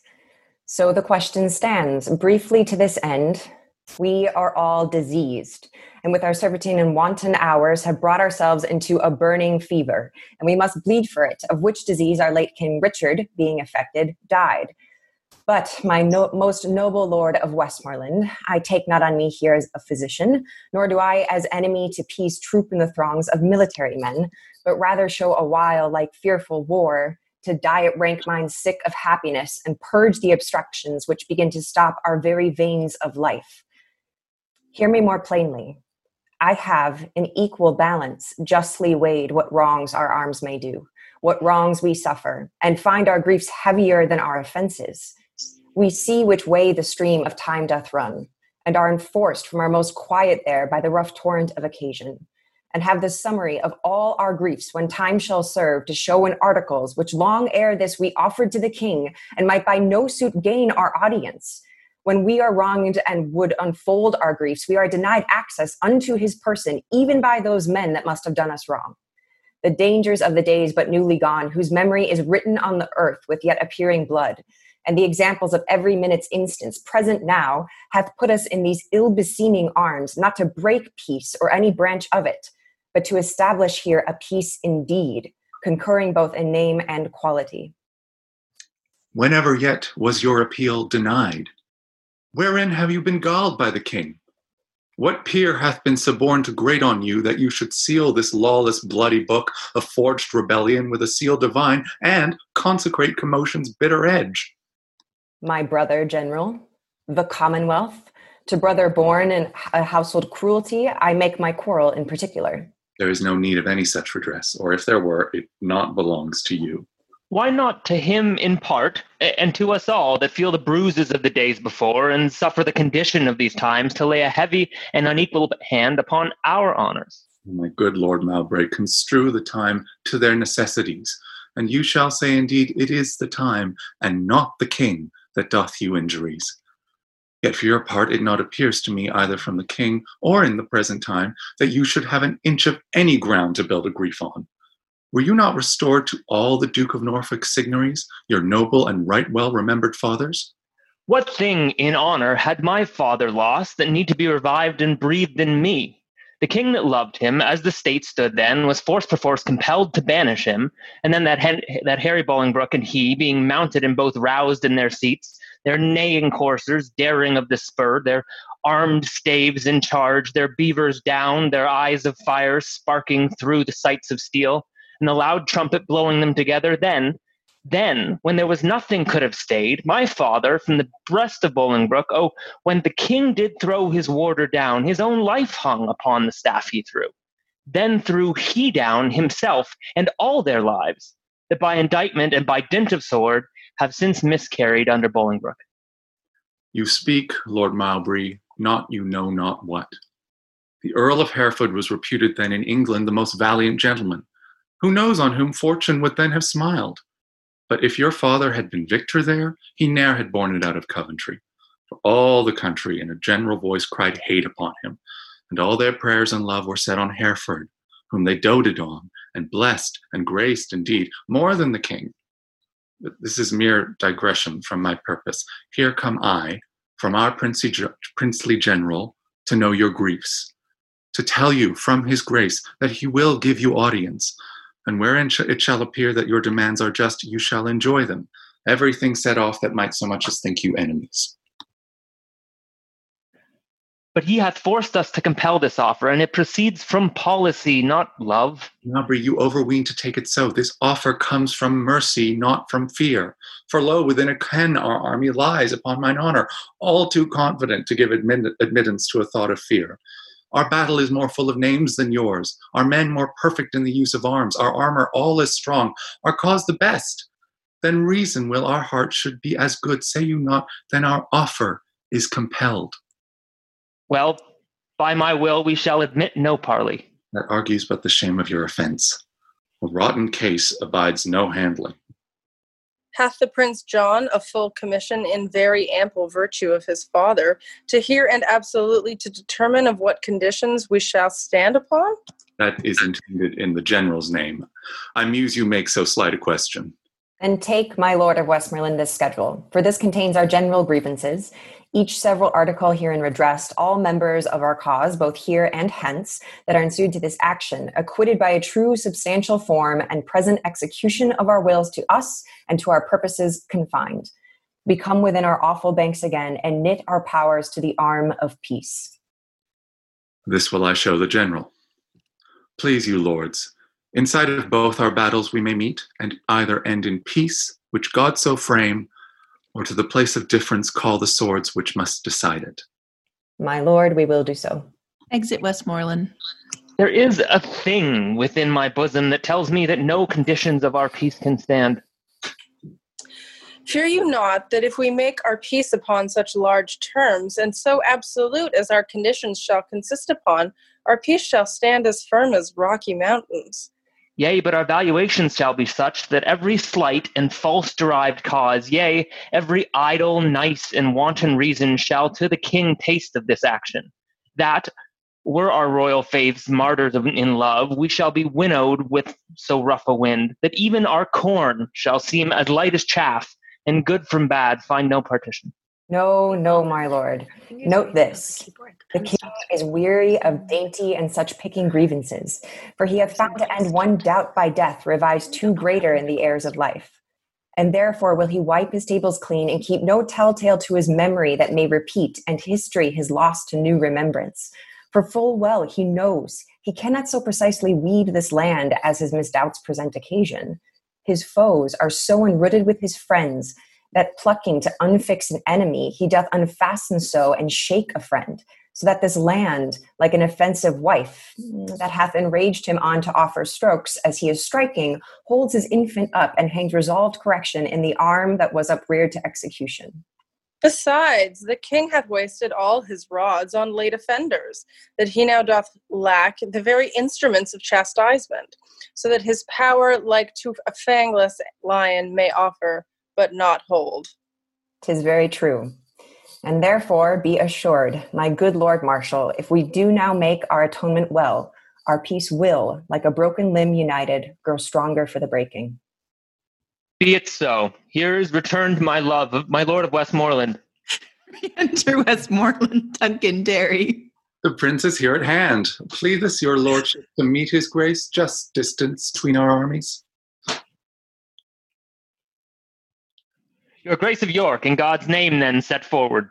So the question stands briefly to this end. We are all diseased, and with our serpentine and wanton hours have brought ourselves into a burning fever, and we must bleed for it, of which disease our late King Richard, being affected, died. But, my no- most noble lord of Westmoreland, I take not on me here as a physician, nor do I as enemy to peace troop in the throngs of military men, but rather show a while like fearful war to diet rank minds sick of happiness and purge the obstructions which begin to stop our very veins of life. Hear me more plainly. I have, in equal balance, justly weighed what wrongs our arms may do, what wrongs we suffer, and find our griefs heavier than our offenses. We see which way the stream of time doth run, and are enforced from our most quiet there by the rough torrent of occasion and have the summary of all our griefs when time shall serve to show in articles which long ere this we offered to the king and might by no suit gain our audience. When we are wronged and would unfold our griefs we are denied access unto his person even by those men that must have done us wrong. The dangers of the days but newly gone whose memory is written on the earth with yet appearing blood and the examples of every minute's instance present now hath put us in these ill beseeming arms not to break peace or any branch of it but to establish here a peace indeed, concurring both in name and quality. Whenever yet was your appeal denied? Wherein have you been galled by the king? What peer hath been suborned to grate on you that you should seal this lawless, bloody book of forged rebellion with a seal divine and consecrate commotion's bitter edge? My brother, General, the Commonwealth, to brother born in a household cruelty, I make my quarrel in particular. There is no need of any such redress, or if there were, it not belongs to you. Why not to him in part, and to us all that feel the bruises of the days before and suffer the condition of these times, to lay a heavy and unequal hand upon our honors? Oh, my good Lord Mowbray, construe the time to their necessities, and you shall say indeed it is the time, and not the king, that doth you injuries. Yet for your part, it not appears to me, either from the king or in the present time, that you should have an inch of any ground to build a grief on. Were you not restored to all the Duke of Norfolk's signories, your noble and right well remembered fathers? What thing in honor had my father lost that need to be revived and breathed in me? The king that loved him, as the state stood then, was force perforce compelled to banish him, and then that, that Harry Bolingbroke and he, being mounted and both roused in their seats, their neighing coursers, daring of the spur, their armed staves in charge, their beavers down, their eyes of fire sparking through the sights of steel, and the loud trumpet blowing them together, then, then, when there was nothing could have stayed, my father, from the breast of Bolingbroke, oh, when the king did throw his warder down, his own life hung upon the staff he threw. Then threw he down himself and all their lives, that by indictment and by dint of sword have since miscarried under Bolingbroke. You speak, Lord Mowbray, not you know not what. The Earl of Hereford was reputed then in England the most valiant gentleman. Who knows on whom fortune would then have smiled? But if your father had been victor there, he ne'er had borne it out of Coventry. For all the country in a general voice cried hate upon him, and all their prayers and love were set on Hereford, whom they doted on, and blessed and graced indeed, more than the king, this is mere digression from my purpose. Here come I, from our princely, princely general, to know your griefs, to tell you from his grace that he will give you audience. And wherein it shall appear that your demands are just, you shall enjoy them. Everything set off that might so much as think you enemies. But he hath forced us to compel this offer, and it proceeds from policy, not love. Mowbray, you overween to take it so. This offer comes from mercy, not from fear. For lo, within a ken our army lies upon mine honor, all too confident to give admit- admittance to a thought of fear. Our battle is more full of names than yours, our men more perfect in the use of arms, our armor all as strong, our cause the best. Then reason will our heart should be as good, say you not, then our offer is compelled. Well, by my will we shall admit no parley. That argues but the shame of your offense. A rotten case abides no handling. Hath the Prince John a full commission in very ample virtue of his father to hear and absolutely to determine of what conditions we shall stand upon? That is intended in the general's name. I muse you make so slight a question. And take, my lord of Westmoreland, this schedule, for this contains our general grievances, each several article herein redressed, all members of our cause, both here and hence, that are ensued to this action, acquitted by a true substantial form and present execution of our wills to us and to our purposes confined. We come within our awful banks again and knit our powers to the arm of peace. This will I show the general. Please you, lords, inside of both our battles we may meet, and either end in peace, which God so frame, or to the place of difference call the swords which must decide it. My lord, we will do so. Exit Westmoreland. There is a thing within my bosom that tells me that no conditions of our peace can stand. Fear you not that if we make our peace upon such large terms, and so absolute as our conditions shall consist upon, our peace shall stand as firm as rocky mountains. Yea, but our valuations shall be such that every slight and false derived cause, yea, every idle, nice, and wanton reason shall to the king taste of this action. That, were our royal faiths martyrs in love, we shall be winnowed with so rough a wind, that even our corn shall seem as light as chaff, and good from bad find no partition. No, no, my lord. Note this the king is weary of dainty and such picking grievances, for he hath found to end one doubt by death revives two greater in the heirs of life. And therefore will he wipe his tables clean and keep no telltale to his memory that may repeat, and history his loss to new remembrance. For full well he knows he cannot so precisely weed this land as his misdoubts present occasion. His foes are so enrooted with his friends that plucking to unfix an enemy, he doth unfasten so and shake a friend, so that this land, like an offensive wife, that hath enraged him on to offer strokes as he is striking, holds his infant up and hangs resolved correction in the arm that was upreared to execution. Besides, the king hath wasted all his rods on late offenders, that he now doth lack the very instruments of chastisement, so that his power, like to a fangless lion, may offer, but not hold. Tis very true. And therefore, be assured, my good Lord Marshal, if we do now make our atonement well, our peace will, like a broken limb united, grow stronger for the breaking. Be it so. Here is returned my love, my lord of Westmoreland. Enter Westmoreland, Duncan Derry. The prince is here at hand. Pleaseth your lordship to meet his grace, just distance between our armies. Your Grace of York, in God's name, then set forward.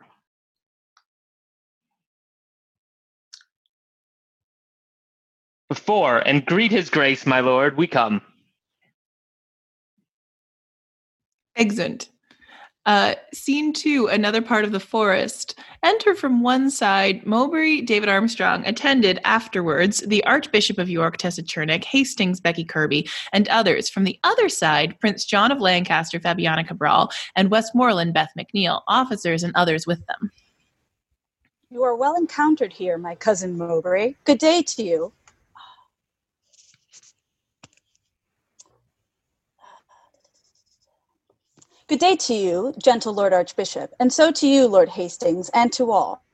Before and greet his grace, my lord, we come. Exit. Uh, scene two, another part of the forest. Enter from one side Mowbray, David Armstrong, attended afterwards the Archbishop of York, Tessa Chernick, Hastings, Becky Kirby, and others. From the other side, Prince John of Lancaster, Fabiana Cabral, and Westmoreland, Beth McNeil, officers and others with them. You are well encountered here, my cousin Mowbray. Good day to you. Good day to you, gentle Lord Archbishop, and so to you, Lord Hastings, and to all.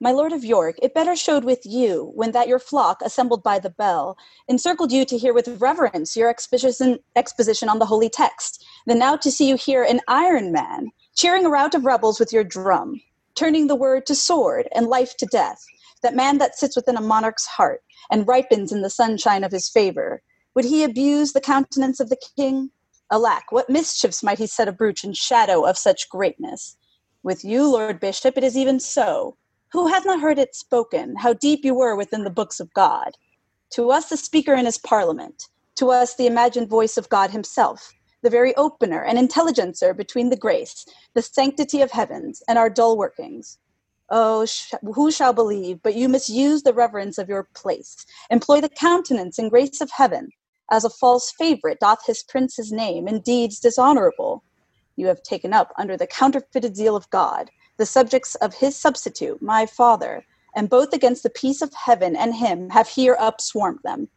My Lord of York, it better showed with you when that your flock, assembled by the bell, encircled you to hear with reverence your exposition, on the holy text, than now to see you here an iron man, cheering a rout of rebels with your drum, turning the word to sword and life to death, that man that sits within a monarch's heart and ripens in the sunshine of his favor, would he abuse the countenance of the king? Alack, what mischiefs might he set abroach in shadow of such greatness? With you, Lord Bishop, it is even so. Who hath not heard it spoken, how deep you were within the books of God? To us, the speaker in his parliament, to us, the imagined voice of God himself, the very opener and intelligencer between the grace, the sanctity of heavens, and our dull workings. Oh, sh- who shall believe? But you misuse the reverence of your place. Employ the countenance and grace of heaven. As a false favorite doth his prince's name in deeds dishonorable. You have taken up under the counterfeited zeal of God the subjects of his substitute, my father, and both against the peace of heaven and him have here upswarmed them.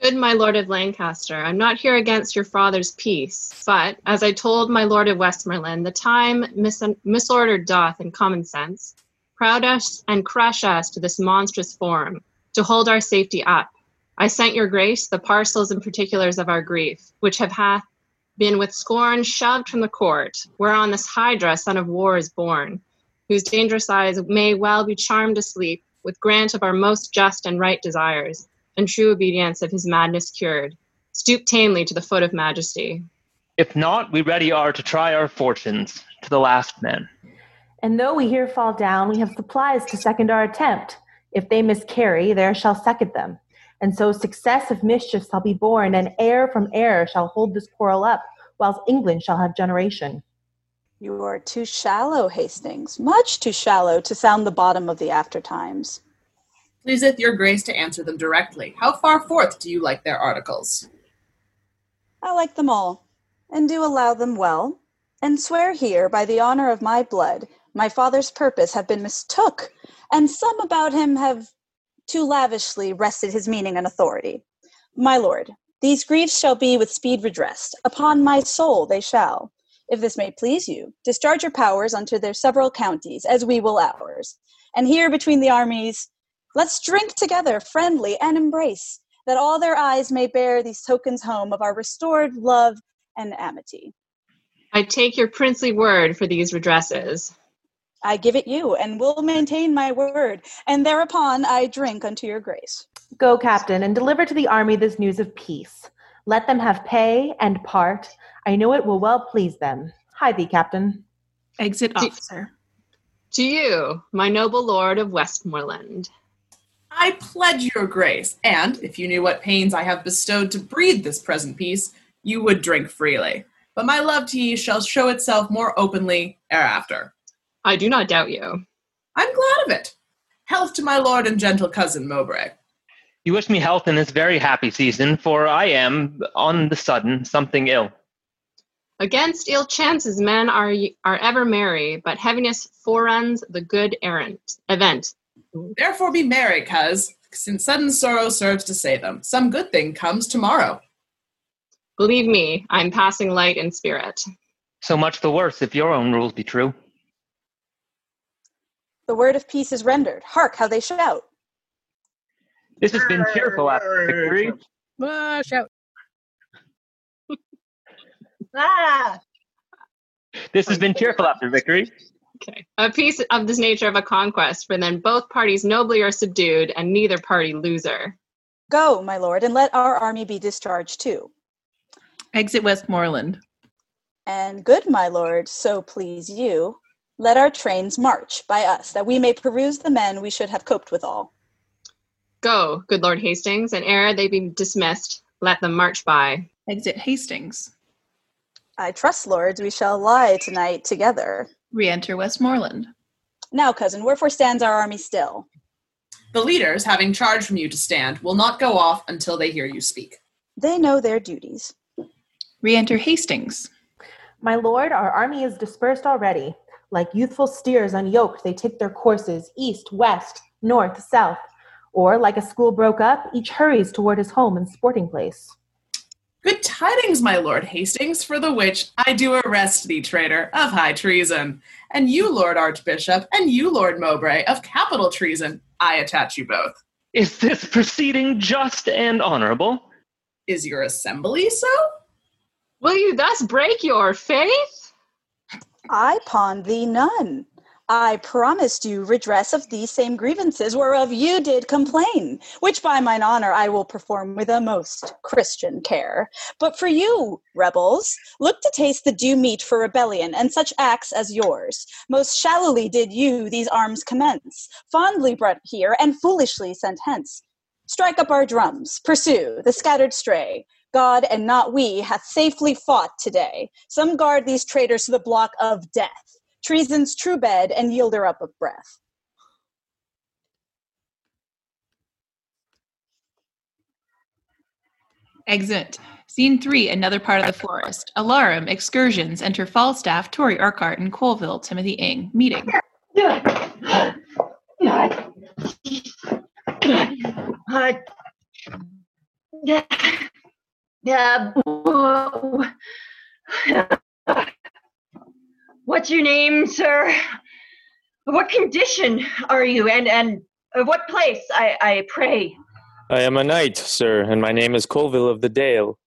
Good my lord of Lancaster, I'm not here against your father's peace, but, as I told my lord of Westmoreland, the time mis- misordered doth in common sense, crowd us and crush us to this monstrous form, to hold our safety up. I sent your grace the parcels and particulars of our grief, which have hath been with scorn shoved from the court, whereon this Hydra, son of war, is born, whose dangerous eyes may well be charmed asleep with grant of our most just and right desires, and true obedience of his madness cured. Stoop tamely to the foot of majesty. If not, we ready are to try our fortunes to the last man. And though we here fall down, we have supplies to second our attempt. If they miscarry, there shall second them. And so success of mischief shall be born, and heir from heir shall hold this quarrel up, whilst England shall have generation. You are too shallow, Hastings, much too shallow to sound the bottom of the after times. Pleaseth your grace to answer them directly. How far forth do you like their articles? I like them all, and do allow them well, and swear here by the honor of my blood, my father's purpose have been mistook, and some about him have too lavishly rested his meaning and authority. My lord, these griefs shall be with speed redressed. Upon my soul they shall. If this may please you, discharge your powers unto their several counties, as we will ours. And here between the armies, let's drink together, friendly, and embrace, that all their eyes may bear these tokens home of our restored love and amity. I take your princely word for these redresses. I give it you, and will maintain my word, and thereupon I drink unto your grace. Go, captain, and deliver to the army this news of peace. Let them have pay and part. I know it will well please them. Hie thee, captain. Exit officer. To you, my noble lord of Westmoreland. I pledge your grace, and if you knew what pains I have bestowed to breed this present peace, you would drink freely. But my love to ye shall show itself more openly hereafter. I do not doubt you. I'm glad of it. Health to my lord and gentle cousin Mowbray. You wish me health in this very happy season, for I am, on the sudden, something ill. Against ill chances men are are ever merry, but heaviness foreruns the good errant event. Therefore be merry, cuz, since sudden sorrow serves to save them. Some good thing comes tomorrow. Believe me, I'm passing light in spirit. So much the worse if your own rules be true. The word of peace is rendered. Hark how they shout. This has been cheerful after victory. Ah, shout. ah! This has been cheerful after victory. Okay. A piece of this nature of a conquest, for then both parties nobly are subdued, and neither party loser. Go, my lord, and let our army be discharged too. Exit Westmoreland. And good, my lord, so please you, let our trains march by us, that we may peruse the men we should have coped withal. Go, good Lord Hastings, and ere they be dismissed, let them march by. Exit Hastings. I trust, lords, we shall lie tonight together. Re enter Westmoreland. Now, cousin, wherefore stands our army still? The leaders, having charge from you to stand, will not go off until they hear you speak. They know their duties. Re enter Hastings. My lord, our army is dispersed already. Like youthful steers unyoked, they take their courses east, west, north, south. Or, like a school broke up, each hurries toward his home and sporting place. Good tidings, my lord Hastings, for the which I do arrest thee, traitor, of high treason. And you, lord archbishop, and you, lord Mowbray, of capital treason. I attach you both. Is this proceeding just and honorable? Is your assembly so? Will you thus break your faith? I pawn thee none. I promised you redress of these same grievances whereof you did complain, which by mine honor I will perform with a most Christian care. But for you, rebels, look to taste the due meat for rebellion and such acts as yours. Most shallowly did you these arms commence, fondly brought here and foolishly sent hence. Strike up our drums, pursue the scattered stray. God and not we hath safely fought today. Some guard these traitors to the block of death treason's true bed and yielder up of breath. Exit. Scene three, another part of the forest. Alarum, excursions, enter Falstaff, Tori Urquhart, and Colville, Timothy Ing. Meeting. Yeah, What's your name, sir? What condition are you, and and what place? I I pray. I am a knight, sir, and my name is Colville of the Dale.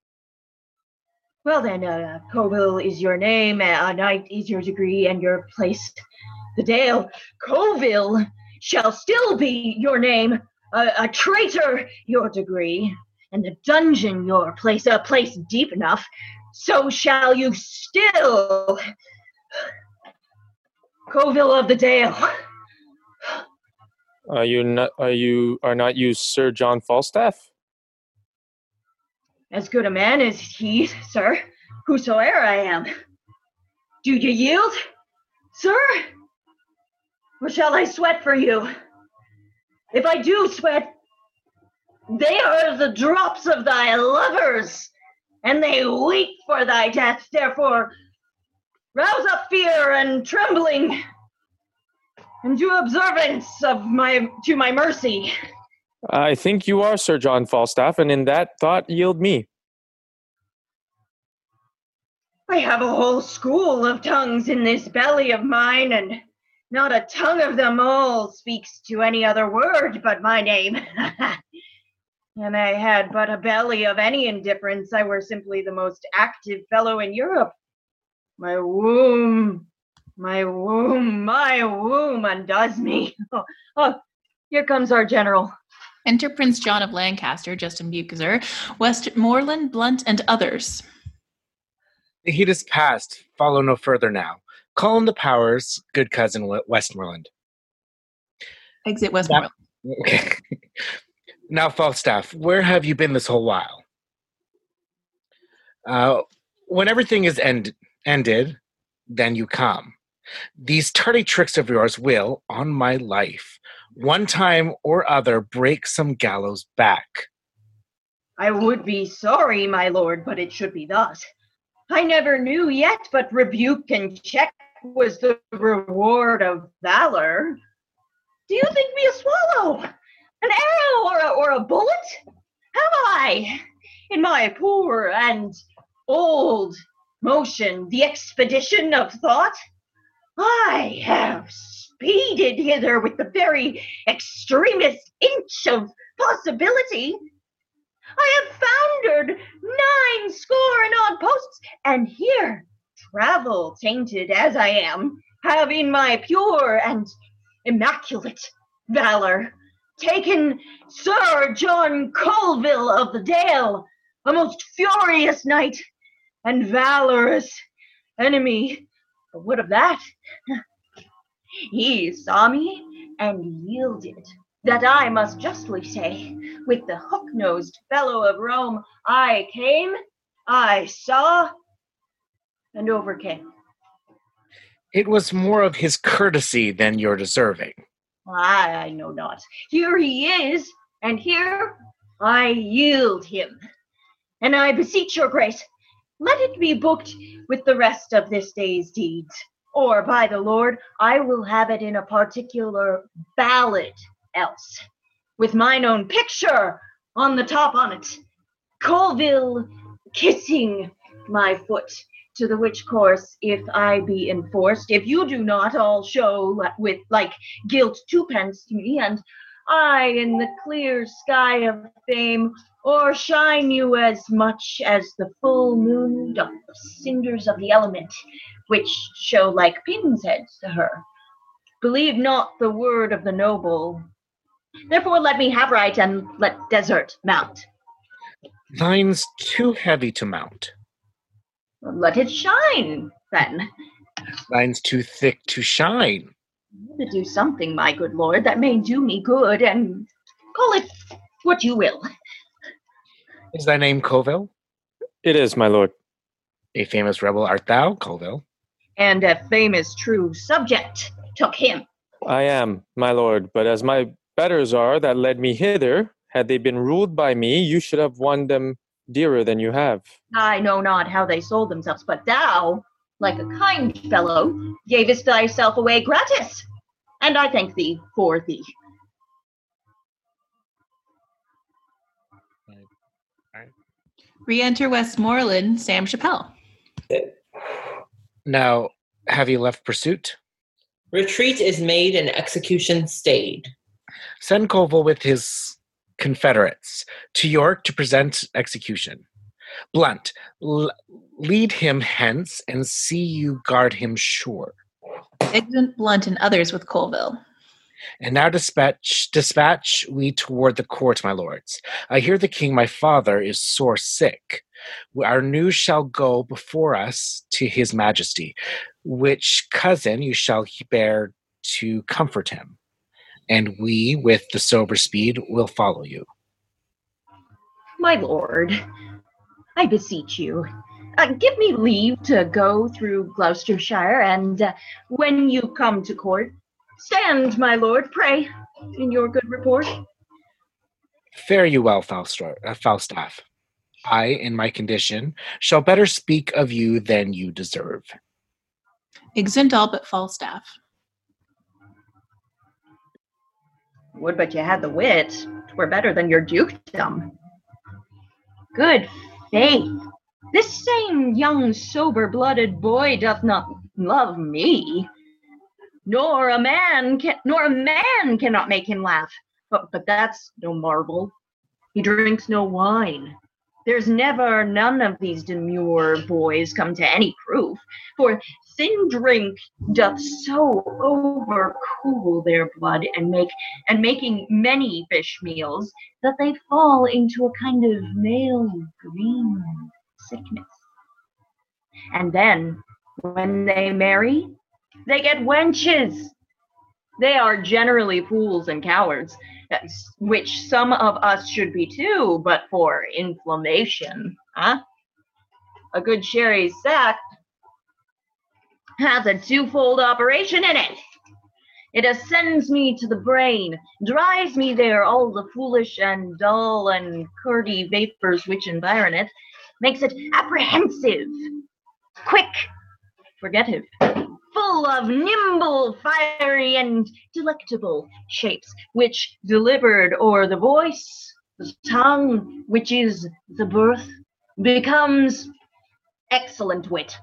Well then, uh, Colville is your name, a knight is your degree, and your place, the Dale. Colville shall still be your name, a, a traitor your degree, and the dungeon your place, uh, a place deep enough. So shall you still Colville of the Dale. Are you not? Are you are not you Sir John Falstaff? As good a man as he, sir, whosoe'er I am. Do you yield, sir? Or shall I sweat for you? If I do sweat, they are the drops of thy lovers, and they weep for thy death. Therefore, rouse up fear and trembling and do observance of my to my mercy I think you are Sir John Falstaff, and in that thought yield me. i have a whole school of tongues in this belly of mine and not a tongue of them all speaks to any other word but my name and i had but a belly of any indifference i were simply the most active fellow in europe my womb, my womb, my womb undoes me. Oh, oh, here comes our general. Enter Prince John of Lancaster, Justin Bukeser, Westmoreland, Blunt, and others. The heat is past. Follow no further now. Call in the powers, good cousin Westmoreland. Exit Westmoreland. Now, okay. now, Falstaff, where have you been this whole while? Uh, when everything is ended, ended, then you come. These tardy tricks of yours will, on my life, one time or other break some gallows back. I would be sorry, my lord, but it should be thus. I never knew yet but rebuke and check was the reward of valor. Do you think me a swallow, an arrow, or a, or a bullet? Have I, in my poor and old motion, the expedition of thought. I have speeded hither with the very extremest inch of possibility. I have foundered nine score and odd posts, and here, travel tainted as I am, have in my pure and immaculate valor taken Sir John Colville of the Dale, a most furious knight and valorous enemy. But what of that? he saw me and yielded. That I must justly say, with the hook nosed fellow of Rome, I came, I saw, and overcame. It was more of his courtesy than your deserving. I, I know not. Here he is, and here I yield him. And I beseech your grace, let it be booked with the rest of this day's deeds. Or, by the Lord, I will have it in a particular ballad else, with mine own picture on the top on it. Colville kissing my foot, to the which course, if I be enforced, if you do not, I'll show with like guilt twopence to me, and I in the clear sky of fame or shine you as much as the full moon doth the cinders of the element, which show like pins' heads to her. believe not the word of the noble. Therefore let me have right and let desert mount. Thine's too heavy to mount. Let it shine, then. Thine's too thick to shine. To do something, my good lord, that may do me good, and call it what you will. Is thy name Colville? It is, my lord. A famous rebel art thou, Colville? And a famous true subject took him. I am, my lord, but as my betters are that led me hither, had they been ruled by me, you should have won them dearer than you have. I know not how they sold themselves, but thou, like a kind fellow, gavest thyself away gratis, and I thank thee for thee. Re-enter Westmoreland, Sam Chappelle. Now, have you left pursuit? Retreat is made and execution stayed. Send Colville with his confederates to York to present execution. Blunt, l- lead him hence and see you guard him sure. Exeunt Blunt and others with Colville. And now dispatch dispatch we toward the court, my lords. I hear the king, my father, is sore sick. Our news shall go before us to his majesty, which cousin you shall bear to comfort him. And we, with the sober speed, will follow you. My lord, I beseech you, uh, give me leave to go through Gloucestershire, and uh, when you come to court, stand, my lord, pray, in your good report. Fare you well, uh, Falstaff. I, in my condition, shall better speak of you than you deserve. Exeunt all but Falstaff. Would but you had the wit, twere better than your dukedom. Good faith, this same young sober-blooded boy doth not love me, nor a man can, nor a man cannot make him laugh. But but that's no marvel. He drinks no wine. There's never none of these demure boys come to any proof, for thin drink doth so overcool their blood and make and making many fish meals that they fall into a kind of male green sickness. And then when they marry, they get wenches. They are generally fools and cowards, which some of us should be too, but for inflammation, huh? A good sherry sack has a twofold operation in it. It ascends me to the brain, drives me there all the foolish and dull and curdy vapors which environ it, makes it apprehensive, quick, forgetive, full of nimble, fiery, and delectable shapes, which delivered o'er the voice, the tongue, which is the birth, becomes excellent wit.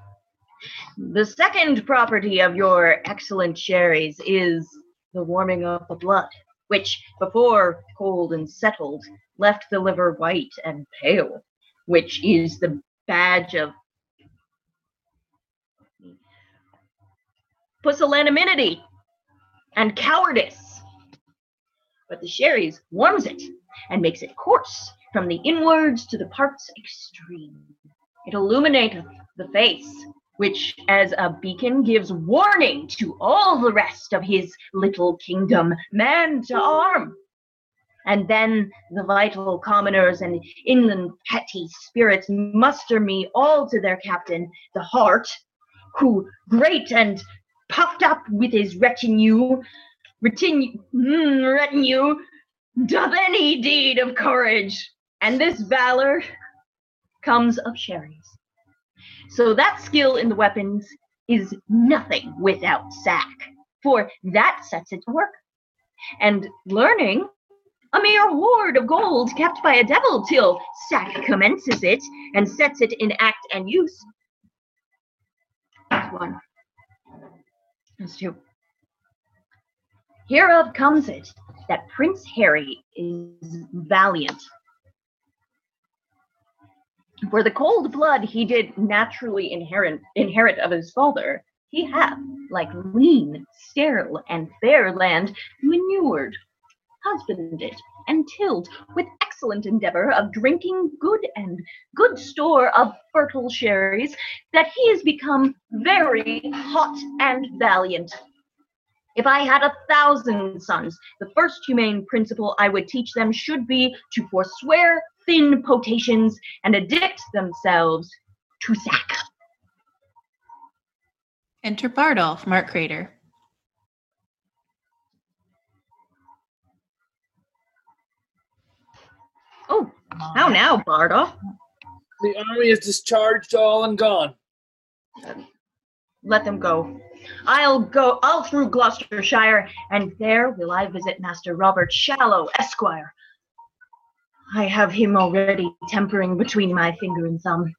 The second property of your excellent sherries is the warming of the blood, which, before cold and settled, left the liver white and pale, which is the badge of pusillanimity and cowardice. But the sherries warms it and makes it coarse from the inwards to the parts extreme. It illuminateth the face, which as a beacon gives warning to all the rest of his little kingdom, man to arm. And then the vital commoners and inland petty spirits muster me all to their captain, the heart, who, great and puffed up with his retinue, retinue, mm, retinue, doth any deed of courage. And this valor comes of sherries. So that skill in the weapons is nothing without sack, for that sets it to work. And learning, a mere hoard of gold kept by a devil till sack commences it and sets it in act and use. That's one. That's two. Hereof comes it that Prince Harry is valiant. For the cold blood he did naturally inherit, inherit of his father, he hath, like lean, sterile, and fair land, manured, husbanded, and tilled with excellent endeavor of drinking good and good store of fertile sherries, that he is become very hot and valiant. If I had a thousand sons, the first humane principle I would teach them should be to forswear thin potations and addict themselves to sack. Enter Bardolph, Mark Crater. Oh, how now, Bardolph? The army is discharged all and gone. Let them go. I'll go all through Gloucestershire, and there will I visit Master Robert Shallow, Esquire. I have him already tempering between my finger and thumb,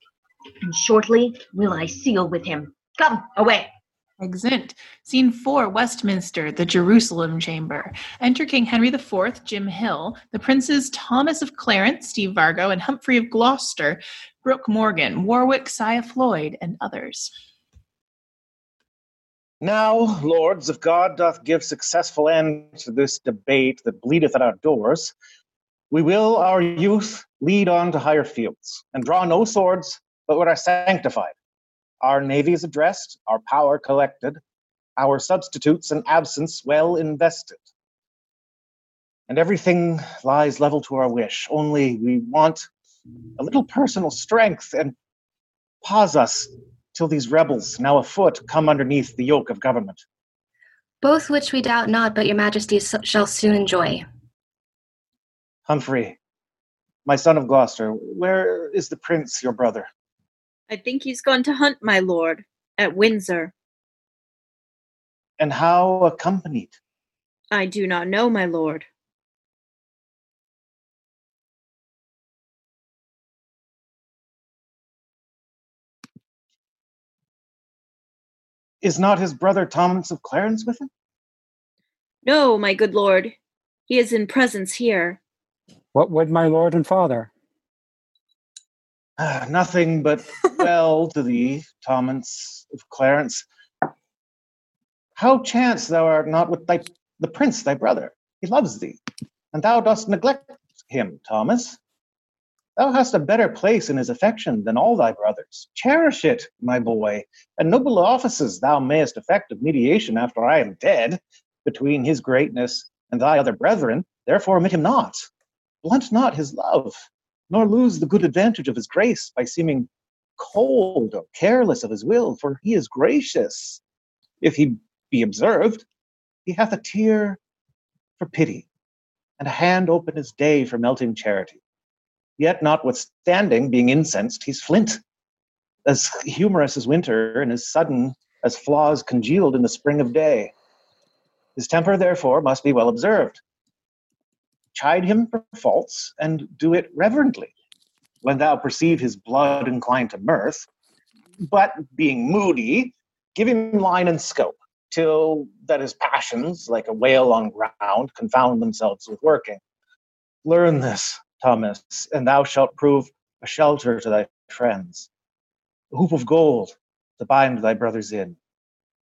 and shortly will I seal with him. Come, away. Exeunt. Scene 4, Westminster, the Jerusalem Chamber. Enter King Henry IV, Jim Hill, the princes Thomas of Clarence, Steve Vargo, and Humphrey of Gloucester, Brooke Morgan, Warwick, Sia Floyd, and others. Now, lords, if God doth give successful end to this debate that bleedeth at our doors, we will our youth lead on to higher fields, and draw no swords, but what are sanctified. Our navies addressed, our power collected, our substitutes and absence well invested. And everything lies level to our wish, only we want a little personal strength and pause us till these rebels, now afoot, come underneath the yoke of government. Both which we doubt not, but your majesty shall soon enjoy. Humphrey, my son of Gloucester, where is the prince, your brother? I think he's gone to hunt, my lord, at Windsor. And how accompanied? I do not know, my lord. Is not his brother Thomas of Clarence with him? No, my good lord. He is in presence here. What would my lord and father? Ah, nothing but well to thee, Thomas of Clarence. How chance thou art not with thy the prince thy brother? He loves thee, and thou dost neglect him, Thomas. Thou hast a better place in his affection than all thy brothers. Cherish it, my boy, and noble offices thou mayest effect of mediation after I am dead, between his greatness and thy other brethren. Therefore omit him not. Blunt not his love, nor lose the good advantage of his grace by seeming cold or careless of his will, for he is gracious. If he be observed, he hath a tear for pity, and a hand open as day for melting charity. Yet, notwithstanding being incensed, he's flint, as humorous as winter, and as sudden as flaws congealed in the spring of day. His temper, therefore, must be well observed. Chide him for faults, and do it reverently. When thou perceive his blood inclined to mirth, but being moody, give him line and scope, till that his passions, like a whale on ground, confound themselves with working. Learn this, Thomas, and thou shalt prove a shelter to thy friends, a hoop of gold to bind thy brothers in,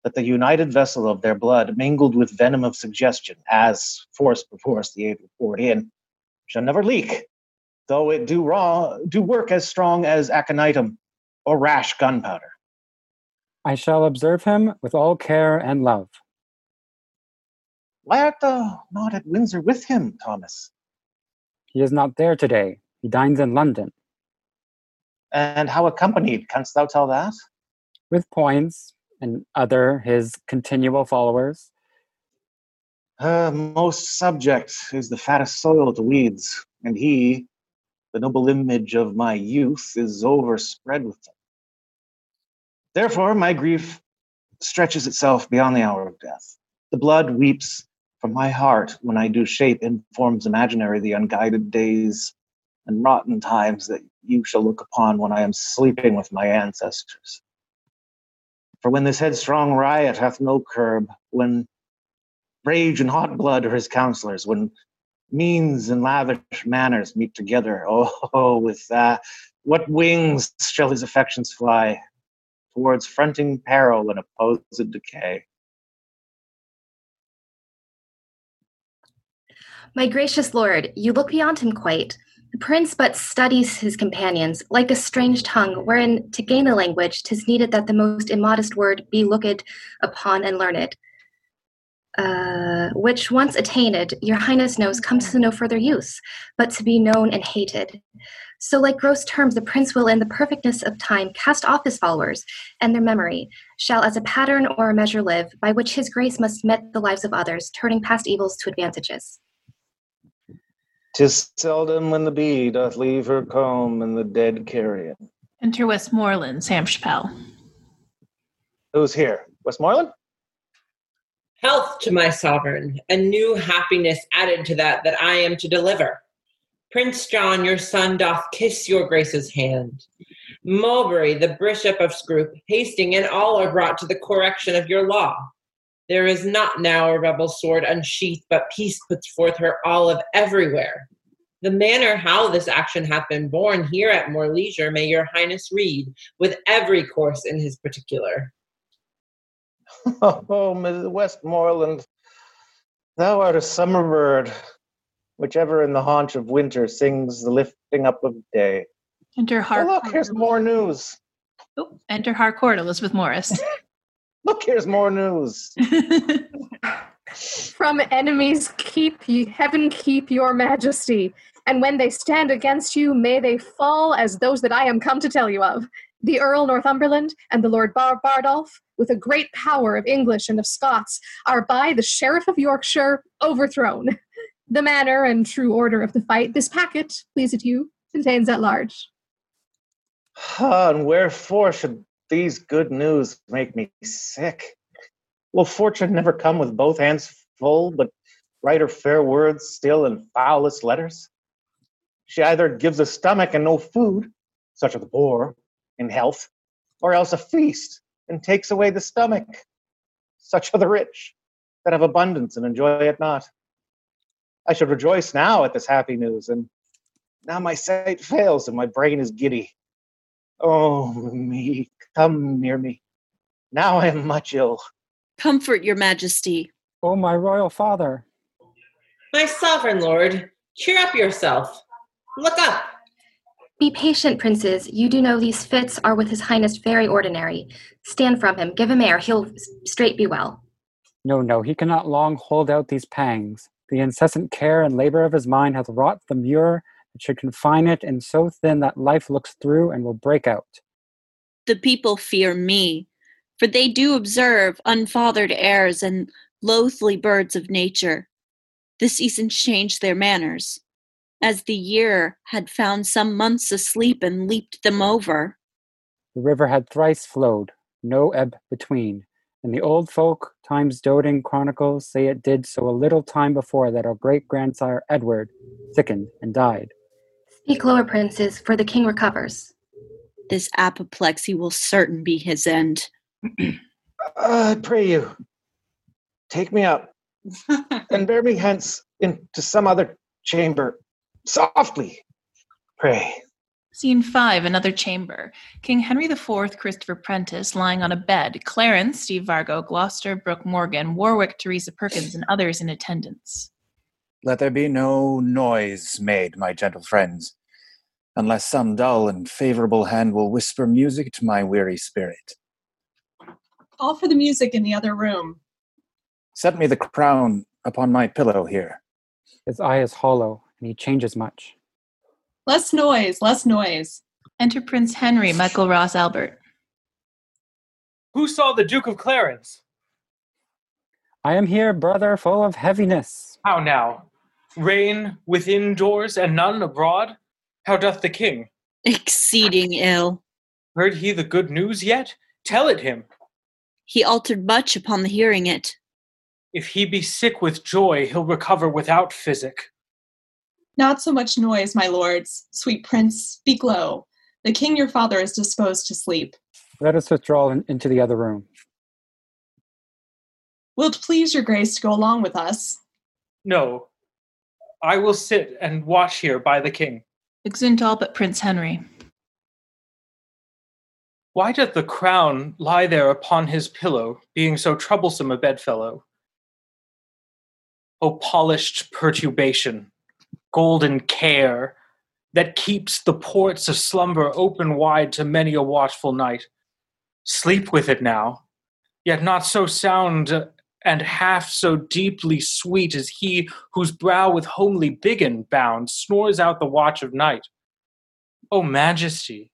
that the united vessel of their blood, mingled with venom of suggestion, as force perforce the able poured in, shall never leak, though it do raw do work as strong as aconitum or rash gunpowder. I shall observe him with all care and love. Why art thou not at Windsor with him, Thomas? He is not there today. He dines in London. And how accompanied? Canst thou tell that? With Poins and other his continual followers. Uh, most subject is the fattest soil to weeds, and he, the noble image of my youth, is overspread with them. Therefore, my grief stretches itself beyond the hour of death. The blood weeps from my heart when I do shape in forms imaginary the unguided days and rotten times that you shall look upon when I am sleeping with my ancestors. For when this headstrong riot hath no curb, when rage and hot blood are his counselors, when means and lavish manners meet together, oh, with uh, what wings shall his affections fly? towards fronting peril and opposed decay. My gracious lord, you look beyond him quite. Prince but studies his companions, like a strange tongue, wherein to gain a language, 'tis needed that the most immodest word be looked upon and learned. Uh, which once attained, your highness knows comes to no further use, but to be known and hated. So, like gross terms, the prince will, in the perfectness of time, cast off his followers, and their memory shall as a pattern or a measure live, by which his grace must met the lives of others, turning past evils to advantages. Tis seldom when the bee doth leave her comb and the dead carrion. Enter Westmoreland, Sam Chappelle. Who's here? Westmoreland? Health to my sovereign, a new happiness added to that that I am to deliver. Prince John, your son, doth kiss your grace's hand. Mowbray, the bishop of Scroop, Hasting, and all are brought to the correction of your law. There is not now a rebel sword unsheathed, but peace puts forth her olive everywhere. The manner how this action hath been borne here at more leisure may your highness read, with every course in his particular. Oh, Mrs. Westmoreland, thou art a summer bird, which ever in the haunch of winter sings the lifting up of day. Enter Oh, Harcourt. look, here's more news. Oh, enter Harcourt, Elizabeth Morris. Look, here's more news. From enemies keep ye, heaven keep your majesty. And when they stand against you, may they fall as those that I am come to tell you of. The Earl Northumberland and the Lord Bar- Bardolph, with a great power of English and of Scots, are by the Sheriff of Yorkshire overthrown. The manner and true order of the fight, this packet, please it you, contains at large. Ah, and wherefore should these good news make me sick? Will fortune never come with both hands full, but write fair words still in foulest letters? She either gives a stomach and no food, such are the poor in health, or else a feast and takes away the stomach, such are the rich that have abundance and enjoy it not. I should rejoice now at this happy news, and now my sight fails and my brain is giddy. Oh, me, come near me. Now I am much ill. Comfort your majesty. Oh, my royal father. My sovereign lord, cheer up yourself. Look up. Be patient, princes. You do know these fits are with his highness very ordinary. Stand from him, give him air, he'll straight be well. No, no, he cannot long hold out these pangs. The incessant care and labor of his mind hath wrought the mure that should confine it, and so thin that life looks through and will break out. The people fear me, for they do observe unfathered heirs and loathly birds of nature. The seasons changed their manners, as the year had found some months asleep and leaped them over. The river had thrice flowed, no ebb between, and the old folk, time's doting chronicles, say it did so a little time before that our great grandsire Edward sickened and died. Speak lower, princes, for the king recovers. This apoplexy will certain be his end. Uh, I pray you, take me up and bear me hence into some other chamber, softly, pray. Scene five, another chamber. King Henry IV, Christopher Prentice, lying on a bed. Clarence, Steve Vargo, Gloucester, Brooke Morgan, Warwick, Teresa Perkins, and others in attendance. Let there be no noise made, my gentle friends, unless some dull and favorable hand will whisper music to my weary spirit. Call for the music in the other room. Set me the crown upon my pillow here. His eye is hollow, and he changes much. Less noise, less noise. Enter Prince Henry, Michael Ross Albert. Who saw the Duke of Clarence? I am here, brother, full of heaviness. How now? Rain within doors and none abroad? How doth the king? Exceeding ill. Heard he the good news yet? Tell it him. He altered much upon the hearing it. If he be sick with joy, he'll recover without physic. Not so much noise, my lords. Sweet prince, speak low. The king your father is disposed to sleep. Let us withdraw in- into the other room. Will't please your grace to go along with us? No. I will sit and watch here by the king. Exeunt all but Prince Henry. Why doth the crown lie there upon his pillow, being so troublesome a bedfellow? O polished perturbation, golden care, that keeps the ports of slumber open wide to many a watchful night. Sleep with it now, yet not so sound uh, and half so deeply sweet as he whose brow with homely biggin bound snores out the watch of night. O majesty,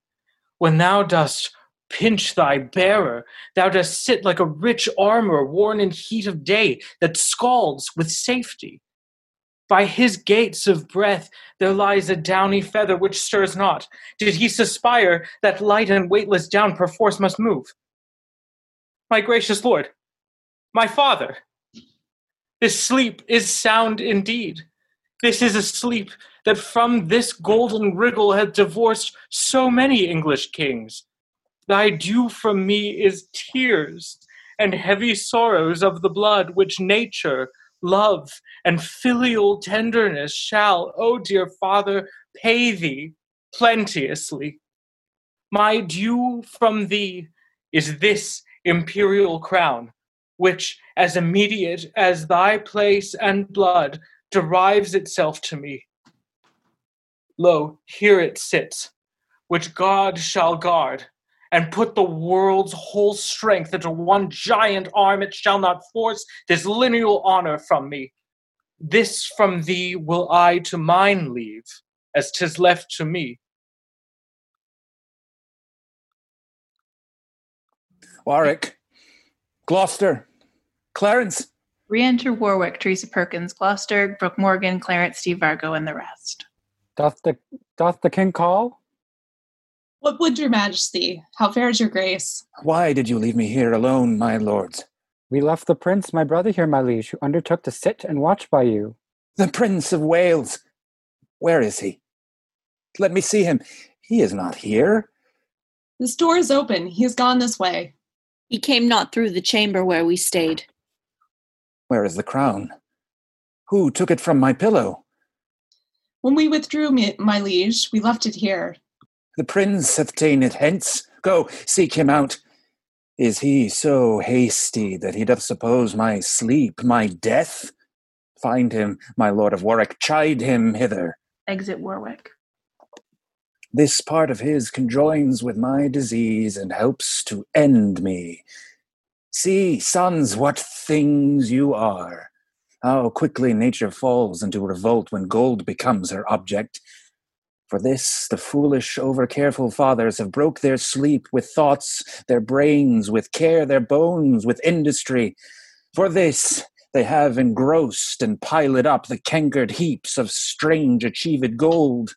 when thou dost pinch thy bearer, thou dost sit like a rich armor worn in heat of day that scalds with safety. By his gates of breath there lies a downy feather which stirs not. Did he suspire, that light and weightless down perforce must move? My gracious lord, my father, this sleep is sound indeed. This is a sleep that from this golden rigol hath divorced so many English kings. Thy due from me is tears and heavy sorrows of the blood which nature love, and filial tenderness shall, O dear Father, pay thee plenteously. My due from thee is this imperial crown, which, as immediate as thy place and blood, derives itself to me. Lo, here it sits, which God shall guard and put the world's whole strength into one giant arm, it shall not force this lineal honor from me. This from thee will I to mine leave, as 'tis left to me. Warwick, Gloucester, Clarence. Re-enter Warwick, Teresa Perkins, Gloucester, Brooke Morgan, Clarence, Steve Vargo, and the rest. Doth the doth the king call? What would your majesty? How fares your grace? Why did you leave me here alone, my lords? We left the prince, my brother here, my liege, who undertook to sit and watch by you. The Prince of Wales. Where is he? Let me see him. He is not here. This door is open. He has gone this way. He came not through the chamber where we stayed. Where is the crown? Who took it from my pillow? When we withdrew, my liege, we left it here. The prince hath ta'en it hence. Go, seek him out. Is he so hasty that he doth suppose my sleep, my death? Find him, my lord of Warwick, chide him hither. Exit Warwick. This part of his conjoins with my disease and helps to end me. See, sons, what things you are. How quickly nature falls into revolt when gold becomes her object. For this, the foolish, over-careful fathers have broke their sleep with thoughts, their brains with care, their bones with industry. For this, they have engrossed and piled up the cankered heaps of strange achieved gold.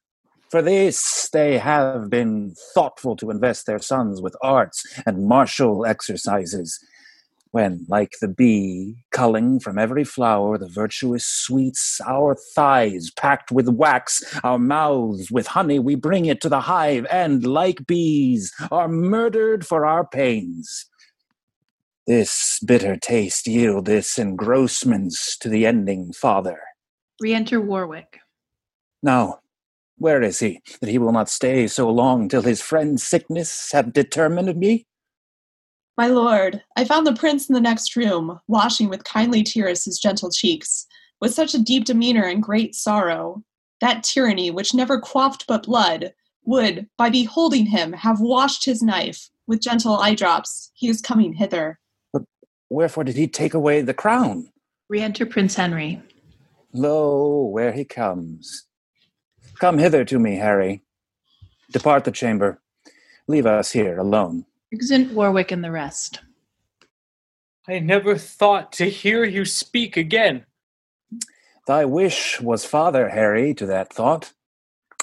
For this, they have been thoughtful to invest their sons with arts and martial exercises when, like the bee, culling from every flower the virtuous sweets, our thighs packed with wax, our mouths with honey, we bring it to the hive, and, like bees, are murdered for our pains. This bitter taste yield this engrossments to the ending father. Re-enter Warwick. Now, where is he, that he will not stay so long till his friend's sickness have determined me? My lord, I found the prince in the next room, washing with kindly tears his gentle cheeks, with such a deep demeanor and great sorrow. That tyranny, which never quaffed but blood, would, by beholding him, have washed his knife. With gentle eye drops, he is coming hither. But wherefore did he take away the crown? Re-enter Prince Henry. Lo, where he comes. Come hither to me, Harry. Depart the chamber. Leave us here alone. Exit Warwick and the rest. I never thought to hear you speak again. Thy wish was father, Harry, to that thought.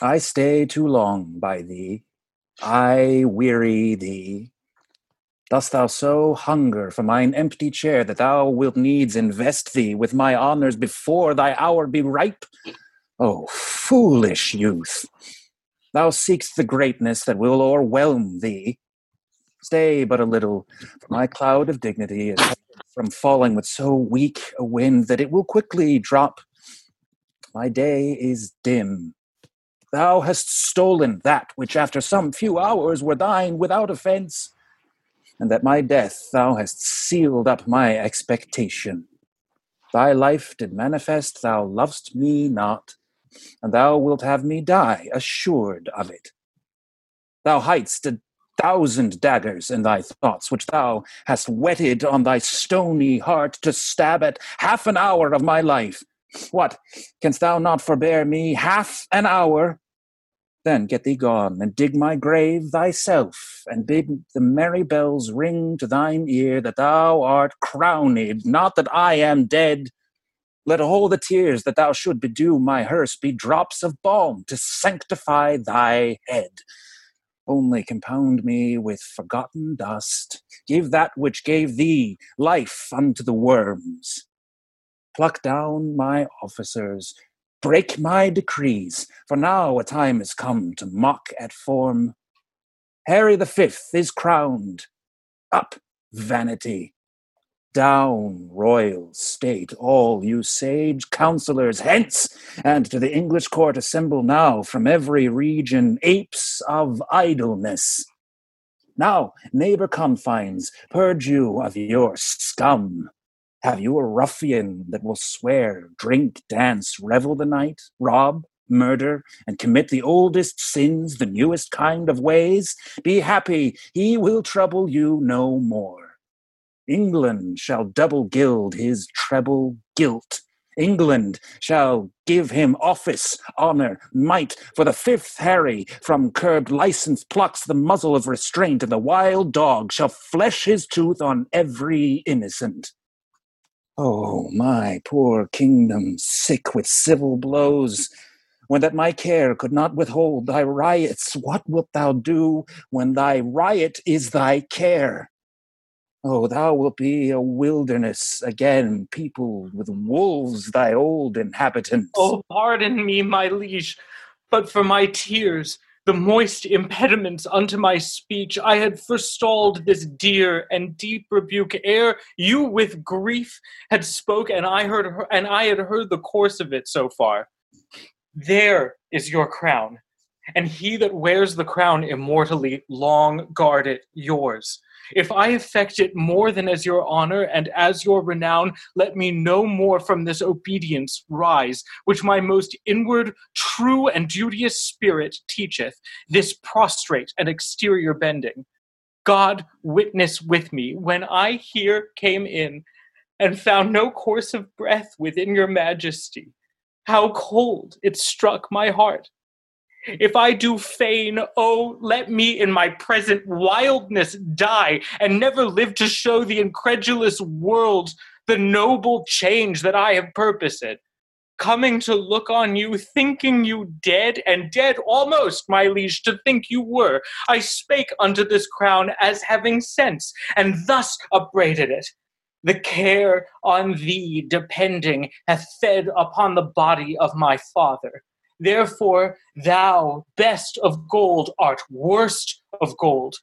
I stay too long by thee. I weary thee. Dost thou so hunger for mine empty chair that thou wilt needs invest thee with my honors before thy hour be ripe? O foolish youth! Thou seek'st the greatness that will o'erwhelm thee. Stay but a little, for my cloud of dignity is from falling with so weak a wind that it will quickly drop. My day is dim. thou hast stolen that which after some few hours were thine without offence, and that my death thou hast sealed up my expectation. Thy life did manifest thou lovest me not, and thou wilt have me die assured of it. Thou hidest a thousand daggers in thy thoughts, which thou hast whetted on thy stony heart to stab at half an hour of my life. What, canst thou not forbear me half an hour? Then get thee gone, and dig my grave thyself, and bid the merry bells ring to thine ear that thou art crowned, not that I am dead. Let all the tears that thou should bedew my hearse be drops of balm to sanctify thy head. Only compound me with forgotten dust. Give that which gave thee life unto the worms. Pluck down my officers, break my decrees, for now a time is come to mock at form. Harry the Fifth is crowned. Up, vanity! Down, royal state, all you sage counselors, hence, and to the English court assemble now from every region apes of idleness. Now, neighbor confines, purge you of your scum. Have you a ruffian that will swear, drink, dance, revel the night, rob, murder, and commit the oldest sins, the newest kind of ways? Be happy, he will trouble you no more. England shall double gild his treble guilt. England shall give him office, honor, might, for the fifth Harry from curbed license plucks the muzzle of restraint, and the wild dog shall flesh his tooth on every innocent. Oh, my poor kingdom, sick with civil blows, when that my care could not withhold thy riots, what wilt thou do when thy riot is thy care? Oh, thou wilt be a wilderness again, peopled with wolves, thy old inhabitants. Oh, pardon me, my liege, but for my tears, the moist impediments unto my speech, I had forestalled this dear and deep rebuke ere you with grief had spoke, and I heard her, and I had heard the course of it so far. There is your crown, and he that wears the crown immortally, long guard it yours. If I affect it more than as your honor and as your renown, let me no more from this obedience rise, which my most inward, true, and duteous spirit teacheth, this prostrate and exterior bending. God witness with me, when I here came in and found no course of breath within your majesty, how cold it struck my heart if I do feign, oh, let me in my present wildness die and never live to show the incredulous world the noble change that I have purposed. Coming to look on you, thinking you dead, and dead almost, my liege, to think you were, I spake unto this crown as having sense, and thus upbraided it. The care on thee depending hath fed upon the body of my father Therefore, thou, best of gold, art worst of gold.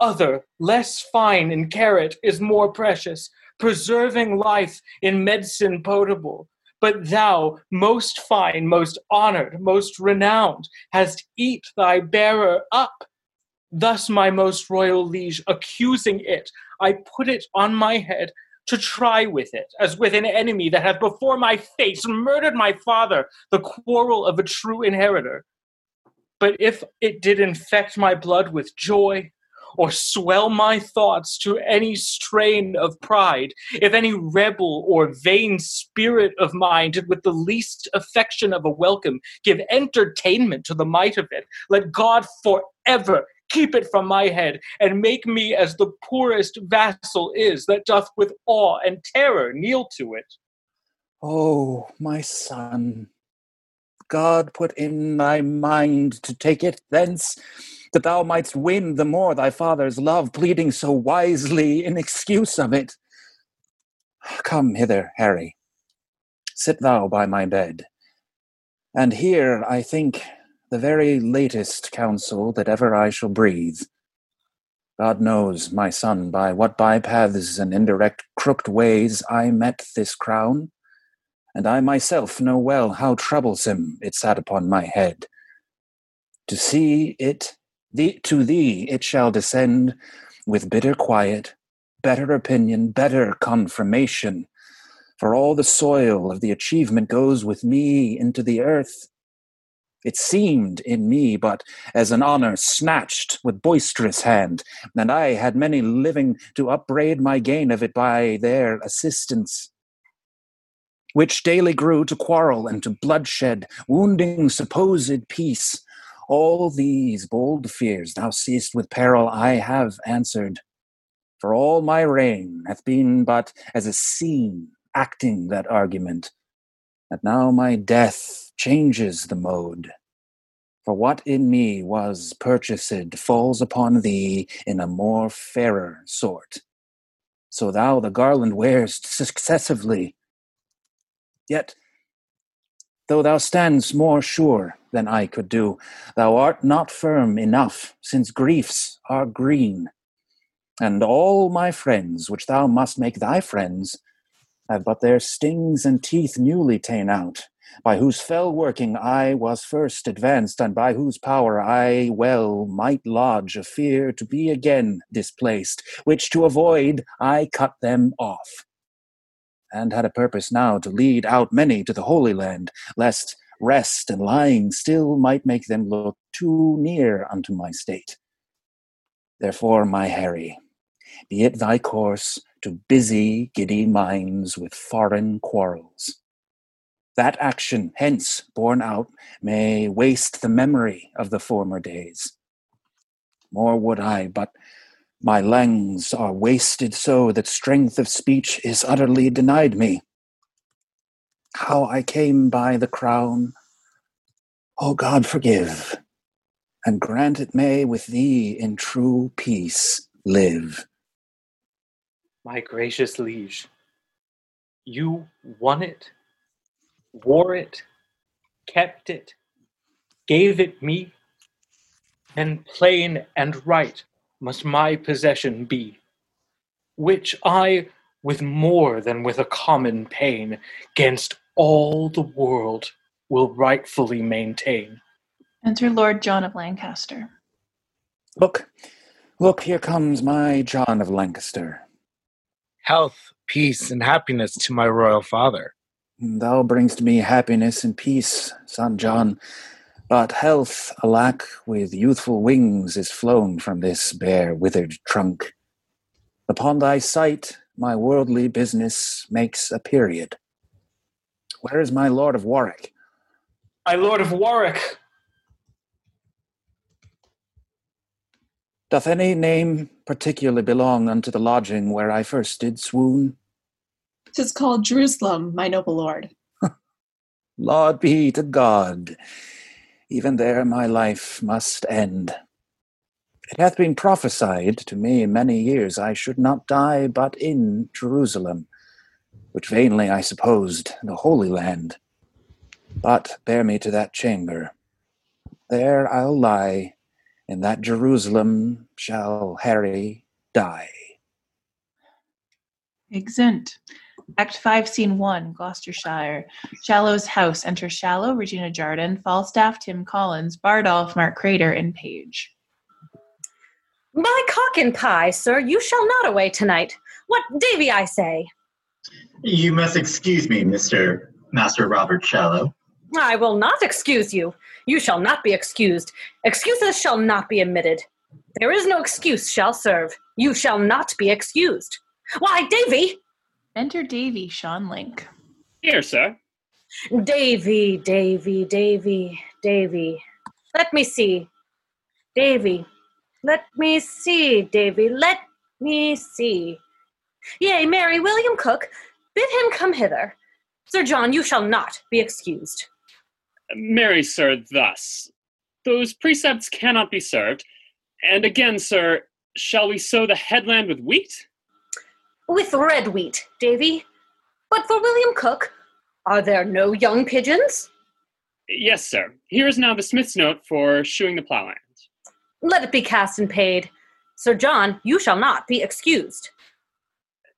Other, less fine in carat, is more precious, preserving life in medicine potable. But thou, most fine, most honored, most renowned, hast eat thy bearer up. Thus, my most royal liege, accusing it, I put it on my head to try with it, as with an enemy that hath before my face murdered my father, the quarrel of a true inheritor. But if it did infect my blood with joy, or swell my thoughts to any strain of pride, if any rebel or vain spirit of mine did with the least affection of a welcome give entertainment to the might of it, let God forever keep it from my head, and make me as the poorest vassal is that doth with awe and terror kneel to it. Oh, my son, God put in thy mind to take it thence, that thou mightst win the more thy father's love, pleading so wisely in excuse of it. Come hither, Harry. Sit thou by my bed. And here, I think, the very latest counsel that ever I shall breathe. God knows, my son, by what bypaths and indirect crooked ways I met this crown, and I myself know well how troublesome it sat upon my head. To see it, thee, to thee it shall descend with bitter quiet, better opinion, better confirmation. For all the soil of the achievement goes with me into the earth. It seemed in me but as an honor snatched with boisterous hand, and I had many living to upbraid my gain of it by their assistance which daily grew to quarrel and to bloodshed, wounding supposed peace. All these bold fears, thou seest with peril I have answered. For all my reign hath been but as a scene acting that argument, and now my death changes the mode. For what in me was purchased falls upon thee in a more fairer sort. So thou the garland wearest successively, Yet, though thou stands more sure than I could do, thou art not firm enough, since griefs are green. And all my friends, which thou must make thy friends, have but their stings and teeth newly ta'en out, by whose fell working I was first advanced, and by whose power I well might lodge a fear to be again displaced, which to avoid I cut them off and had a purpose now to lead out many to the Holy Land, lest rest and lying still might make them look too near unto my state. Therefore, my Harry, be it thy course to busy giddy minds with foreign quarrels. That action, hence borne out, may waste the memory of the former days. More would I, but my lungs are wasted so that strength of speech is utterly denied me. How I came by the crown, O oh God, forgive, and grant it may with thee in true peace live. My gracious liege, you won it, wore it, kept it, gave it me, and plain and right must my possession be, which I, with more than with a common pain, gainst all the world will rightfully maintain. Enter Lord John of Lancaster. Look, look, here comes my John of Lancaster. Health, peace, and happiness to my royal father. Thou bringst me happiness and peace, son John. But health, alack, with youthful wings is flown from this bare withered trunk. Upon thy sight, my worldly business makes a period. Where is my Lord of Warwick? My Lord of Warwick! Doth any name particularly belong unto the lodging where I first did swoon? Tis called Jerusalem, my noble lord. Laud be to God even there my life must end. It hath been prophesied to me many years I should not die but in Jerusalem, which vainly I supposed the Holy Land. But bear me to that chamber. There I'll lie, in that Jerusalem shall Harry die. Exeunt. Act 5, Scene 1, Gloucestershire. Shallow's house. Enter Shallow, Regina Jardin, Falstaff, Tim Collins, Bardolph, Mark Crater, and Page. By cock and pie, sir, you shall not away tonight. What, Davy, I say? You must excuse me, Mr. Master Robert Shallow. I will not excuse you. You shall not be excused. Excuses shall not be admitted. There is no excuse shall serve. You shall not be excused. Why, Davy, Enter Davy, Sean Link. Here, sir. Davy, Davy, Davy, Davy. Let me see. Davy. Let me see, Davy. Let me see. Yea, Marry, William Cook, bid him come hither. Sir John, you shall not be excused. Marry, sir, thus. Those precepts cannot be served. And again, sir, shall we sow the headland with wheat? With red wheat, Davy. But for William Cook, are there no young pigeons? Yes, sir. Here is now the smith's note for shoeing the plowland. Let it be cast and paid. Sir John, you shall not be excused.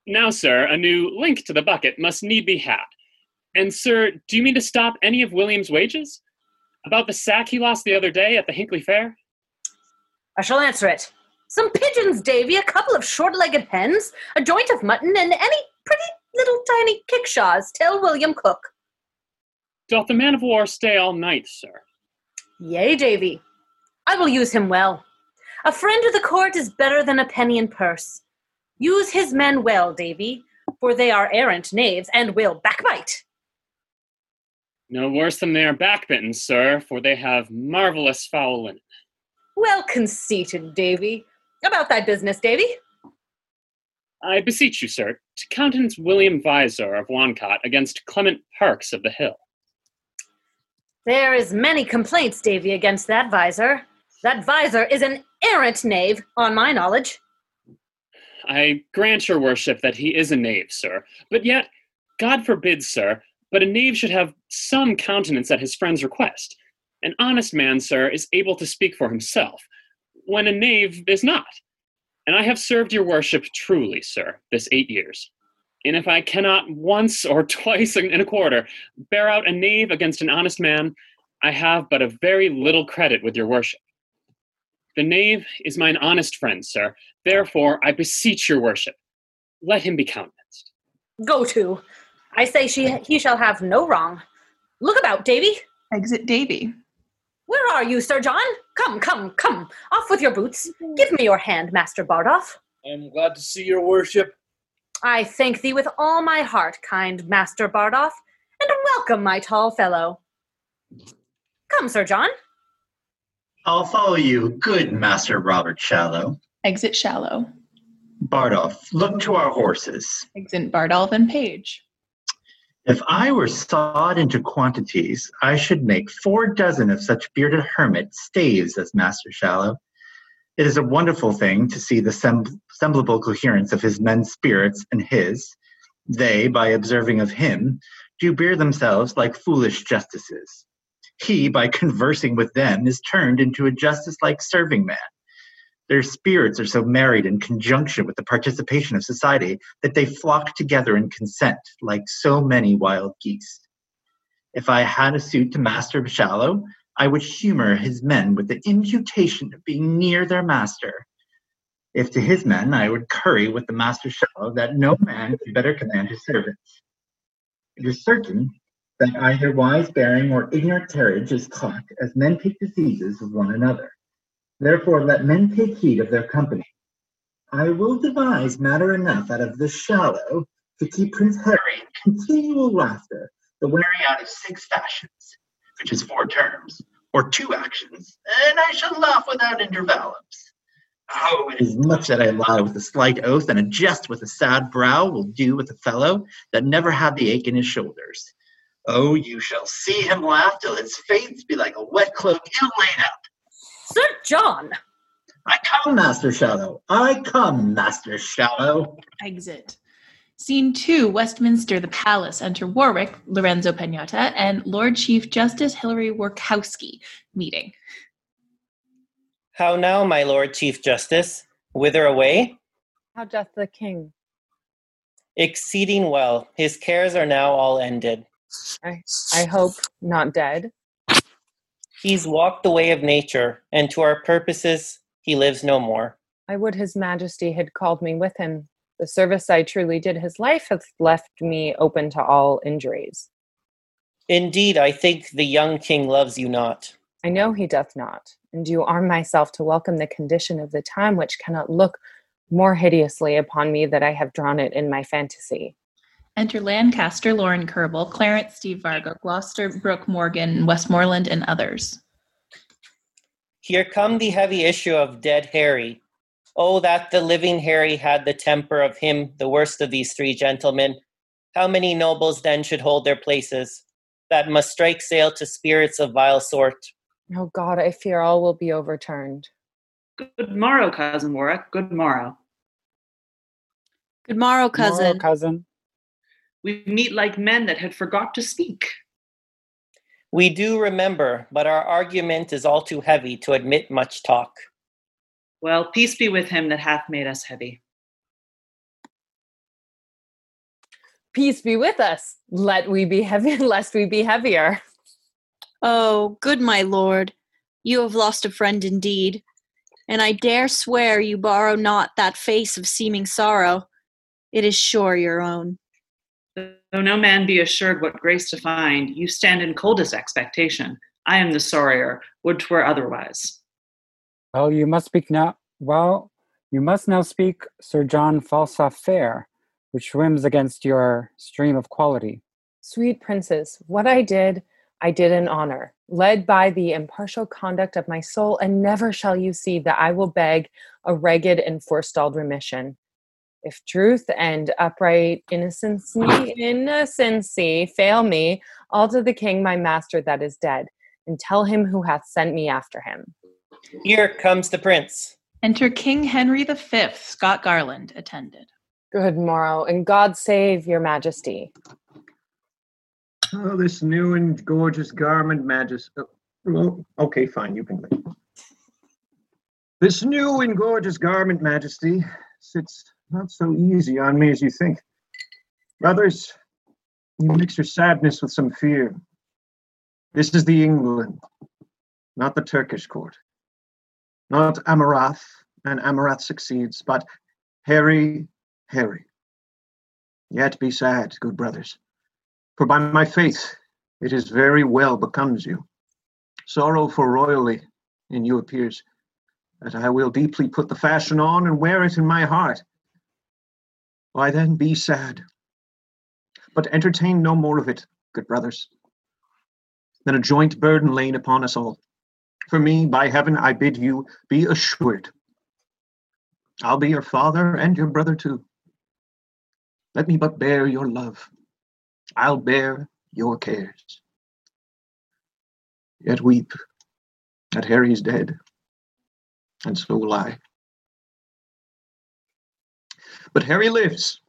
Now, sir, a new link to the bucket must need be had. And, sir, do you mean to stop any of William's wages? About the sack he lost the other day at the Hinckley Fair? I shall answer it. Some pigeons, Davy, a couple of short legged hens, a joint of mutton, and any pretty little tiny kickshaws. Tell William Cook. Doth the man of war stay all night, sir? Yea, Davy. I will use him well. A friend of the court is better than a penny in purse. Use his men well, Davy, for they are errant knaves and will backbite. No worse than they are backbitten, sir, for they have marvelous foul linen. Well conceited, Davy. About thy business, Davy. I beseech you, sir, to countenance William Visor of Woncot against Clement Parks of the Hill. There is many complaints, Davy, against that visor. That visor is an errant knave, on my knowledge. I grant your worship that he is a knave, sir, but yet, God forbid, sir, but a knave should have some countenance at his friend's request. An honest man, sir, is able to speak for himself, when a knave is not. And I have served your worship truly, sir, this eight years. And if I cannot once or twice in a quarter bear out a knave against an honest man, I have but a very little credit with your worship. The knave is mine honest friend, sir. Therefore, I beseech your worship, let him be countenanced. Go to. I say she, he shall have no wrong. Look about, Davy. Exit Davy. Where are you, Sir John? Come, come, come. Off with your boots. Give me your hand, Master Bardolph. I am glad to see your worship. I thank thee with all my heart, kind Master Bardolph, and welcome, my tall fellow. Come, Sir John. I'll follow you, good Master Robert Shallow. Exit Shallow. Bardolph, look to our horses. Exit Bardolph and Page. If I were sawed into quantities, I should make four dozen of such bearded hermit staves as Master Shallow. It is a wonderful thing to see the sem- semblable coherence of his men's spirits and his. They, by observing of him, do bear themselves like foolish justices. He, by conversing with them, is turned into a justice like serving man. Their spirits are so married in conjunction with the participation of society that they flock together in consent like so many wild geese. If I had a suit to Master Shallow, I would humor his men with the imputation of being near their master. If to his men I would curry with the Master Shallow that no man could better command his servants. It is certain that either wise bearing or ignorant carriage is caught as men take diseases of one another. Therefore, let men take heed of their company. I will devise matter enough out of the shallow to keep Prince Harry in continual laughter, the wearing out of six fashions, which is four terms, or two actions, and I shall laugh without intervals. Oh, it is much that I lie with a slight oath, and a jest with a sad brow will do with a fellow that never had the ache in his shoulders. Oh, you shall see him laugh till his face be like a wet cloak ill laid out. Sir John! I come, Master Shallow. I come, Master Shallow. Exit. Scene two, Westminster, the palace. Enter Warwick, Lorenzo Penata, and Lord Chief Justice Hilary Workowski meeting. How now, my Lord Chief Justice? Whither away? How doth the king? Exceeding well. His cares are now all ended. I, I hope not dead. He's walked the way of nature, and to our purposes he lives no more. I would his majesty had called me with him. The service I truly did his life hath left me open to all injuries. Indeed, I think the young king loves you not. I know he doth not, and do arm myself to welcome the condition of the time which cannot look more hideously upon me that I have drawn it in my fantasy. Enter Lancaster, Lauren Kerbel, Clarence, Steve Vargo, Gloucester, Brooke Morgan, Westmoreland, and others. Here come the heavy issue of dead Harry. Oh, that the living Harry had the temper of him, the worst of these three gentlemen. How many nobles then should hold their places, that must strike sail to spirits of vile sort? Oh God, I fear all will be overturned. Good morrow, cousin Warwick. Good morrow. Good morrow, cousin. Morrow, cousin. We meet like men that had forgot to speak. We do remember, but our argument is all too heavy to admit much talk. Well, peace be with him that hath made us heavy. Peace be with us. Let we be heavy, lest we be heavier. Oh, good my lord, you have lost a friend indeed, and I dare swear you borrow not that face of seeming sorrow. It is sure your own. Though no man be assured what grace to find, you stand in coldest expectation. I am the sorrier, would 'twere otherwise. Well, you must speak now. Well, you must now speak Sir John Falstaff fair, which swims against your stream of quality. Sweet princes, what I did, I did in honor, led by the impartial conduct of my soul, and never shall you see that I will beg a ragged and forestalled remission. If truth and upright innocency, innocency fail me, all to the king my master that is dead, and tell him who hath sent me after him. Here comes the prince. Enter King Henry V, Scott Garland, attended. Good morrow, and God save your majesty. Oh, this new and gorgeous garment, majesty. Oh, okay, fine, you can leave. This new and gorgeous garment, majesty, sits not so easy on me as you think. Brothers, you mix your sadness with some fear. This is the England, not the Turkish court. Not Amurath, and Amurath succeeds, but Harry, Harry. Yet be sad, good brothers, for by my faith it is very well becomes you. Sorrow for royally in you appears, that I will deeply put the fashion on and wear it in my heart. Why then be sad, but entertain no more of it, good brothers, than a joint burden laid upon us all. For me, by heaven, I bid you be assured. I'll be your father and your brother too. Let me but bear your love. I'll bear your cares. Yet weep that Harry's dead, and so will I. But Harry lives,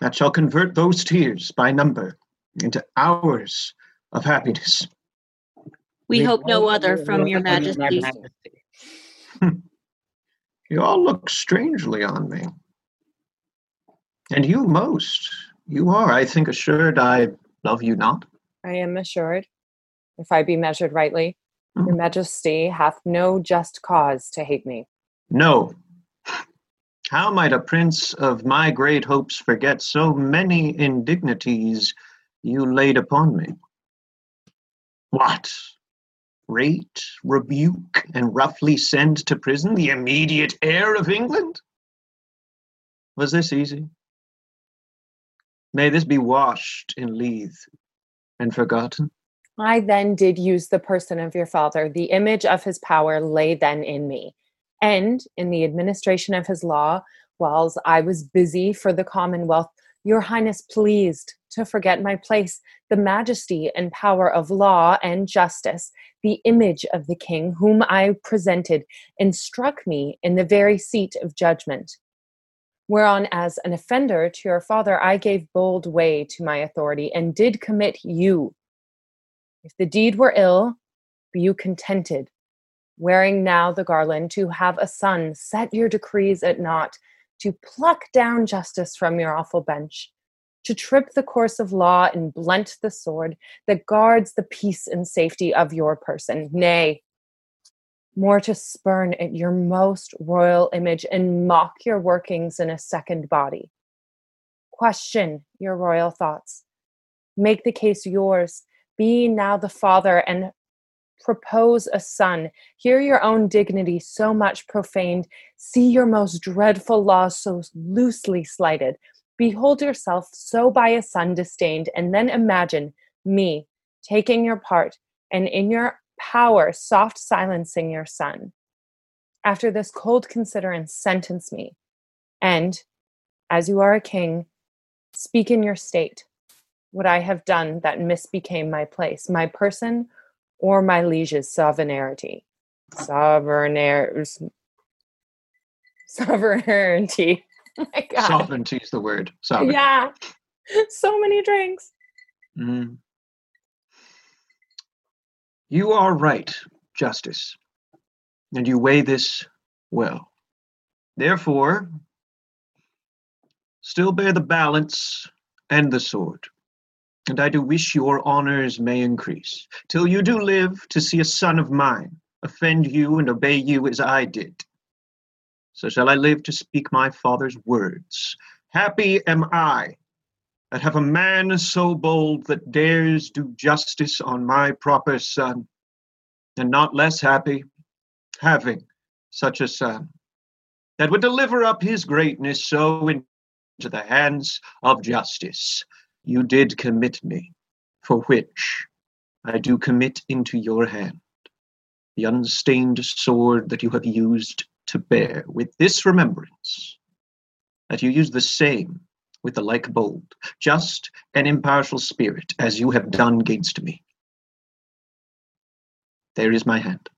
that shall convert those tears by number into hours of happiness. We hope no other from your majesty. You all look strangely on me. And you most. You are, I think, assured I love you not. I am assured, if I be measured rightly, your hmm. majesty hath no just cause to hate me. No. How might a prince of my great hopes forget so many indignities you laid upon me? What? Rate, rebuke, and roughly send to prison the immediate heir of England? Was this easy? May this be washed in Lethe and forgotten? I then did use the person of your father. The image of his power lay then in me. And in the administration of his law, whiles I was busy for the commonwealth, your highness pleased to forget my place, the majesty and power of law and justice, the image of the king whom I presented, and struck me in the very seat of judgment. Whereon, as an offender to your father, I gave bold way to my authority and did commit you. If the deed were ill, be you contented, wearing now the garland, to have a son set your decrees at naught, to pluck down justice from your awful bench, to trip the course of law and blunt the sword that guards the peace and safety of your person. Nay, more to spurn at your most royal image and mock your workings in a second body. Question your royal thoughts. Make the case yours. Be now the father and propose a son. Hear your own dignity so much profaned. See your most dreadful laws so loosely slighted. Behold yourself so by a son disdained, and then imagine me taking your part and in your power soft silencing your son. After this cold considerance, sentence me. And, as you are a king, speak in your state what I have done that misbecame my place, my person, or my liege's sovereignty. Sovereignty. Sovereignty. Oh my God. Sovereignty is the word. Sovereignty. Yeah. So many drinks. Mm. You are right, Justice, and you weigh this well. Therefore, still bear the balance and the sword. And I do wish your honors may increase, till you do live to see a son of mine offend you and obey you as I did. So shall I live to speak my father's words. Happy am I that have a man so bold that dares do justice on my proper son, and not less happy having such a son that would deliver up his greatness so into the hands of justice. You did commit me, for which I do commit into your hand the unstained sword that you have used to bear, with this remembrance that you use the same with the like bold, just and impartial spirit as you have done gainst me. There is my hand.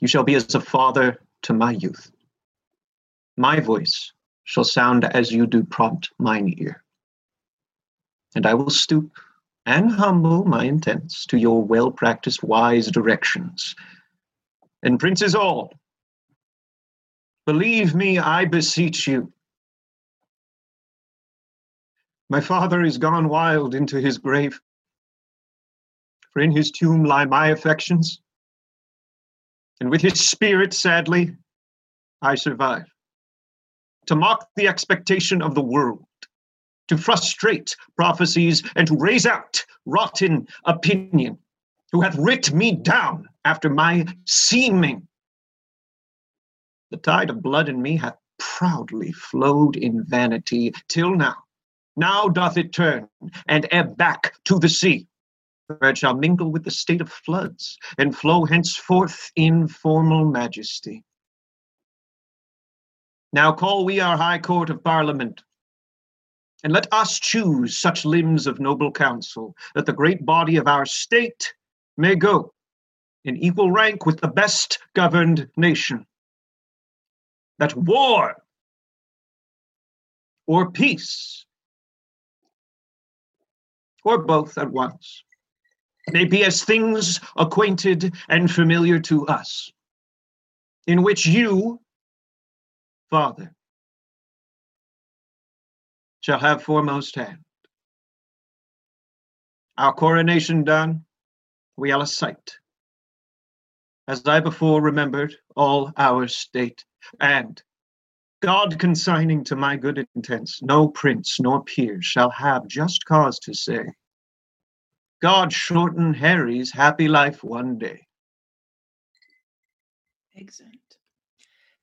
You shall be as a father to my youth. My voice shall sound as you do prompt mine ear. And I will stoop and humble my intents to your well practiced wise directions. And princes all, believe me, I beseech you. My father is gone wild into his grave, for in his tomb lie my affections, and with his spirit, sadly, I survive. To mock the expectation of the world, to frustrate prophecies, and to raise out rotten opinion, who hath writ me down after my seeming. The tide of blood in me hath proudly flowed in vanity till now. Now doth it turn and ebb back to the sea, where it shall mingle with the state of floods and flow henceforth in formal majesty. Now call we our High Court of Parliament, and let us choose such limbs of noble counsel that the great body of our state may go in equal rank with the best governed nation. That war or peace or both at once may be as things acquainted and familiar to us, in which you, Father, shall have foremost hand. Our coronation done, we shall sight, as I before remembered all our state, and God consigning to my good intents, no prince nor peer shall have just cause to say, God shorten Harry's happy life one day. Exit.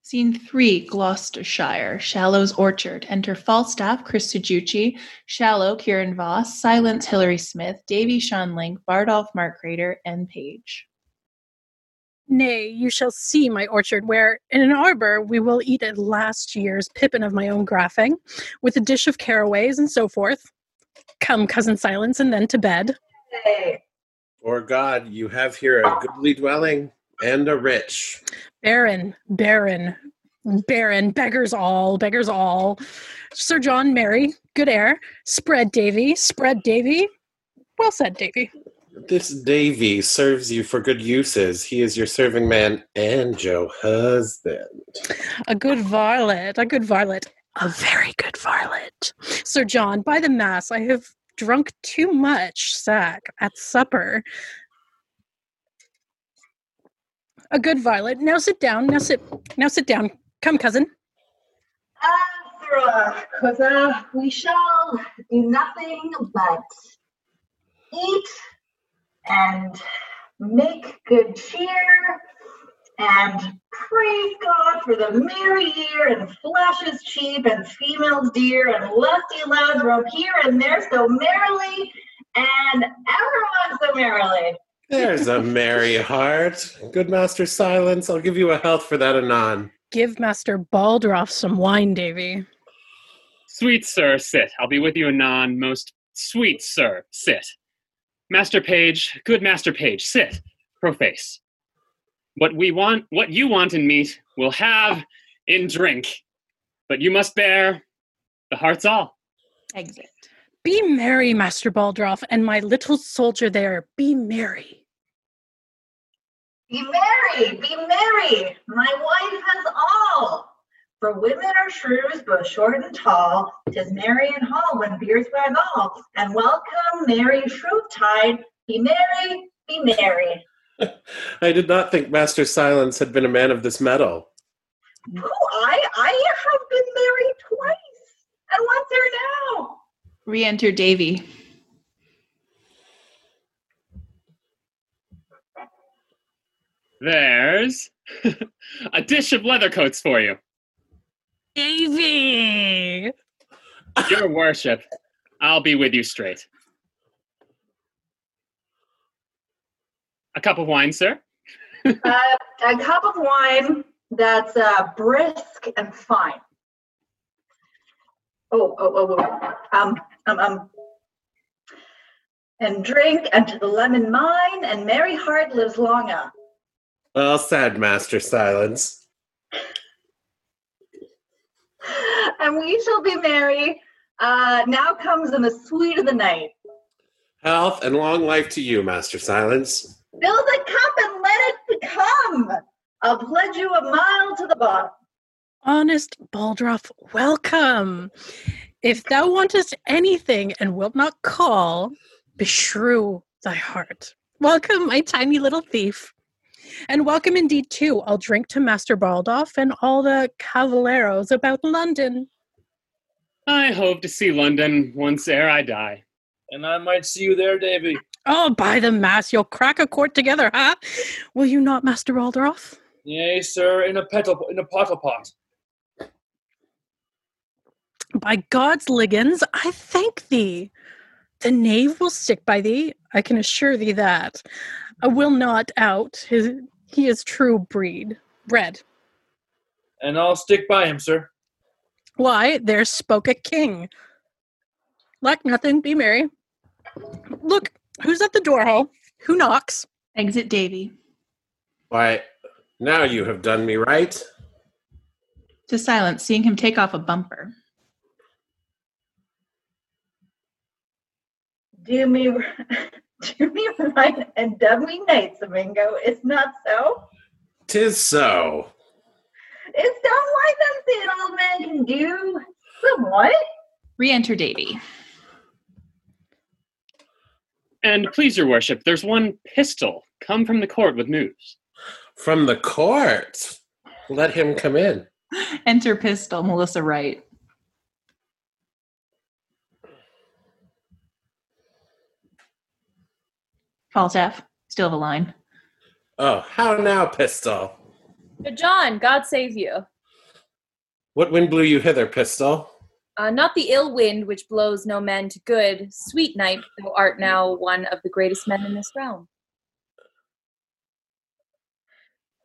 Scene three, Gloucestershire, Shallow's Orchard. Enter Falstaff, Chris Sujucci, Shallow, Kieran Voss, Silence, Hilary Smith, Davy, Sean Link, Bardolph, Mark Rader, and Page. Nay, you shall see my orchard, where in an arbor we will eat at last year's pippin of my own graffing, with a dish of caraways and so forth. Come, cousin Silence, and then to bed. Or God, you have here a goodly dwelling and a rich. Barren, barren, barren, beggars all, beggars all. Sir John, Marry, good air. Spread, Davy, spread, Davy. Well said, Davy. This Davy serves you for good uses. He is your serving man and your husband. A good varlet, a good varlet, a very good varlet. Sir John, by the mass, I have drunk too much sack at supper. A good violet. Now sit down. Now sit. Now sit down. Come, cousin. Sirrah, cousin, we shall do nothing but eat and make good cheer and praise God for the merry year and flesh is cheap and females dear and lusty lads roam here and there so merrily and everyone so merrily. There's a merry heart. Good Master Silence. I'll give you a health for that anon. Give Master Bardolph some wine, Davy. Sweet sir, sit. I'll be with you anon. Most sweet sir, sit. Master Page, good Master Page, sit. Proface. What we want, what you want in meat, we'll have in drink. But you must bear the heart's all. Exit. Be merry, Master Bardolph, and my little soldier there, be merry. Be merry, be merry. My wife has all. For women are shrews, both short and tall. Tis merry in hall when beers wag all. And welcome, merry Shrovetide. Be merry, be merry. I did not think Master Silence had been a man of this mettle. Who I I have been married twice, and once here now. Re-enter Davy. There's a dish of leather coats for you. Davy! Your worship, I'll be with you straight. A cup of wine, sir? uh, a cup of wine that's uh, brisk and fine. Oh, oh, oh, oh. Um, um, um. And drink unto the leman mine, and merry heart lives longer. Well said, Master Silence. And we shall be merry. Uh, now comes in the sweet of the night. Health and long life to you, Master Silence. Fill the cup and let it come. I'll pledge you a mile to the bottom. Honest Bardolph, welcome. If thou wantest anything and wilt not call, beshrew thy heart. Welcome, my tiny little thief. And welcome indeed too. I'll drink to Master Bardolph and all the cavalieros about London. I hope to see London once ere I die. And I might see you there, Davy. Oh, by the mass, you'll crack a court together, huh? Will you not, Master Bardolph? Yea, sir, in a petal, in a pottle pot. By God's liggins, I thank thee. The knave will stick by thee, I can assure thee that. I will not out his he is true breed bred. And I'll stick by him, sir. Why, there spoke a king. Lack nothing, be merry. Look, who's at the door hole? Who knocks? Exit Davy. Why, now you have done me right. To silence, seeing him take off a bumper. Do me, do me right and dub me knight, Domingo. It's not so. Tis so. It's somewhat something an old man can do. Somewhat. Re-enter Davy. And please, your worship, there's one pistol come from the court with news. From the court. Let him come in. Enter Pistol, Melissa Wright. Falstaff, still have a line. Oh, how now, Pistol? Sir John, God save you. What wind blew you hither, Pistol? Uh, not the ill wind which blows no man to good. Sweet knight, thou art now one of the greatest men in this realm.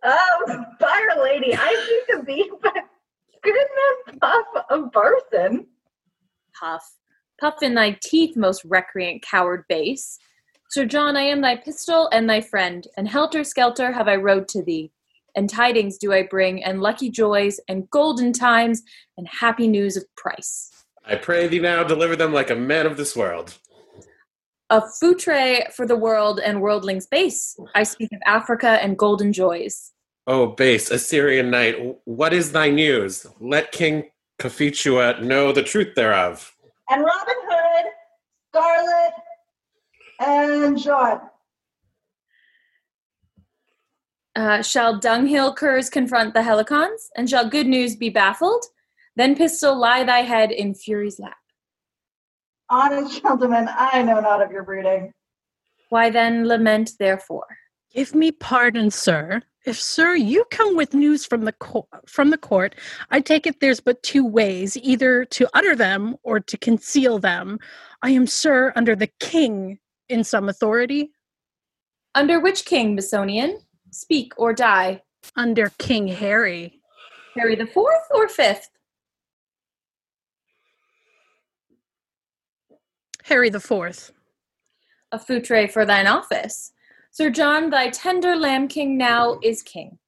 Oh, fire lady, I seem to be but goodness puff of Barson. Puff. Puff in thy teeth, most recreant coward base. Sir John, I am thy pistol and thy friend, and helter skelter have I rode to thee. And tidings do I bring, and lucky joys, and golden times, and happy news of price. I pray thee now, deliver them like a man of this world. A foutre for the world and worldlings base. I speak of Africa and golden joys. O base Assyrian knight, what is thy news? Let King Cophetua know the truth thereof. And Robin Hood, Scarlet, and John. Uh, shall dunghill curs confront the helicons, and shall good news be baffled? Then pistol lie thy head in fury's lap. Honest gentlemen, I know not of your brooding. Why then lament therefore? Give me pardon, sir. If, sir, you come with news from the co- from the court, I take it there's but two ways: either to utter them or to conceal them. I am, sir, under the king in some authority. Under which king, Besonian? Speak or die. Under King Harry. Harry the fourth or fifth? Harry the Fourth. A foutre for thine office. Sir John, thy tender lamb king now is king.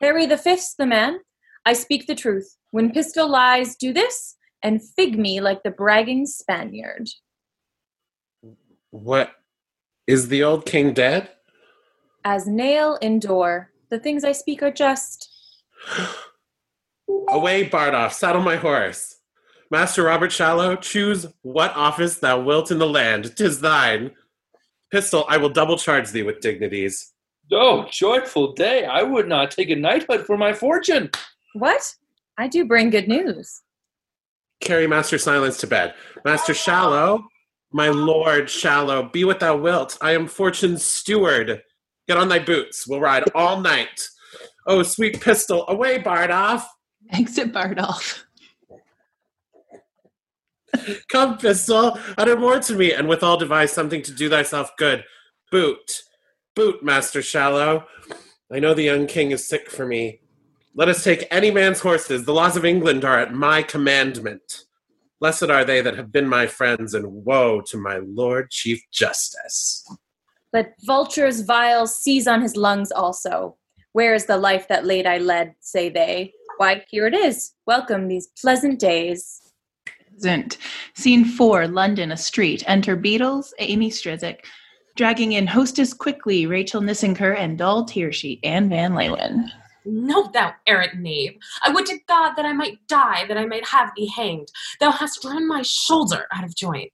Harry the fifth's the man. I speak the truth. When pistol lies, do this, and fig me like the bragging Spaniard. What? Is the old king dead? As nail in door, the things I speak are just. Away, Bardolph, saddle my horse. Master Robert Shallow, choose what office thou wilt in the land. Tis thine. Pistol, I will double charge thee with dignities. Oh, joyful day! I would not take a knighthood for my fortune. What? I do bring good news. Carry Master Silence to bed. Master Shallow, my lord Shallow, be what thou wilt. I am fortune's steward. Get on thy boots. We'll ride all night. Oh, sweet pistol, away, Bardolph. Exit Bardolph. Come, pistol, utter more to me, and withal devise something to do thyself good. Boot, boot, Master Shallow. I know the young king is sick for me. Let us take any man's horses. The laws of England are at my commandment. Blessed are they that have been my friends, and woe to my Lord Chief Justice. But vultures vile seize on his lungs also. Where is the life that late I led, say they? Why, here it is. Welcome these pleasant days. Zint. Scene four, London, a street. Enter Beadles, Amy Strizik, dragging in hostess quickly, Rachel Nissenker, and Doll Tearsheet, Anne Van Leeuwen. No, thou errant knave. I would to God that I might die, that I might have thee hanged. Thou hast run my shoulder out of joint.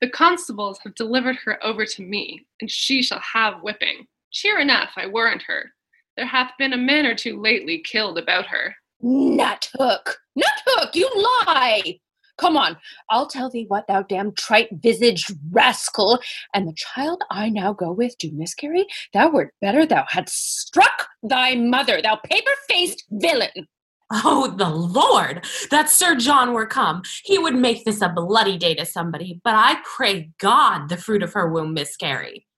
The constables have delivered her over to me, and she shall have whipping. Cheer enough, I warrant her. There hath been a man or two lately killed about her. Nut hook! Nut hook, you lie! Come on, I'll tell thee what, thou damned trite visaged rascal, and the child I now go with to miscarry, thou wert better thou hadst struck thy mother, thou paper faced villain! Oh, the Lord! That Sir John were come. He would make this a bloody day to somebody, but I pray God the fruit of her womb miscarry.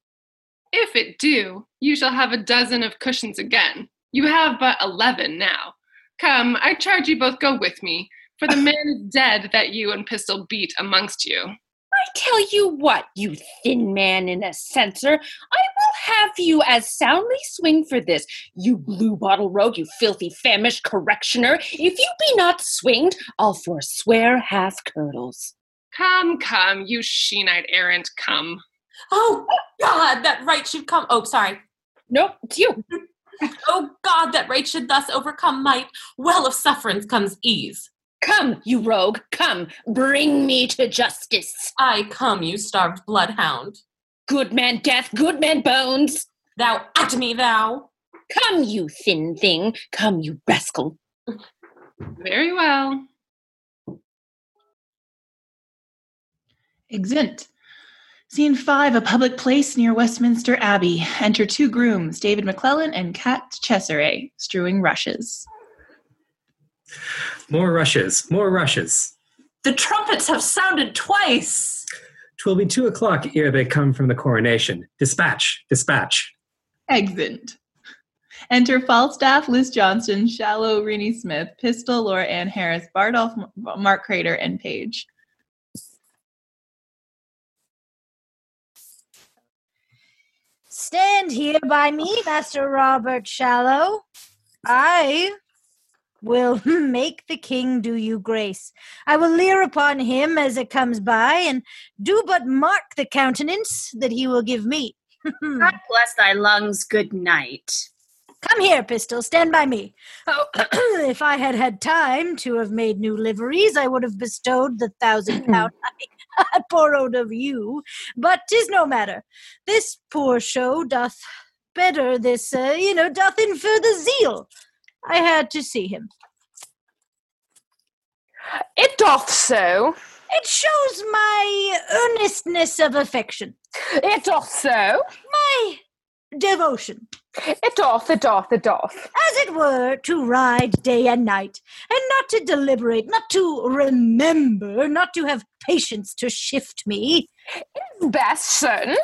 If it do, you shall have a dozen of cushions again. You have but eleven now. Come, I charge you both go with me, for the man dead that you and Pistol beat amongst you. I tell you what, you thin man in a censer, I will have you as soundly swing for this, you blue bottle rogue, you filthy famished correctioner. If you be not swinged, I'll forswear half curdles. Come, come, you she-knight errant, come. Oh, God, that right should come. Oh, sorry. Nope, it's you. oh, God, that right should thus overcome might. Well, of sufferance comes ease. Come, you rogue, come, bring me to justice. I come, you starved bloodhound. Good man death, good man bones. Thou atomy, thou. Come, you thin thing, come, you rascal. Very well. Exint. Scene five, a public place near Westminster Abbey. Enter two grooms, David McClellan and Kat Cesare, strewing rushes. More rushes, more rushes. The trumpets have sounded twice. Twill be two o'clock ere they come from the coronation. Dispatch, dispatch. Exit. Enter Falstaff, Liz Johnson, Shallow, Rennie Smith, Pistol, Laura Ann Harris, Bardolph, Mark Crater, and Page. Stand here by me, Master Robert Shallow. I will make the king do you grace. I will leer upon him as it comes by, and do but mark the countenance that he will give me. God bless thy lungs, good knight. Come here, Pistol, stand by me. Oh, if I had had time to have made new liveries, I would have bestowed the thousand pound I, I borrowed of you. But 'tis no matter. This poor show doth better this, uh, you know, doth infer the zeal. I had to see him. It doth so. It shows my earnestness of affection. It doth so. My devotion. It doth, it doth, it doth. As it were, to ride day and night, and not to deliberate, not to remember, not to have patience to shift me. It's best, son.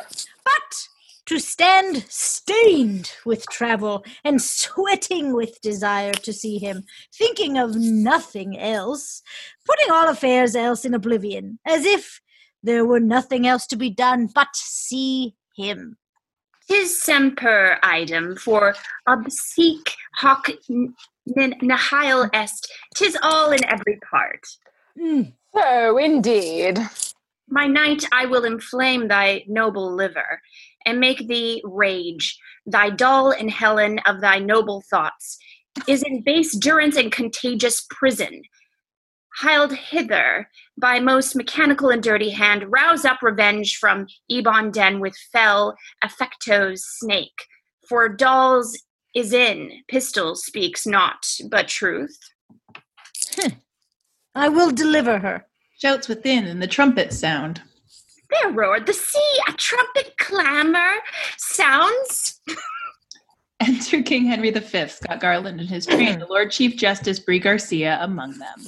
But to stand stained with travel and sweating with desire to see him, thinking of nothing else, putting all affairs else in oblivion, as if there were nothing else to be done but see him. Tis semper idem, for obseque hoc n- n- nihil est. Tis all in every part. So indeed. My knight, I will inflame thy noble liver, and make thee rage, thy Doll and Helen of thy noble thoughts. is in base durance and contagious prison. Hiled hither by most mechanical and dirty hand, rouse up revenge from Ebon den with fell Alecto's snake. For dolls is in, pistol speaks not, but truth. I will deliver her. Shouts within, and the trumpets sound. There roared the sea, a trumpet clamor sounds. Enter King Henry V, Scott Garland and his train, the Lord Chief Justice Brie Garcia among them.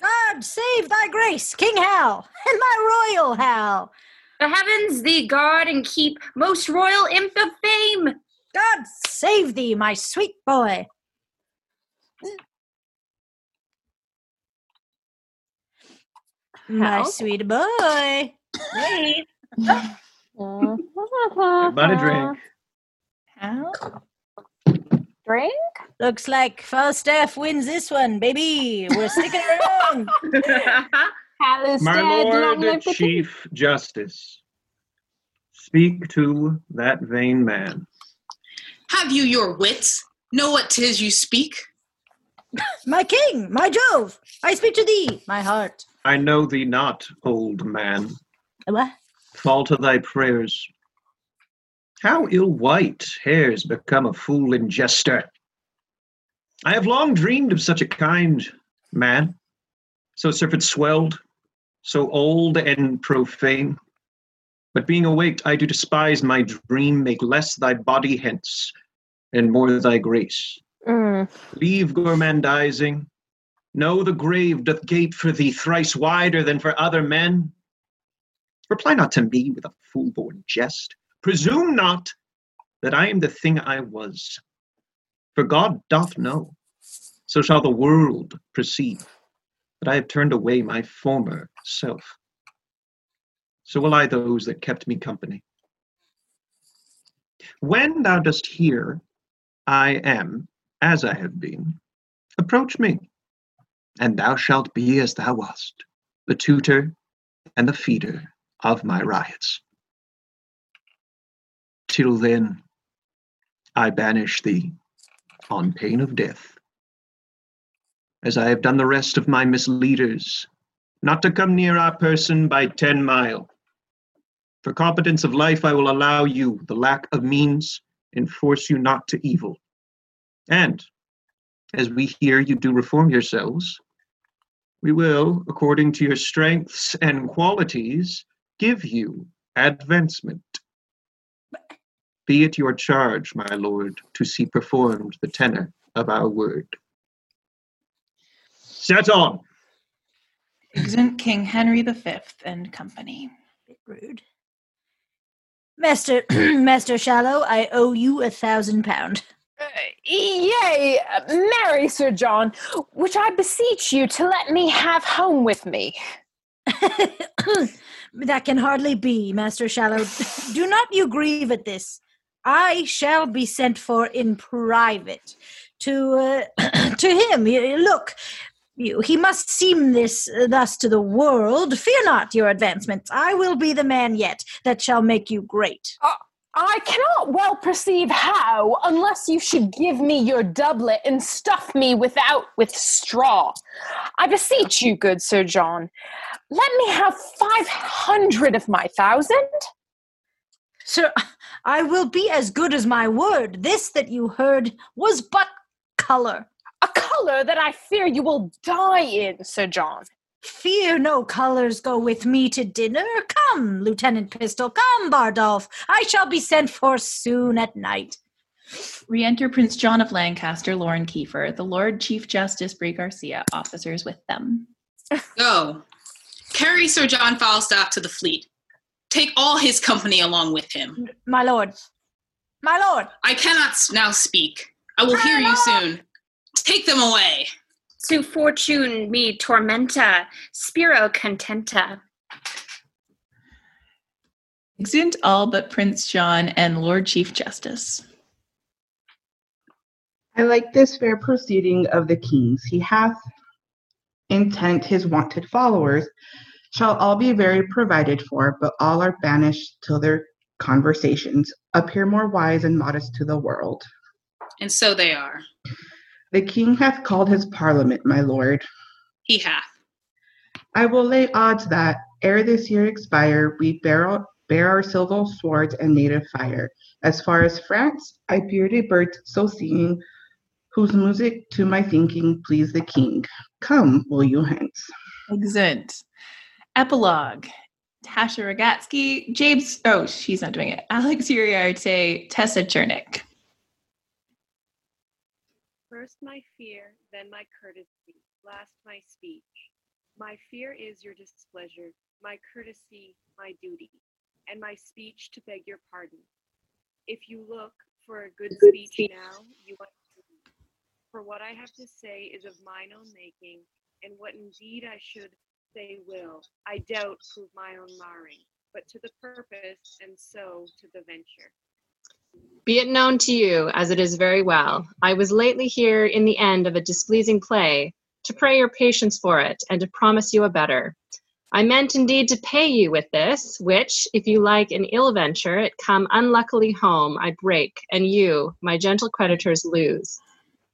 God save thy grace, King Hal, and my royal Hal. The heavens thee guard and keep, most royal imp of fame. God save thee, my sweet boy. My sweet boy. Hey. a drink. Hal? Drink? Looks like Falstaff wins this one, baby. We're sticking around. My dead. Lord live the. Chief Justice, speak to that vain man. Have you your wits? Know what 'tis you speak? my king, my Jove, I speak to thee, my heart. I know thee not, old man. What? Fall to thy prayers. How ill white hairs become a fool and jester. I have long dreamed of such a kind man, so surfeit swelled, so old and profane. But being awaked, I do despise my dream, make less thy body hence, and more thy grace. Mm. Leave gormandizing. Know the grave doth gape for thee thrice wider than for other men. Reply not to me with a fool-born jest. Presume not that I am the thing I was. For God doth know, so shall the world perceive that I have turned away my former self. So will I those that kept me company. When thou dost hear I am as I have been, approach me, and thou shalt be as thou wast, the tutor and the feeder of my riots. Till then, I banish thee on pain of death, as I have done the rest of my misleaders, not to come near our person by ten mile. For competence of life, I will allow you the lack of means, and force you not to evil. And as we hear you do reform yourselves, we will, according to your strengths and qualities, give you advancement. Be it your charge, my lord, to see performed the tenor of our word. Set on! Exeunt King Henry V and company. Bit rude. Master, Master Shallow, I owe you a thousand pound. Yea, marry Sir John, which I beseech you to let me have home with me. that can hardly be, Master Shallow. Do not you grieve at this. I shall be sent for in private to uh, to him. Look, you, he must seem this uh, thus to the world. Fear not your advancements. I will be the man yet that shall make you great. I cannot well perceive how, unless you should give me your doublet and stuff me without with straw. I beseech you, good Sir John, let me have five hundred of my thousand. Sir, I will be as good as my word. This that you heard was but color. A color that I fear you will die in, Sir John. Fear no colors go with me to dinner. Come, Lieutenant Pistol, come, Bardolph. I shall be sent for soon at night. Re-enter Prince John of Lancaster, Lauren Kiefer, the Lord Chief Justice Brie Garcia, officers with them. Go. Carry Sir John Falstaff to the fleet. Take all his company along with him. My lord. My lord. I cannot now speak. I will hear you soon. Take them away. To fortune me tormenta, spiro contenta. Exeunt all but Prince John and Lord Chief Justice. I like this fair proceeding of the kings. He hath intent his wanted followers shall all be very provided for, but all are banished till their conversations appear more wise and modest to the world. And so they are. The king hath called his parliament, my lord. He hath. I will lay odds that, ere this year expire, we bear, our- bear our silver swords and native fire. As far as France, I beard a bird so singing, whose music to my thinking please the king. Come, will you hence? Excellent. Epilogue. Tasha Rogatsky, James, oh, she's not doing it. Alex Uriarte, Tessa Chernick. First my fear, then my courtesy, last my speech. My fear is your displeasure, my courtesy, my duty, and my speech to beg your pardon. If you look for a good speech now, you want for what I have to say is of mine own making, and what indeed I should say will, I doubt prove my own marring, but to the purpose, and so to the venture. Be it known to you, as it is very well, I was lately here in the end of a displeasing play, to pray your patience for it, and to promise you a better. I meant indeed to pay you with this, which, if you like an ill venture, it come unluckily home, I break, and you, my gentle creditors, lose.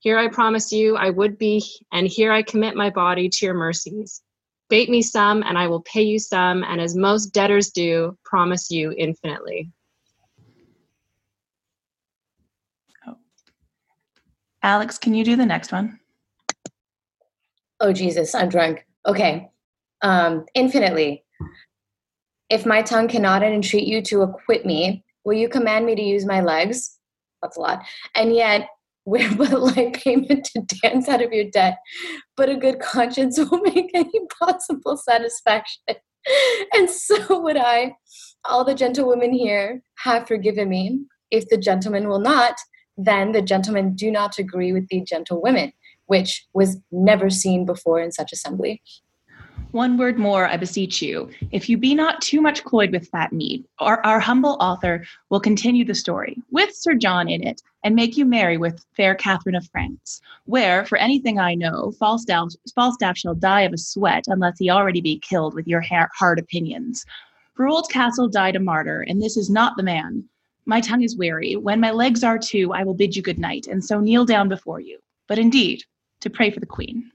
Here I promise you I would be, and here I commit my body to your mercies. Bait me some, and I will pay you some, and as most debtors do, promise you infinitely. Alex, can you do the next one? Oh Jesus, I'm drunk. Okay. Um, infinitely. If my tongue cannot entreat you to acquit me, will you command me to use my legs? That's a lot. And yet, where but like payment to dance out of your debt, but a good conscience will make any possible satisfaction. And so would I. All the gentlewomen here have forgiven me. If the gentlemen will not, then the gentlemen do not agree with the gentlewomen, which was never seen before in such assembly. One word more, I beseech you. If you be not too much cloyed with fat meat, our, our humble author will continue the story, with Sir John in it, and make you merry with fair Catherine of France, where, for anything I know, Falstaff, Falstaff shall die of a sweat unless he already be killed with your hard opinions. For Oldcastle died a martyr, and this is not the man. My tongue is weary. When my legs are too, I will bid you good night, and so kneel down before you. But indeed, to pray for the queen.